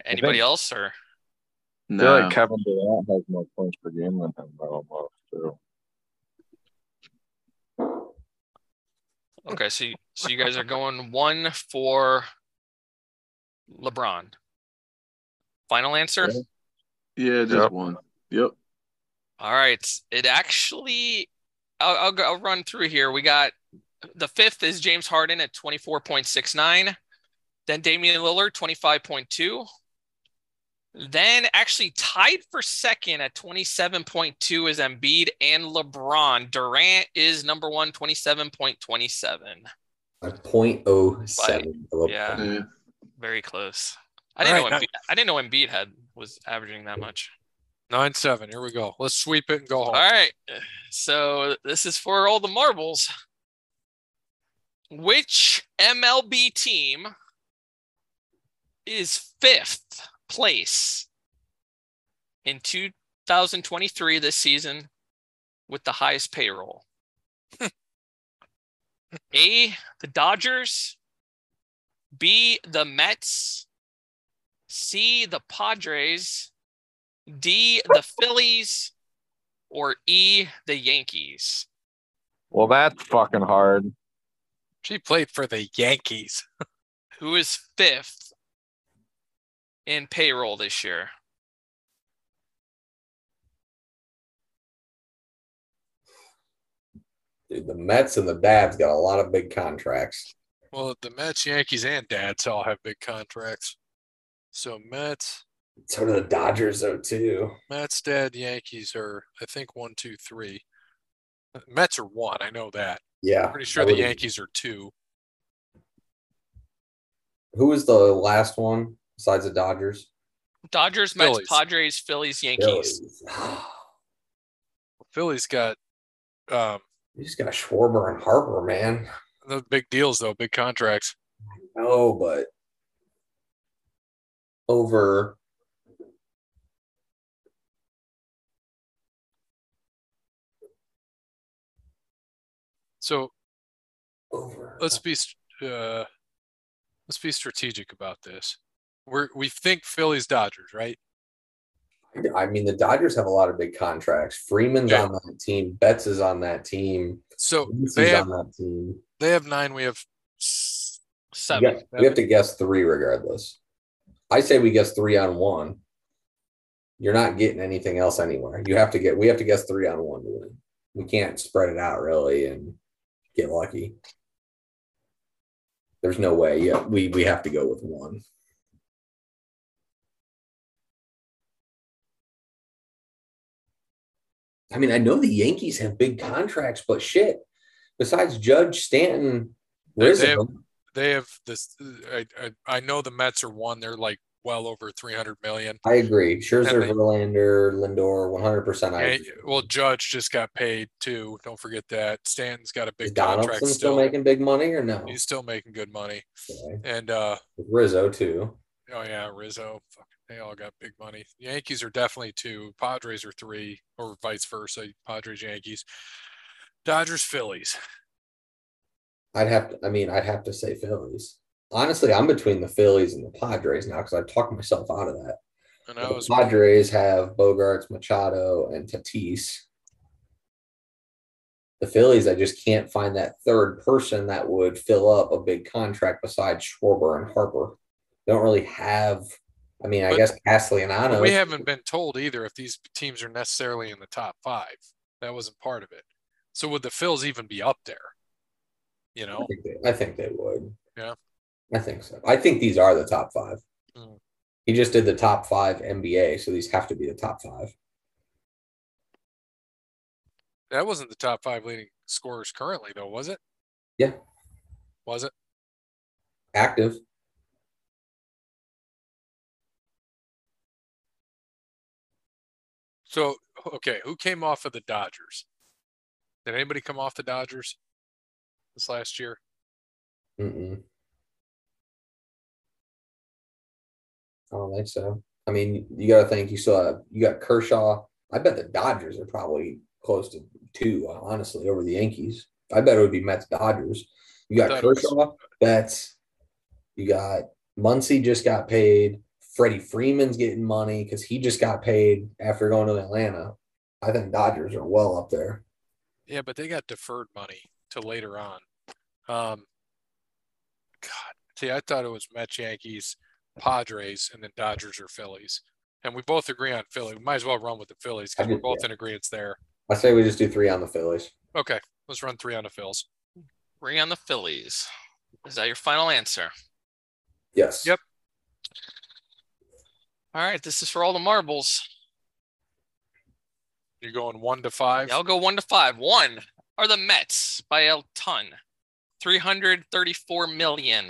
Anybody think- else or I feel No. like Kevin Durant has more points per game than him, though, almost too. okay, so you, so you guys are going one for LeBron. Final answer? yeah, just Yep. one. Yep. All right. It actually I'll, I'll go I'll run through here. We got the fifth is James Harden at 24.69. Then Damian Lillard, 25.2. Then actually tied for second at 27.2 is Embiid and LeBron. Durant is number one, 27.27. A point oh seven. Yeah. Yeah. Very close. I didn't right, know now- Embiid, I didn't know Embiid had was averaging that much. Nine seven. Here we go. Let's sweep it and go home. All right. So this is for all the marbles. Which MLB team is fifth place in 2023 this season with the highest payroll? A, the Dodgers. B, the Mets. C, the Padres. D, the Phillies. Or E, the Yankees. Well, that's fucking hard. She played for the Yankees. Who is fifth in payroll this year? Dude, the Mets and the Dads got a lot of big contracts. Well, the Mets, Yankees, and Dads all have big contracts. So Mets, So do the Dodgers, though, too. Mets, Dad, Yankees are I think one, two, three. Mets are one. I know that. Yeah. Pretty sure the Yankees are two. Who was the last one besides the Dodgers? Dodgers, Mets, Phillies. Padres, Phillies, Yankees. Phillies. Phillies got um you just got Schwarber and Harper, man. the big deals though, big contracts. No, but over So over. let's be uh let's be strategic about this. We're we think Phillies Dodgers, right? I mean, the Dodgers have a lot of big contracts. Freeman's Yeah. on that team. Betts is on that team. So they have on that team. they have nine, we have Seven. got- we have to guess three regardless. I say we guess three on one. You're not getting anything else anywhere. You have to get. We have to guess three on one to win. We can't spread it out really and get lucky. There's no way. Yeah, we we have to go with one. I mean, I know the Yankees have big contracts, but shit. Besides Judge Stanton, They- they Rizzo, they have this I, I I know the Mets are one, they're like well over three hundred million. I agree. Scherzer, they- Verlander, Lindor, one hundred percent. I agree. well, Judge just got paid too. Don't forget that. Stanton's got a Is big contract Donaldson still still. making big money or no? He's still making good money. Okay. And uh Rizzo too. oh yeah, Rizzo. They all got big money. Yankees are definitely two. Padres are three, or vice versa. Padres, Yankees. Dodgers, Phillies. I'd have to. I mean, I'd have to say Phillies. Honestly, I'm between the Phillies and the Padres now because I've talked myself out of that. And I was the Padres have Bogaerts, Machado, and Tatis. The Phillies, I just can't find that third person that would fill up a big contract besides Schwarber and Harper. They don't really have. I mean, I But- guess Castellanos. we haven't been told either if these teams are necessarily in the top five. That wasn't part of it. So would the Phils even be up there? You I know, think they, I think they would. Yeah. I think so. I think these are the top five. Mm. He just did the top five NBA, so these have to be the top five. that wasn't the top five leading scorers currently, though, was it? Yeah. Was it? Active. So okay, who came off of the Dodgers? Did anybody come off the Dodgers this last year? Mm-mm. I don't think so. I mean, you got to think you still have you got Kershaw. I bet the Dodgers are probably close to two, honestly, over the Yankees. I bet it would be Mets Dodgers. You got thought it was- Kershaw, Betts. You got Muncy just got paid. Freddie Freeman's getting money because he just got paid after going to Atlanta. I think Dodgers are well up there. Yeah, but they got deferred money to later on. Um, God, see, I thought it was Mets, Yankees, Padres, and then Dodgers or Phillies. And we both agree on Philly. We might as well run with the Phillies because we're both yeah. in agreement there. I say we just do three on the Phillies. Okay, let's run three on the Phillies. Three on the Phillies. Is that your final answer? Yes. Yep. All right, this is for all the marbles. You're going one to five. Yeah, I'll go one to five. One are the Mets by a ton, 334 million.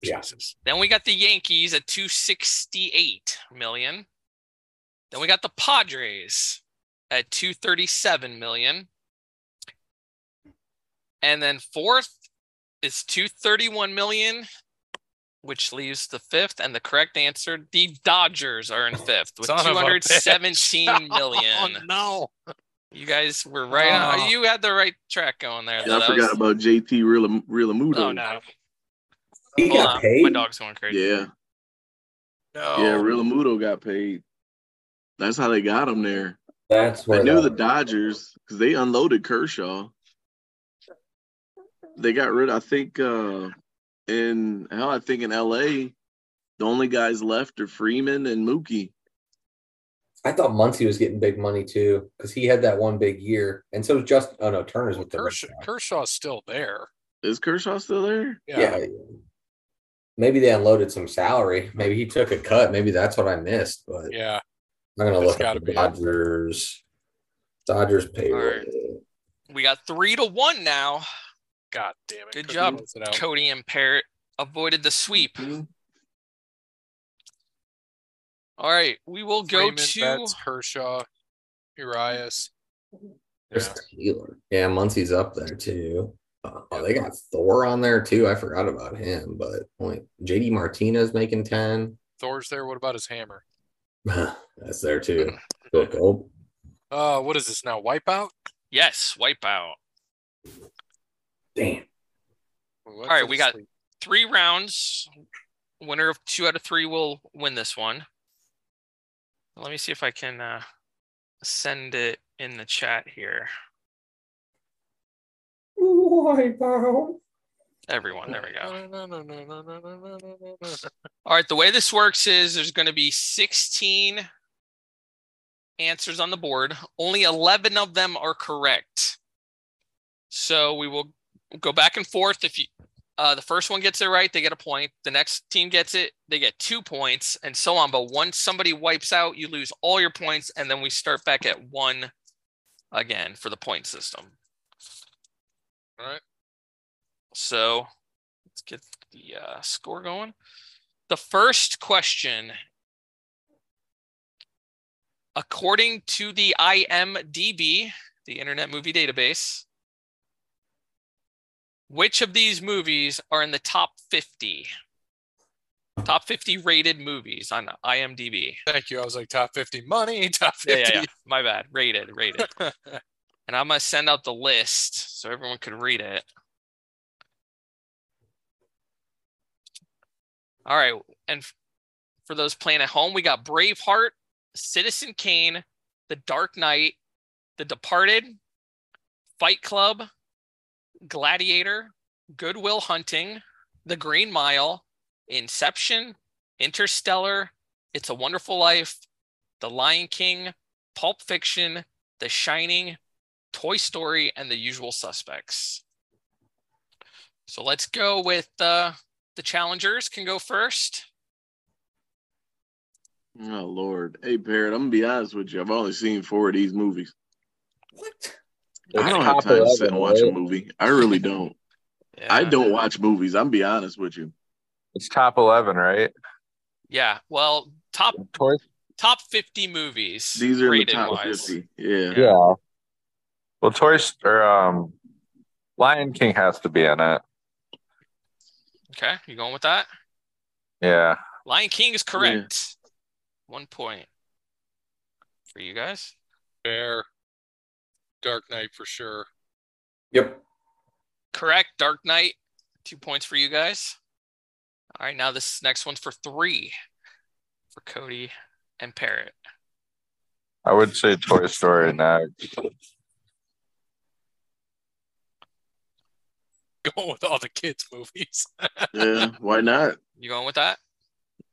Yeah. Jesus. Then we got the Yankees at 268 million. Then we got the Padres at 237 million. And then fourth is 231 million, which leaves the fifth. And the correct answer, the Dodgers are in fifth with Son of a bitch. 217 million. Oh no. You guys were right. on. Oh. You had the right track going there. Yeah. I forgot was- about JT Real Realmuto. Oh no! He Hold got on. paid. My dog's going crazy. Yeah, No. yeah, Realmuto got paid. That's how they got him there. That's what I knew the- the Dodgers because they unloaded Kershaw. They got rid. I think uh in hell, I think in LA, the only guys left are Freeman and Mookie. I thought Muncy was getting big money too because he had that one big year, and so just oh no, Turner's with the Kershaw, Sox. Kershaw's still there. Is Kershaw still there? Yeah. Yeah. Maybe they unloaded some salary. Maybe he took a cut. Maybe that's what I missed. But Yeah. I'm gonna That's look gotta at the be it. Dodgers. Dodgers payroll. Alright. We got three to one now. God damn it. Good Couldn't job, it. Kode and Parrot avoided the sweep. All right, we will go to Betts, Kershaw, Urias. There's Yeah. Taylor. Yeah, Muncy's up there too. Uh, oh, they got Thor on there too. I forgot about him, but point JD Martinez making 10. Thor's there. What about his hammer? That's there too. Bill Gold. Uh, what is this now? Wipeout? yes, wipeout. Damn. Well, All right, we got sleep. three rounds. Winner of two out of three will win this one. Let me see if I can uh, send it in the chat here. Everyone, there we go. All right, the way this works is there's going to be 16 answers on the board. Only 11 of them are correct. So we will go back and forth. If you uh, the first one gets it right, they get a point. The next team gets it, they get two points, and so on. But once somebody wipes out, you lose all your points, and then we start back at one again for the point system. All right. So let's get the uh, score going. The first question, according to the IMDb, the Internet Movie Database, which of these movies are in the top 50? Top 50 rated movies on IMDb. Thank you. I was like top 50 money, top 50. yeah, yeah. My bad. Rated, rated. and I'm going to send out the list so everyone can read it. All right. And for those playing at home, we got Braveheart, Citizen Kane, The Dark Knight, The Departed, Fight Club, Gladiator, Goodwill Hunting, The Green Mile, Inception, Interstellar, It's a Wonderful Life, The Lion King, Pulp Fiction, The Shining, Toy Story, and The Usual Suspects. So let's go with uh, the challengers. Can go first. Oh Lord, hey Parrot, I'm gonna be honest with you. I've only seen four of these movies. What? I don't have time to sit and watch a movie. I really don't. I don't watch movies. I'm be honest with you. It's top eleven, right? Yeah. Well, top top 50 movies. These are in the top wise. fifty. Yeah. Yeah. Well, Toy St- or um, Lion King has to be in it. Okay, you going with that? Yeah. Lion King is correct. One point for you guys. Fair. Dark Knight for sure. Yep. Correct. Dark Knight. Two points for you guys. All right, now this next one's for three for Kode and Parrot. I would say Toy Story next. Going with all the kids' movies. Yeah. Why not? You going with that?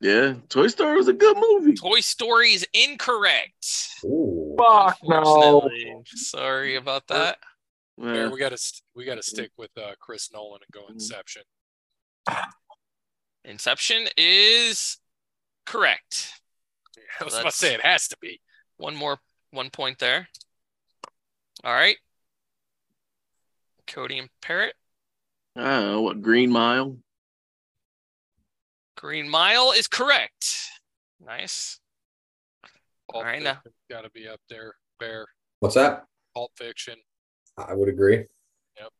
Yeah. Toy Story was a good movie. Toy Story is incorrect. Ooh. Fuck no. Sorry about that. Fair, Yeah. we got to we got to stick with uh, Chris Nolan and go Inception. Inception is correct. I was about to say it has to be. One more, one point there. All right. Cody and Parrot. I don't know what Green Mile. Green Mile is correct. Nice. Pulp right, now- got to be up there. Bear. What's that? Pulp Fiction. I would agree.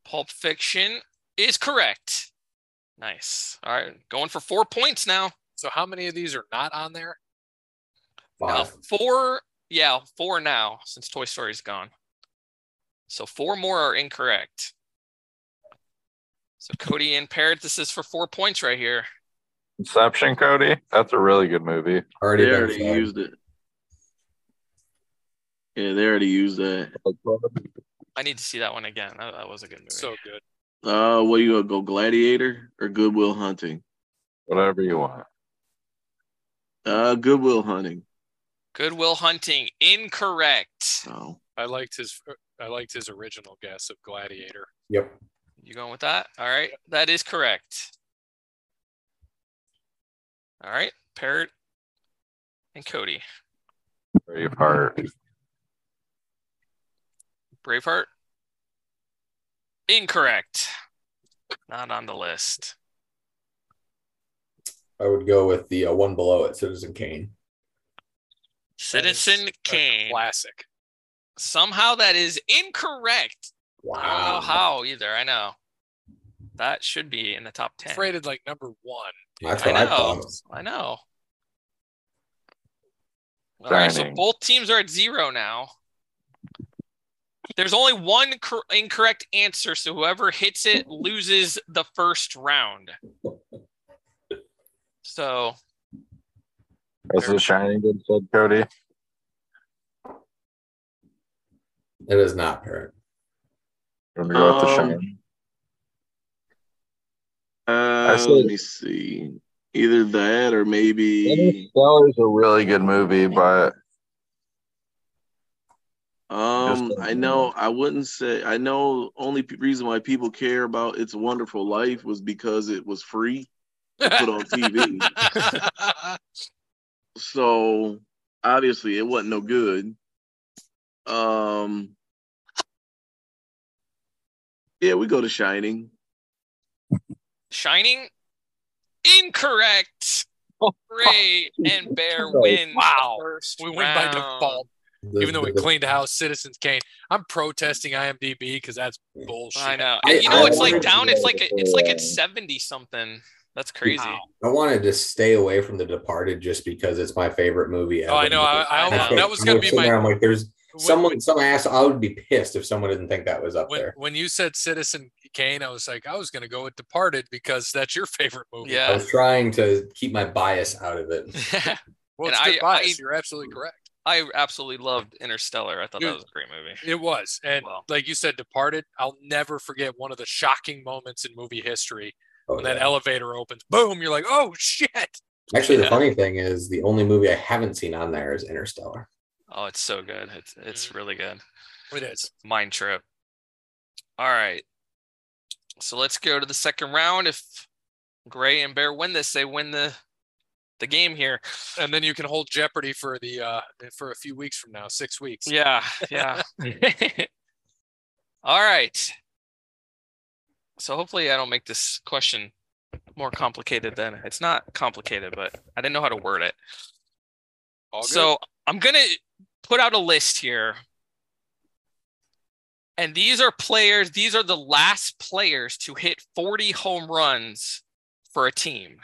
Pulp Fiction is correct. Nice. All right, going for four points now. So how many of these are not on there? Now Five. four, yeah, four now since Toy Story's gone. So four more are incorrect. So Kode and Parrot, this is for four points right here. Inception, Kode. That's a really good movie. Already already used it. Yeah, they already used that. I need to see that one again. That, that was a good movie. So good. Uh, what are you gonna go, Gladiator or Goodwill Hunting? Whatever you want. Uh, Goodwill Hunting. Goodwill Hunting, incorrect. Oh, I liked his I liked his original guess of Gladiator. Yep. You going with that? All right, that is correct. All right, Parrot and Kode. Braveheart. Braveheart, incorrect. Not on the list. I would go with the uh, one below it, Citizen Kane. Citizen Kane. Classic. Somehow that is incorrect. I don't know how either. I know. That should be in the top 10. It's rated like number one. That's I what I, know. thought. I know. All right, so both teams are at zero now. There's only one cor- incorrect answer, so whoever hits it loses the first round. So Is The Shining good, said Kode? It is not Parrot. Let me to go with The Um, Shining? uh, said- let me see. Either that or maybe Interstellar's a really good movie, but um. I know. I wouldn't say. I know. Only p- reason why people care about It's a Wonderful Life was because it was free to put on TV. so obviously it wasn't no good. Um. Yeah, we go to Shining. Shining, incorrect. Ray and Bear win. Wow. first we win by round. default, The- even though we the- cleaned house Citizens Kane. I'm protesting IMDb because that's bullshit. I know. I- you know, I it's like down. It's like a, it's like the, it's seventy something. That's crazy. Wow. I wanted to stay away from The Departed just because it's my favorite movie. Oh, I know. I, I I almost, that was gonna be sitting there, my I'm like, there's when- someone. Someone asked. I would be pissed if someone didn't think that was up when, there. when you said Citizen Kane, I was like, I was gonna go with Departed because that's your favorite movie. Yeah. I Yeah. was trying to keep my bias out of it. Well, And it's good I- bias. I- You're absolutely mm. correct. I absolutely loved Interstellar. I thought that was a great movie. It was, and Well. like you said, Departed. I'll never forget one of the shocking moments in movie history Oh, when that elevator opens. Boom! You're like, oh shit! Actually, the funny thing is, the only movie I haven't seen on there is Interstellar. Oh, it's so good. It's it's mm. really good. It is. Mind trip. All right. So let's go to the second round. If Gray and Bear win this, they win the the game here. And then you can hold Jeopardy for the uh for a few weeks from now, six weeks. Yeah, yeah. All right. So hopefully I don't make this question more complicated than it's not complicated, but I didn't know how to word it. So I'm gonna put out a list here. And these are players, these are the last players to hit 40 home runs for a team.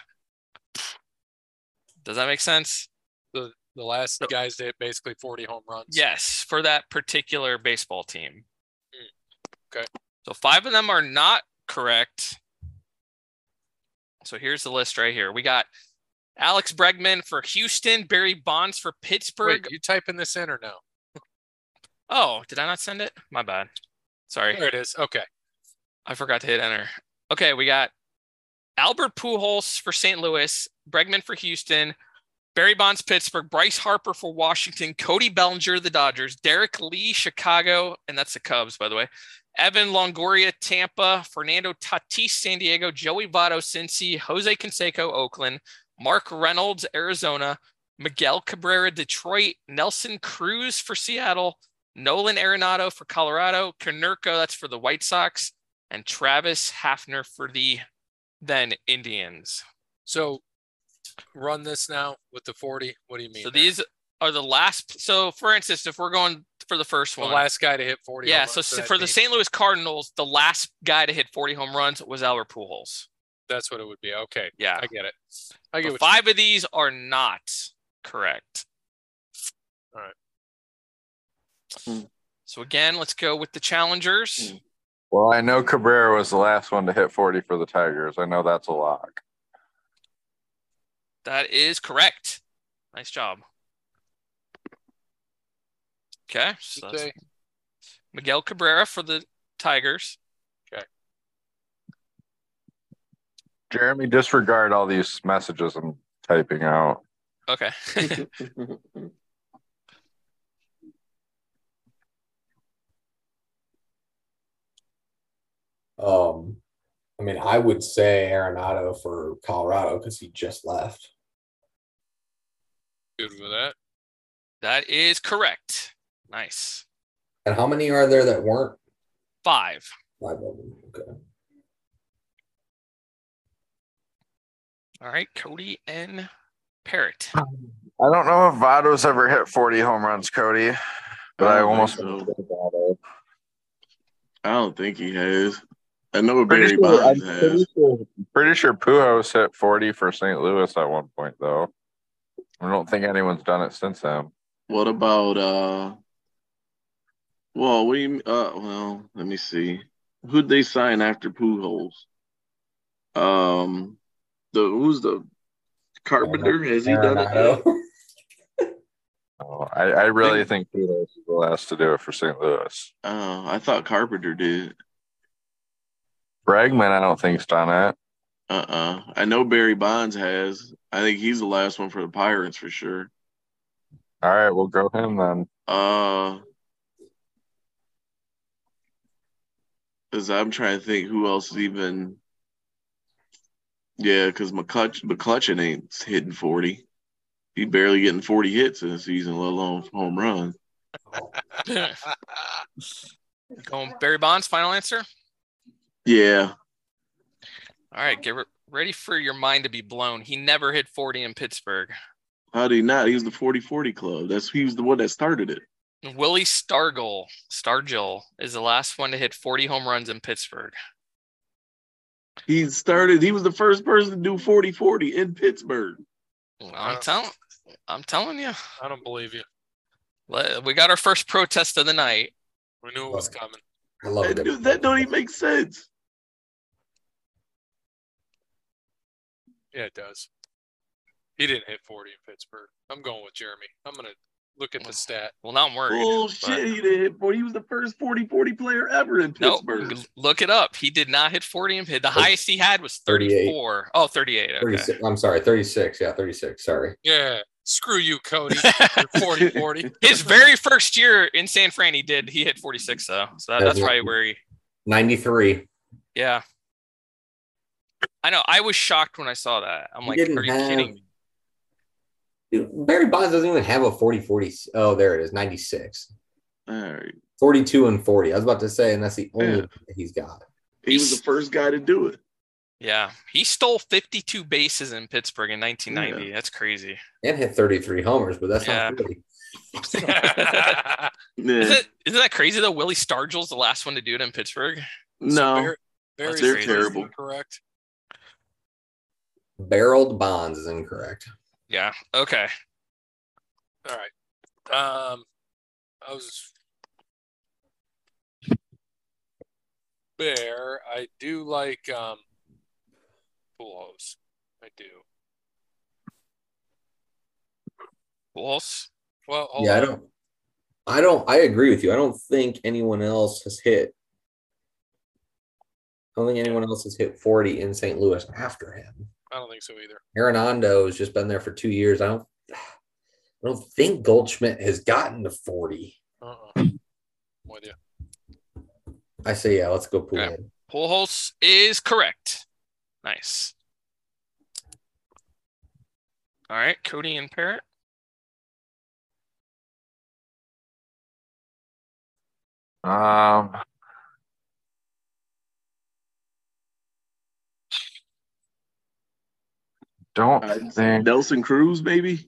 Does that make sense? the the last guys did basically 40 home runs. Yes, for that particular baseball team. Hmm, okay. So five of them are not correct. So here's the list right here. We got Alex Bregman for Houston, Barry Bonds for Pittsburgh. Wait, you typing this in or no? Oh, did I not send it? My bad. Sorry. There it is. Okay. I forgot to hit enter. Okay, we got Albert Pujols for St. Louis, Bregman for Houston, Barry Bonds Pittsburgh, Bryce Harper for Washington, Cody Bellinger the Dodgers, Derrek Lee Chicago, and that's the Cubs by the way. Evan Longoria Tampa, Fernando Tatis San Diego, Joey Votto Cincy, Jose Canseco Oakland, Mark Reynolds Arizona, Miguel Cabrera Detroit, Nelson Cruz for Seattle, Nolan Arenado for Colorado, Konerko that's for the White Sox, and Travis Hafner for the then Indians. So run this now with the 40. What do you mean? So there? these are the last. So for instance, if we're going for the first one, the one, last guy to hit 40. yeah. home So runs s- for the. St. Louis Cardinals, the last guy to hit 40 home runs was Albert Pujols. That's what it would be. Okay. Yeah. I get it. I get But five of these are not correct. All right. Hmm. So again, let's go with the challengers. Well, I know Cabrera was the last one to hit 40 for the Tigers. I know that's a lock. That is correct. Nice job. Okay. So that's Miguel Cabrera for the Tigers. Okay. Jeremy, disregard all these messages I'm typing out. Okay. Um, I mean, I would say Arenado for Colorado because he just left. good with that. that is correct. Nice. And how many are there that weren't? Five. Five of them. Okay. All right. Kode and Parrot. I don't know if Votto's ever hit 40 home runs, Kode, but I, I almost so. I don't think he has. I know Pretty Barry sure, I'm has. pretty sure, pretty sure Pujols hit 40 for St. Louis at one point, though. I don't think anyone's done it since then. What about uh? Well, we? Uh, well, let me see. Who'd they sign after Pujols? Um, the who's the Carpenter? Has he done it? yet? Oh, I, I really think Pujols is the last to do it for St. Louis. Oh, I thought Carpenter did. Bregman, I don't think's done it. Uh uh I know Barry Bonds has. I think he's the last one for the Pirates for sure. All right, we'll go him then. Uh, because I'm trying to think who else is even. Yeah, because McCutch, McCutchen ain't hitting 40. He barely getting 40 hits in a season, let alone home run. Going Barry Bonds, final answer. Yeah. All right, get re- ready for your mind to be blown. He never hit 40 in Pittsburgh. How did he not? He was the 40 40 club. That's he was the one that started it. Willie Stargell, Stargell is the last one to hit 40 home runs in Pittsburgh. He started, he was the first person to do 40 40 in Pittsburgh. I'm telling, I'm telling you, I don't believe you. Le- we got our first protest of the night. We knew it was coming. I love That, it. dude, that don't even make sense. Yeah, it does. He didn't hit 40 in Pittsburgh. I'm going with Jeremy. I'm going to look at the stat. Well, now I'm worried. Bullshit. He did hit 40. He was the first 40 40 player ever in No, Pittsburgh. look it up. He did not hit 40 and hit. The highest he had was 38. 34. Oh, 38. Okay. 36. I'm sorry, 36. Yeah, 36. Sorry. Yeah. Screw you, Kode. You're 40 40. His very first year in San Fran, he did. He hit 46 though. So that, that's probably where he. 93. Yeah. I know. I was shocked when I saw that. I'm He like, didn't are you have- kidding me? Dude, Barry Bonds doesn't even have a 40 40. Oh, there it is. 96. All right. 42 and 40. I was about to say, and that's the only Yeah. he's got. He was the first guy to do it. Yeah. He stole 52 bases in Pittsburgh in 1990. That's crazy. And hit 33 homers, but that's Yeah. not 40. Yeah. Is it, isn't that crazy though? Willie Stargell's the last one to do it in Pittsburgh. no. Barry, That's Barry's they're terrible. Correct. Barreled Bonds is incorrect. Yeah. Okay. All right. Um, I was Bear. I do like um, Pujols. I do. Wolves. Well, hold yeah, I don't. I don't. I agree with you. I don't think anyone else has hit. I don't think anyone else has hit 40 in St. Louis after him. I don't think so either. Arenado has just been there for two years. I don't. I don't think Goldschmidt has gotten to 40. Uh-uh. I'm with you. I say yeah. Let's go Pujols. Okay. Pujols is correct. Nice. All right, Cody and Parrot. Um, don't say think Nelson Cruz, maybe.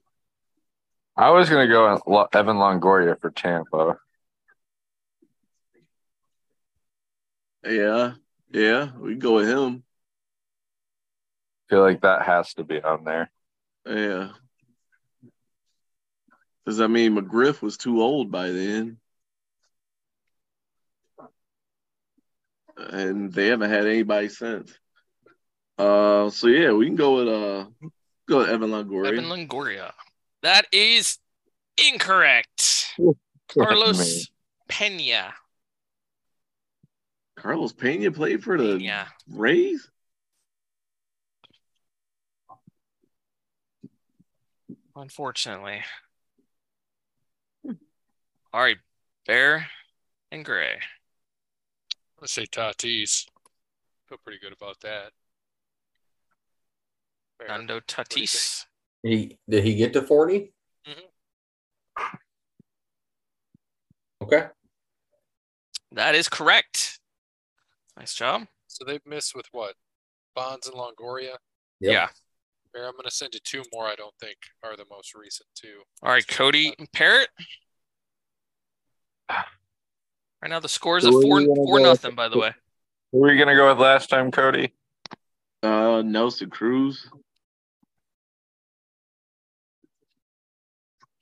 I was gonna go Evan Longoria for Tampa. Yeah. Yeah. We go with him. feel like that has to be on there. Yeah. Because I mean, McGriff was too old by then, and they haven't had anybody since. Uh, so yeah, we can go with uh, go with Evan Longoria. Evan Longoria. That is incorrect. Carlos Pena. Carlos Pena played for the Yeah. Rays. Unfortunately. All right, Bear and Gray. I'm gonna say Tatis. Feel pretty good about that. Fair. Nando Tatis. He did he get to 40? Mhm. Okay. That is correct. Nice job. So they've missed with what? Bonds and Longoria. Yep. Yeah. Here, I'm gonna send you two more. I don't think are the most recent two. All right, Kode and Parrot. Right now the score is are are four four go with? nothing, by the way. Who were you gonna go with last time, Kode? Uh, Nelson Cruz.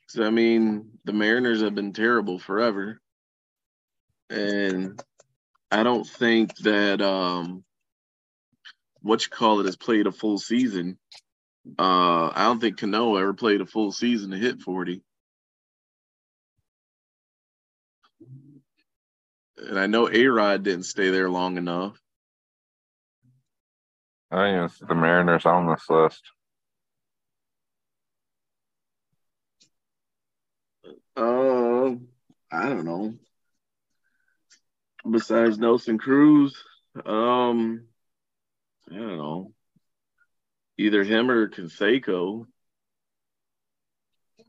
'Cause, I mean, the Mariners have been terrible forever, and I don't think that um, what you call it has played a full season. Uh, I don't think Cano ever played a full season to hit forty. And I know A Rod didn't stay there long enough. I think it's the Mariners on this list. Um, I don't know. Besides Nelson Cruz, um, I don't know. Either him or Canseco.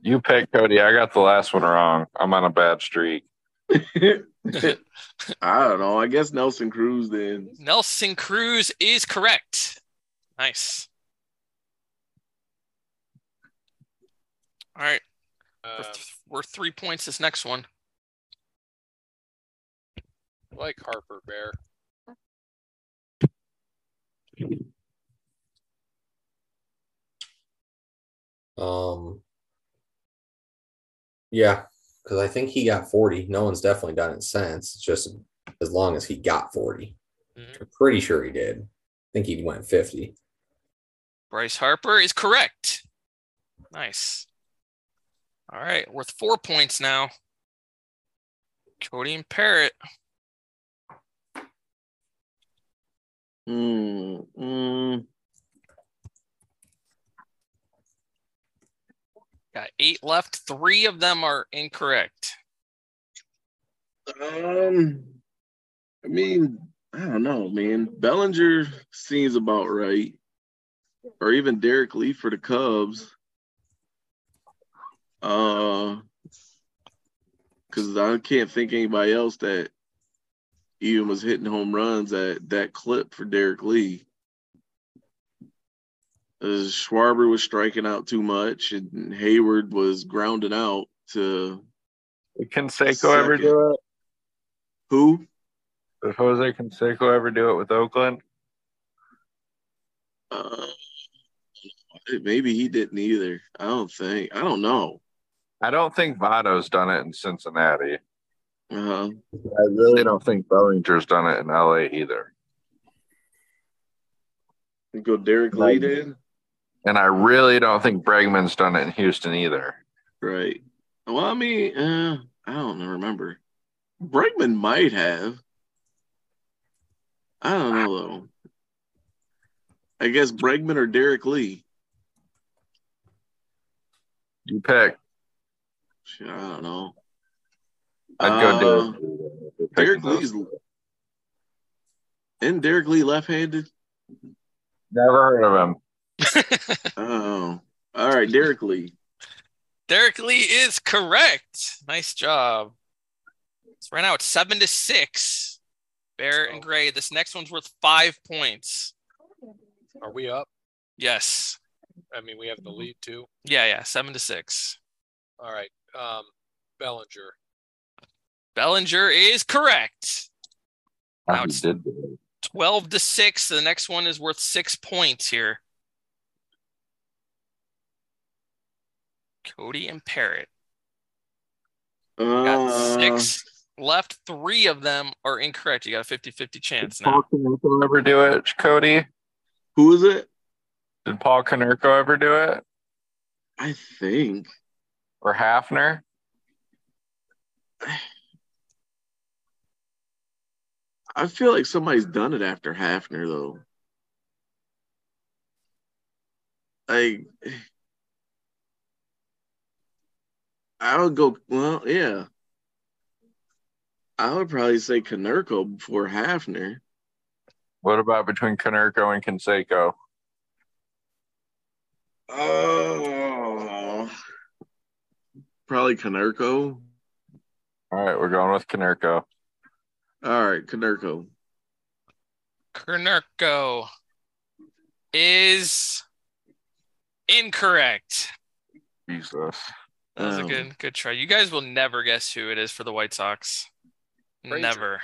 You pick Kode. I got the last one wrong. I'm on a bad streak. I don't know. I guess Nelson Cruz then. Nelson Cruz is correct. Nice. All right, we're, Um, th- we're three points this next one. I like Harper Bear. Um Yeah, because I think he got 40. No one's definitely done it since. It's just as long as he got 40. Mhm. I'm pretty sure he did. I think he went 50. Bryce Harper is correct. Nice. All right, worth four points now. Kode and Parrot. Mm, mm, Got eight left. Three of them are incorrect. um, I mean, I don't know, man. Bellinger seems about right, or even Derrek Lee for the Cubs. Uh, because I can't think anybody else that even was hitting home runs at that clip for Derrek Lee. As Schwarber was striking out too much, and Heyward was grounding out to Did Canseco ever do it? who? Did Jose Canseco ever do it with Oakland? Uh, maybe he didn't either. I don't think. I don't know. I don't think Votto's done it in Cincinnati. Uh-huh. I really don't think Bellinger's done it in LA either. You go Derrek Lee then? And I really don't think Bregman's done it in Houston either. Right. Well, I mean, uh, I don't remember. Bregman might have. I don't know though. I guess Bregman or Derrek Lee. You pick. Shit, I don't know. I'd go Uh, Derrek Lee. Derrek Lee's and Derrek Lee left-handed. Never heard of him. Oh, all right, Derrek Lee. Derrek Lee is correct. Nice job. So right now it's seven to six. Bear and Gray. This next one's worth five points. Are we up? Yes. I mean, we have the lead too. Yeah, yeah. Seven to six. All right um, Bellinger. Bellinger is correct. Now it's 12 to 6. The next one is worth six points here. Kode and Parrot. Got uh, six left. Three of them are incorrect. You got a 50 50 chance Did now. Paul Konerko ever do it, Kode? Who is it? Did Paul Konerko ever do it? I think. Or Hafner? I feel like somebody's done it after Hafner though. Like I would go well, yeah. I would probably say Konerko before Hafner. What about between Konerko and Canseco? Oh, uh, probably Konerko. All right, we're going with Konerko. All right, Konerko. Kernurko is incorrect. Jesus. That was a Um, good good try. You guys will never guess who it is for the White Sox. Frazier. Never.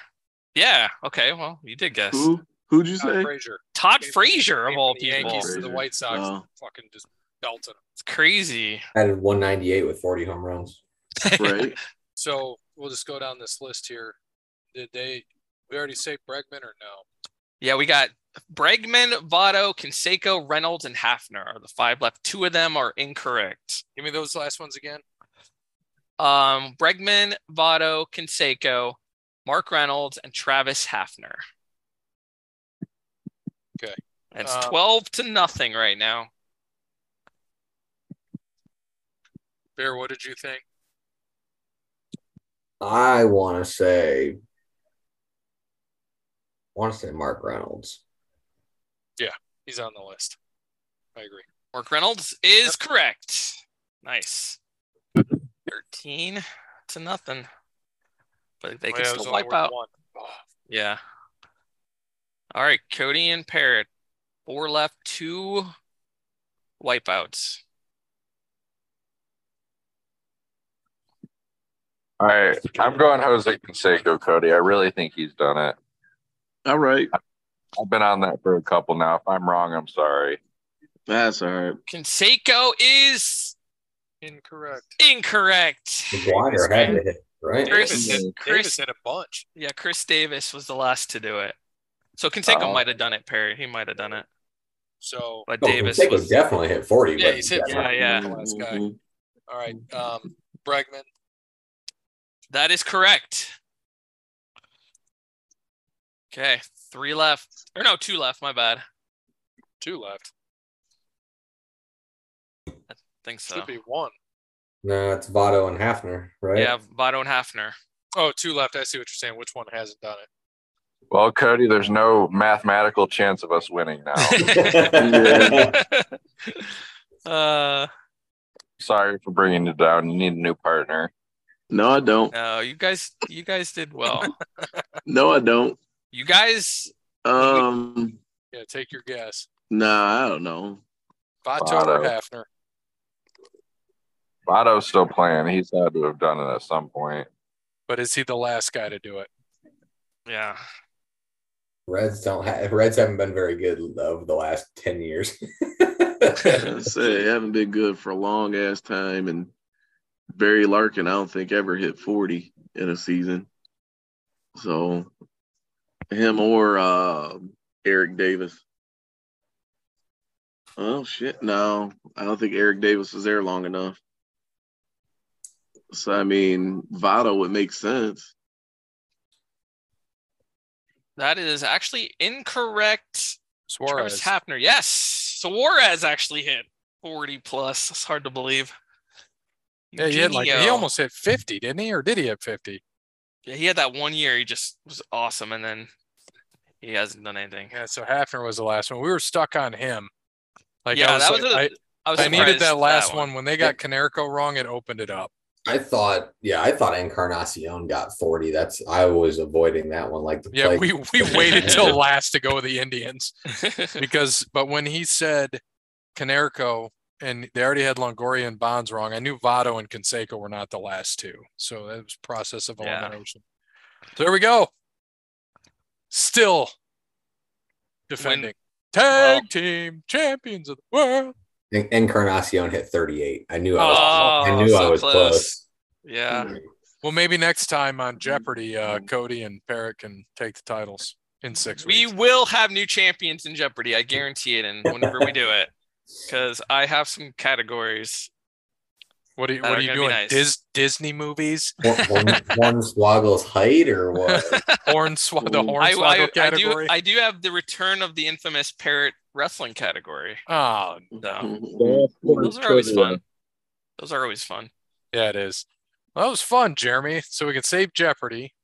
Yeah. Okay. Well, you did guess. Who? Who'd you Todd say? Frazier. Todd Frazier of all the people. Yankees to the White Sox. Oh. Fucking just belted them. It's crazy. Added 198 with 40 home runs. Right. So we'll just go down this list here. Did they? We already say Bregman or no? Yeah, we got Bregman, Votto, Canseco, Reynolds, and Hafner are the five left. Two of them are incorrect. Give me those last ones again. Um, Bregman, Votto, Canseco, Mark Reynolds, and Travis Hafner. Okay. And it's Um, 12 to nothing right now. Bear, what did you think? I want to say, I want to say Mark Reynolds. Yeah, he's on the list. I agree. Mark Reynolds is correct. Nice. 13 to nothing. But they Oh, can yeah, still wipe out. one. Oh, Yeah. All right, Kode and Parrot. Four left, two wipeouts. All right, I'm going Jose Canseco, Kode. I really think he's done it. All right. I've been on that for a couple now. If I'm wrong, I'm sorry. That's all right. Canseco is incorrect. incorrect. McGwire had to hit, right? Chris, Davis hit, Chris, hit a bunch. yeah, Chris Davis was the last to do it. So Canseco Oh. might have done it, Perry. He might have done it. So But Oh, Davis Canseco was definitely hit 40. Yeah, he's hit Yeah, yeah. the. Mhm. all right. Um, Bregman. That is correct. Okay, three left. Or no, two left. My bad. Two left. I think so. It should be one. No, it's Votto and Hafner, right? Yeah, Votto and Hafner. Oh, two left. I see what you're saying. Which one hasn't done it? Well, Kode, there's no mathematical chance of us winning now. uh, sorry for bringing it down. You need a new partner. No, I don't. no, you guys, you guys did well. No, I don't. You guys, Um, Yeah, take your guess. nah, I don't know. Votto or Hafner? Votto's still playing. He's had to have done it at some point. But is he the last guy to do it? yeah. Reds don't have Reds haven't been very good over the last 10 years. I say they haven't been good for a long ass time, and Barry Larkin, I don't think ever hit forty in a season. So, him or uh, Eric Davis. Oh shit! No, I don't think Eric Davis was there long enough. So I mean, Votto would make sense. That is actually incorrect. Travis Suarez. Hafner. Yes. Suarez actually hit 40 plus. It's hard to believe. Yeah, he had like he almost hit 50, didn't he? Or did he hit 50? Yeah, he had that one year. He just was awesome, and then he hasn't done anything. Yeah, so Hafner was the last one. We were stuck on him. Like yeah, I was, that was. like- a- I, I was I needed that last one. one. when they got Konerko wrong. It opened it up. I thought, yeah, I thought Encarnacion got 40. That's I was avoiding that one like the Yeah, plague. we we waited till last to go with the Indians because, but when he said Konerko and they already had Longoria and Bonds wrong, I knew Votto and Canseco were not the last two. So that was process of Yeah. elimination. So there we go. Still defending tag Well- team champions of the world. En- Encarnacion hit 38. I knew I was. Oh, I knew I was close. close. Yeah. Well, maybe next time on Jeopardy, uh, Kode and Parrot can take the titles in six We weeks. will have new champions in Jeopardy. I guarantee it. And whenever we do it, because I have some categories. What are you, that what are are you doing? nice. Dis- Disney movies? One, one, one swoggle's height or what? Hornswoggle, the Ooh. I, Hornswoggle I, I do. category? I do have the return of the infamous parrot wrestling category. oh, So those are always fun. Those are always fun. yeah, it is. Well, that was fun, Jeremy. So we can save Jeopardy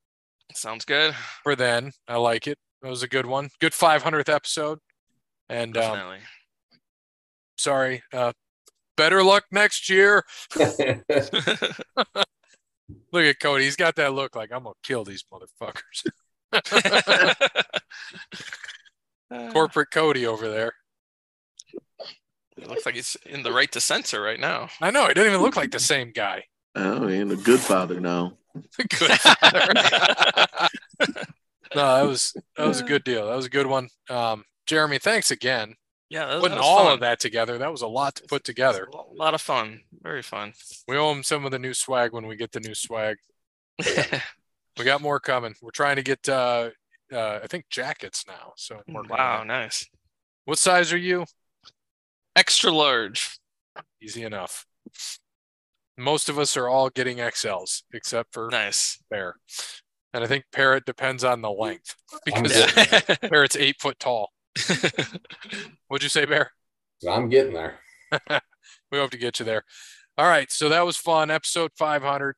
Sounds good. for then. I like it. That was a good one. Good 500th episode. And um, Definitely. Sorry, uh, better luck next year. Look at Kode. He's got that look like I'm gonna kill these motherfuckers. Corporate Kode over there. It looks like he's in the right to censor right now. I know he didn't even look like the same guy. Oh, and a good father now. good father. no, that was that was a good deal. That was a good one. Um, Jeremy, thanks again. Yeah, that, Putting that all fun. of that together, that was a lot to put together. A lot of fun. Very fun. We owe him some of the new swag when we get the new swag. We got more coming. We're trying to get uh, uh I think jackets now. So I'm working on wow, nice. What size are you? Extra large. Easy enough. Most of us are all getting XLs except for Nice. Bear. And I think Parrot depends on the length because Yeah. Parrot's eight foot tall. What'd you say, Bear? I'm getting there. we hope to get you there. All right. So that was fun. Episode 500.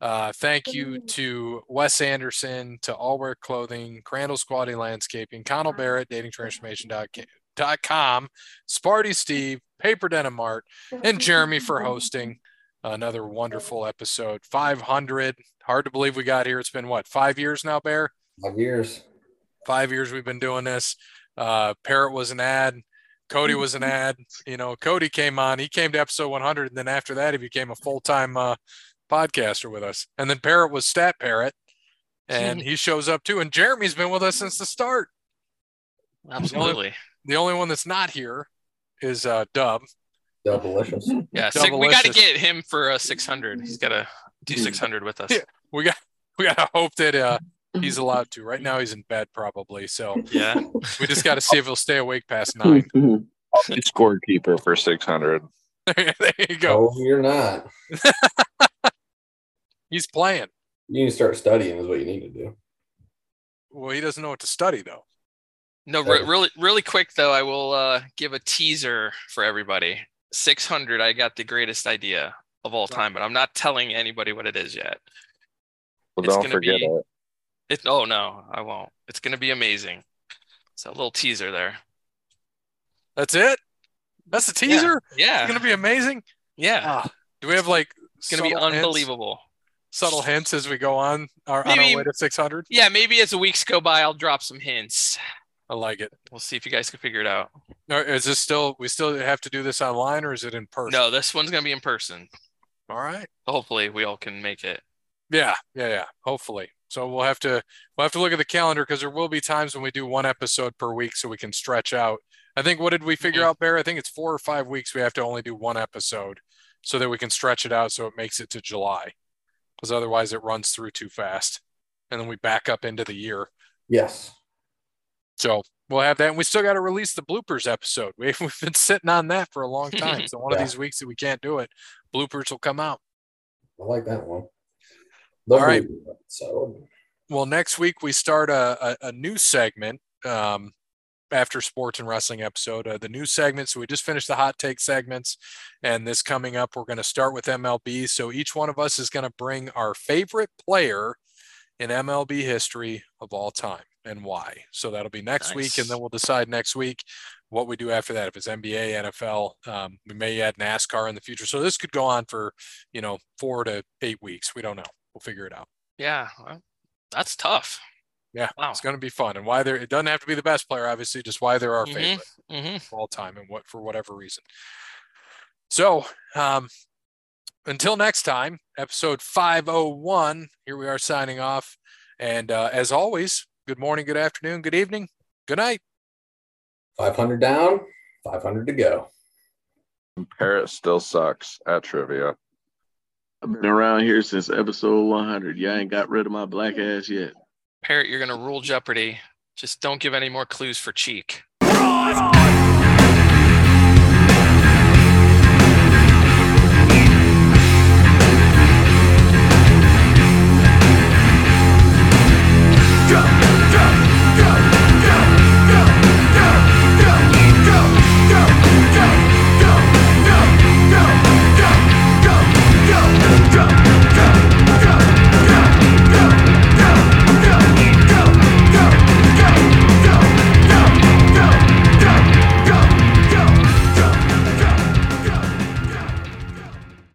Uh, thank you to Wes Anderson, to All Wear Clothing, Crandall's Quality Landscaping, Connell Barrett, datingtransformation.com, Sparty Steve, PaperDenimArt, and Jeremy for hosting another wonderful episode. 500. Hard to believe we got here. It's been what, five years now, Bear? Five years. five years we've been doing this. Uh, Parrot was an ad. Kode was an ad. You know, Kode came on. He came to episode 100, and then after that, he became a full time uh, podcaster with us. And then Parrot was Stat Parrot, and he shows up too. And Jeremy's been with us since the start. Absolutely. The only one that's not here is uh, Dub. Delicious. Yeah. Six, we got to get him for a 600. He's got to do 600 with us. Yeah. We got we got to hope that uh, he's allowed to. Right now, he's in bed probably. So Yeah. we just got to see if he'll stay awake past nine. He's scorekeeper for 600. there you go. No, you're not. He's playing. You need to start studying, is what you need to do. Well, he doesn't know what to study though. No, re- really, really quick though, I will uh, give a teaser for everybody. 600. I got the greatest idea of all time, but I'm not telling anybody what it is yet. Well, It's don't gonna forget be- it. It. Oh no, I won't. It's gonna be amazing. So a little teaser there. That's it. That's the teaser. Yeah. It's gonna be amazing. yeah. Ah, do we have like It's gonna be subtle hints- unbelievable. subtle hints as we go on our, on our way to 600? Yeah, maybe as the weeks go by, I'll drop some hints. I like it. We'll see if you guys can figure it out. Is this still? We still have to do this online, or is it in person? No, this one's gonna be in person. All right. Hopefully, we all can make it. Yeah, yeah, yeah. Hopefully. So we'll have to we'll have to look at the calendar because there will be times when we do one episode per week, so we can stretch out. I think what did we figure Mhm. out, Bear? I think it's four or five weeks. We have to only do one episode, so that we can stretch it out, so it makes it to July, because otherwise it runs through too fast, and then we back up into the year. Yes. So we'll have that. And we still got to release the bloopers episode. We, we've been sitting on that for a long time. So one of these weeks that we can't do it, bloopers will come out. I like that one. All right. So Well, next week we start a, a, a new segment um, after sports and wrestling episode. Uh, the new segment. So we just finished the hot take segments, and this coming up, we're going to start with MLB. So each one of us is going to bring our favorite player in MLB history of all time and why. So that'll be next week, and then we'll decide next week what we do after that. If it's NBA, NFL, um, we may add NASCAR in the future. So this could go on for you know four to eight weeks. We don't know. We'll figure it out. Yeah, well, that's tough. Yeah, Wow. it's going to be fun, and why they're it doesn't have to be the best player, obviously, just why they're our Mhm. favorite hmm of all time, and what for whatever reason. So, um, until next time, episode five oh one. Here we are signing off, and uh, as always, good morning, good afternoon, good evening, good night. 500 down, 500 to go. Parrot still sucks at trivia. I've been around here since episode 100. Y'all ain't got rid of my black ass yet. Parrot, you're gonna rule Jeopardy. Just don't give any more clues for cheek.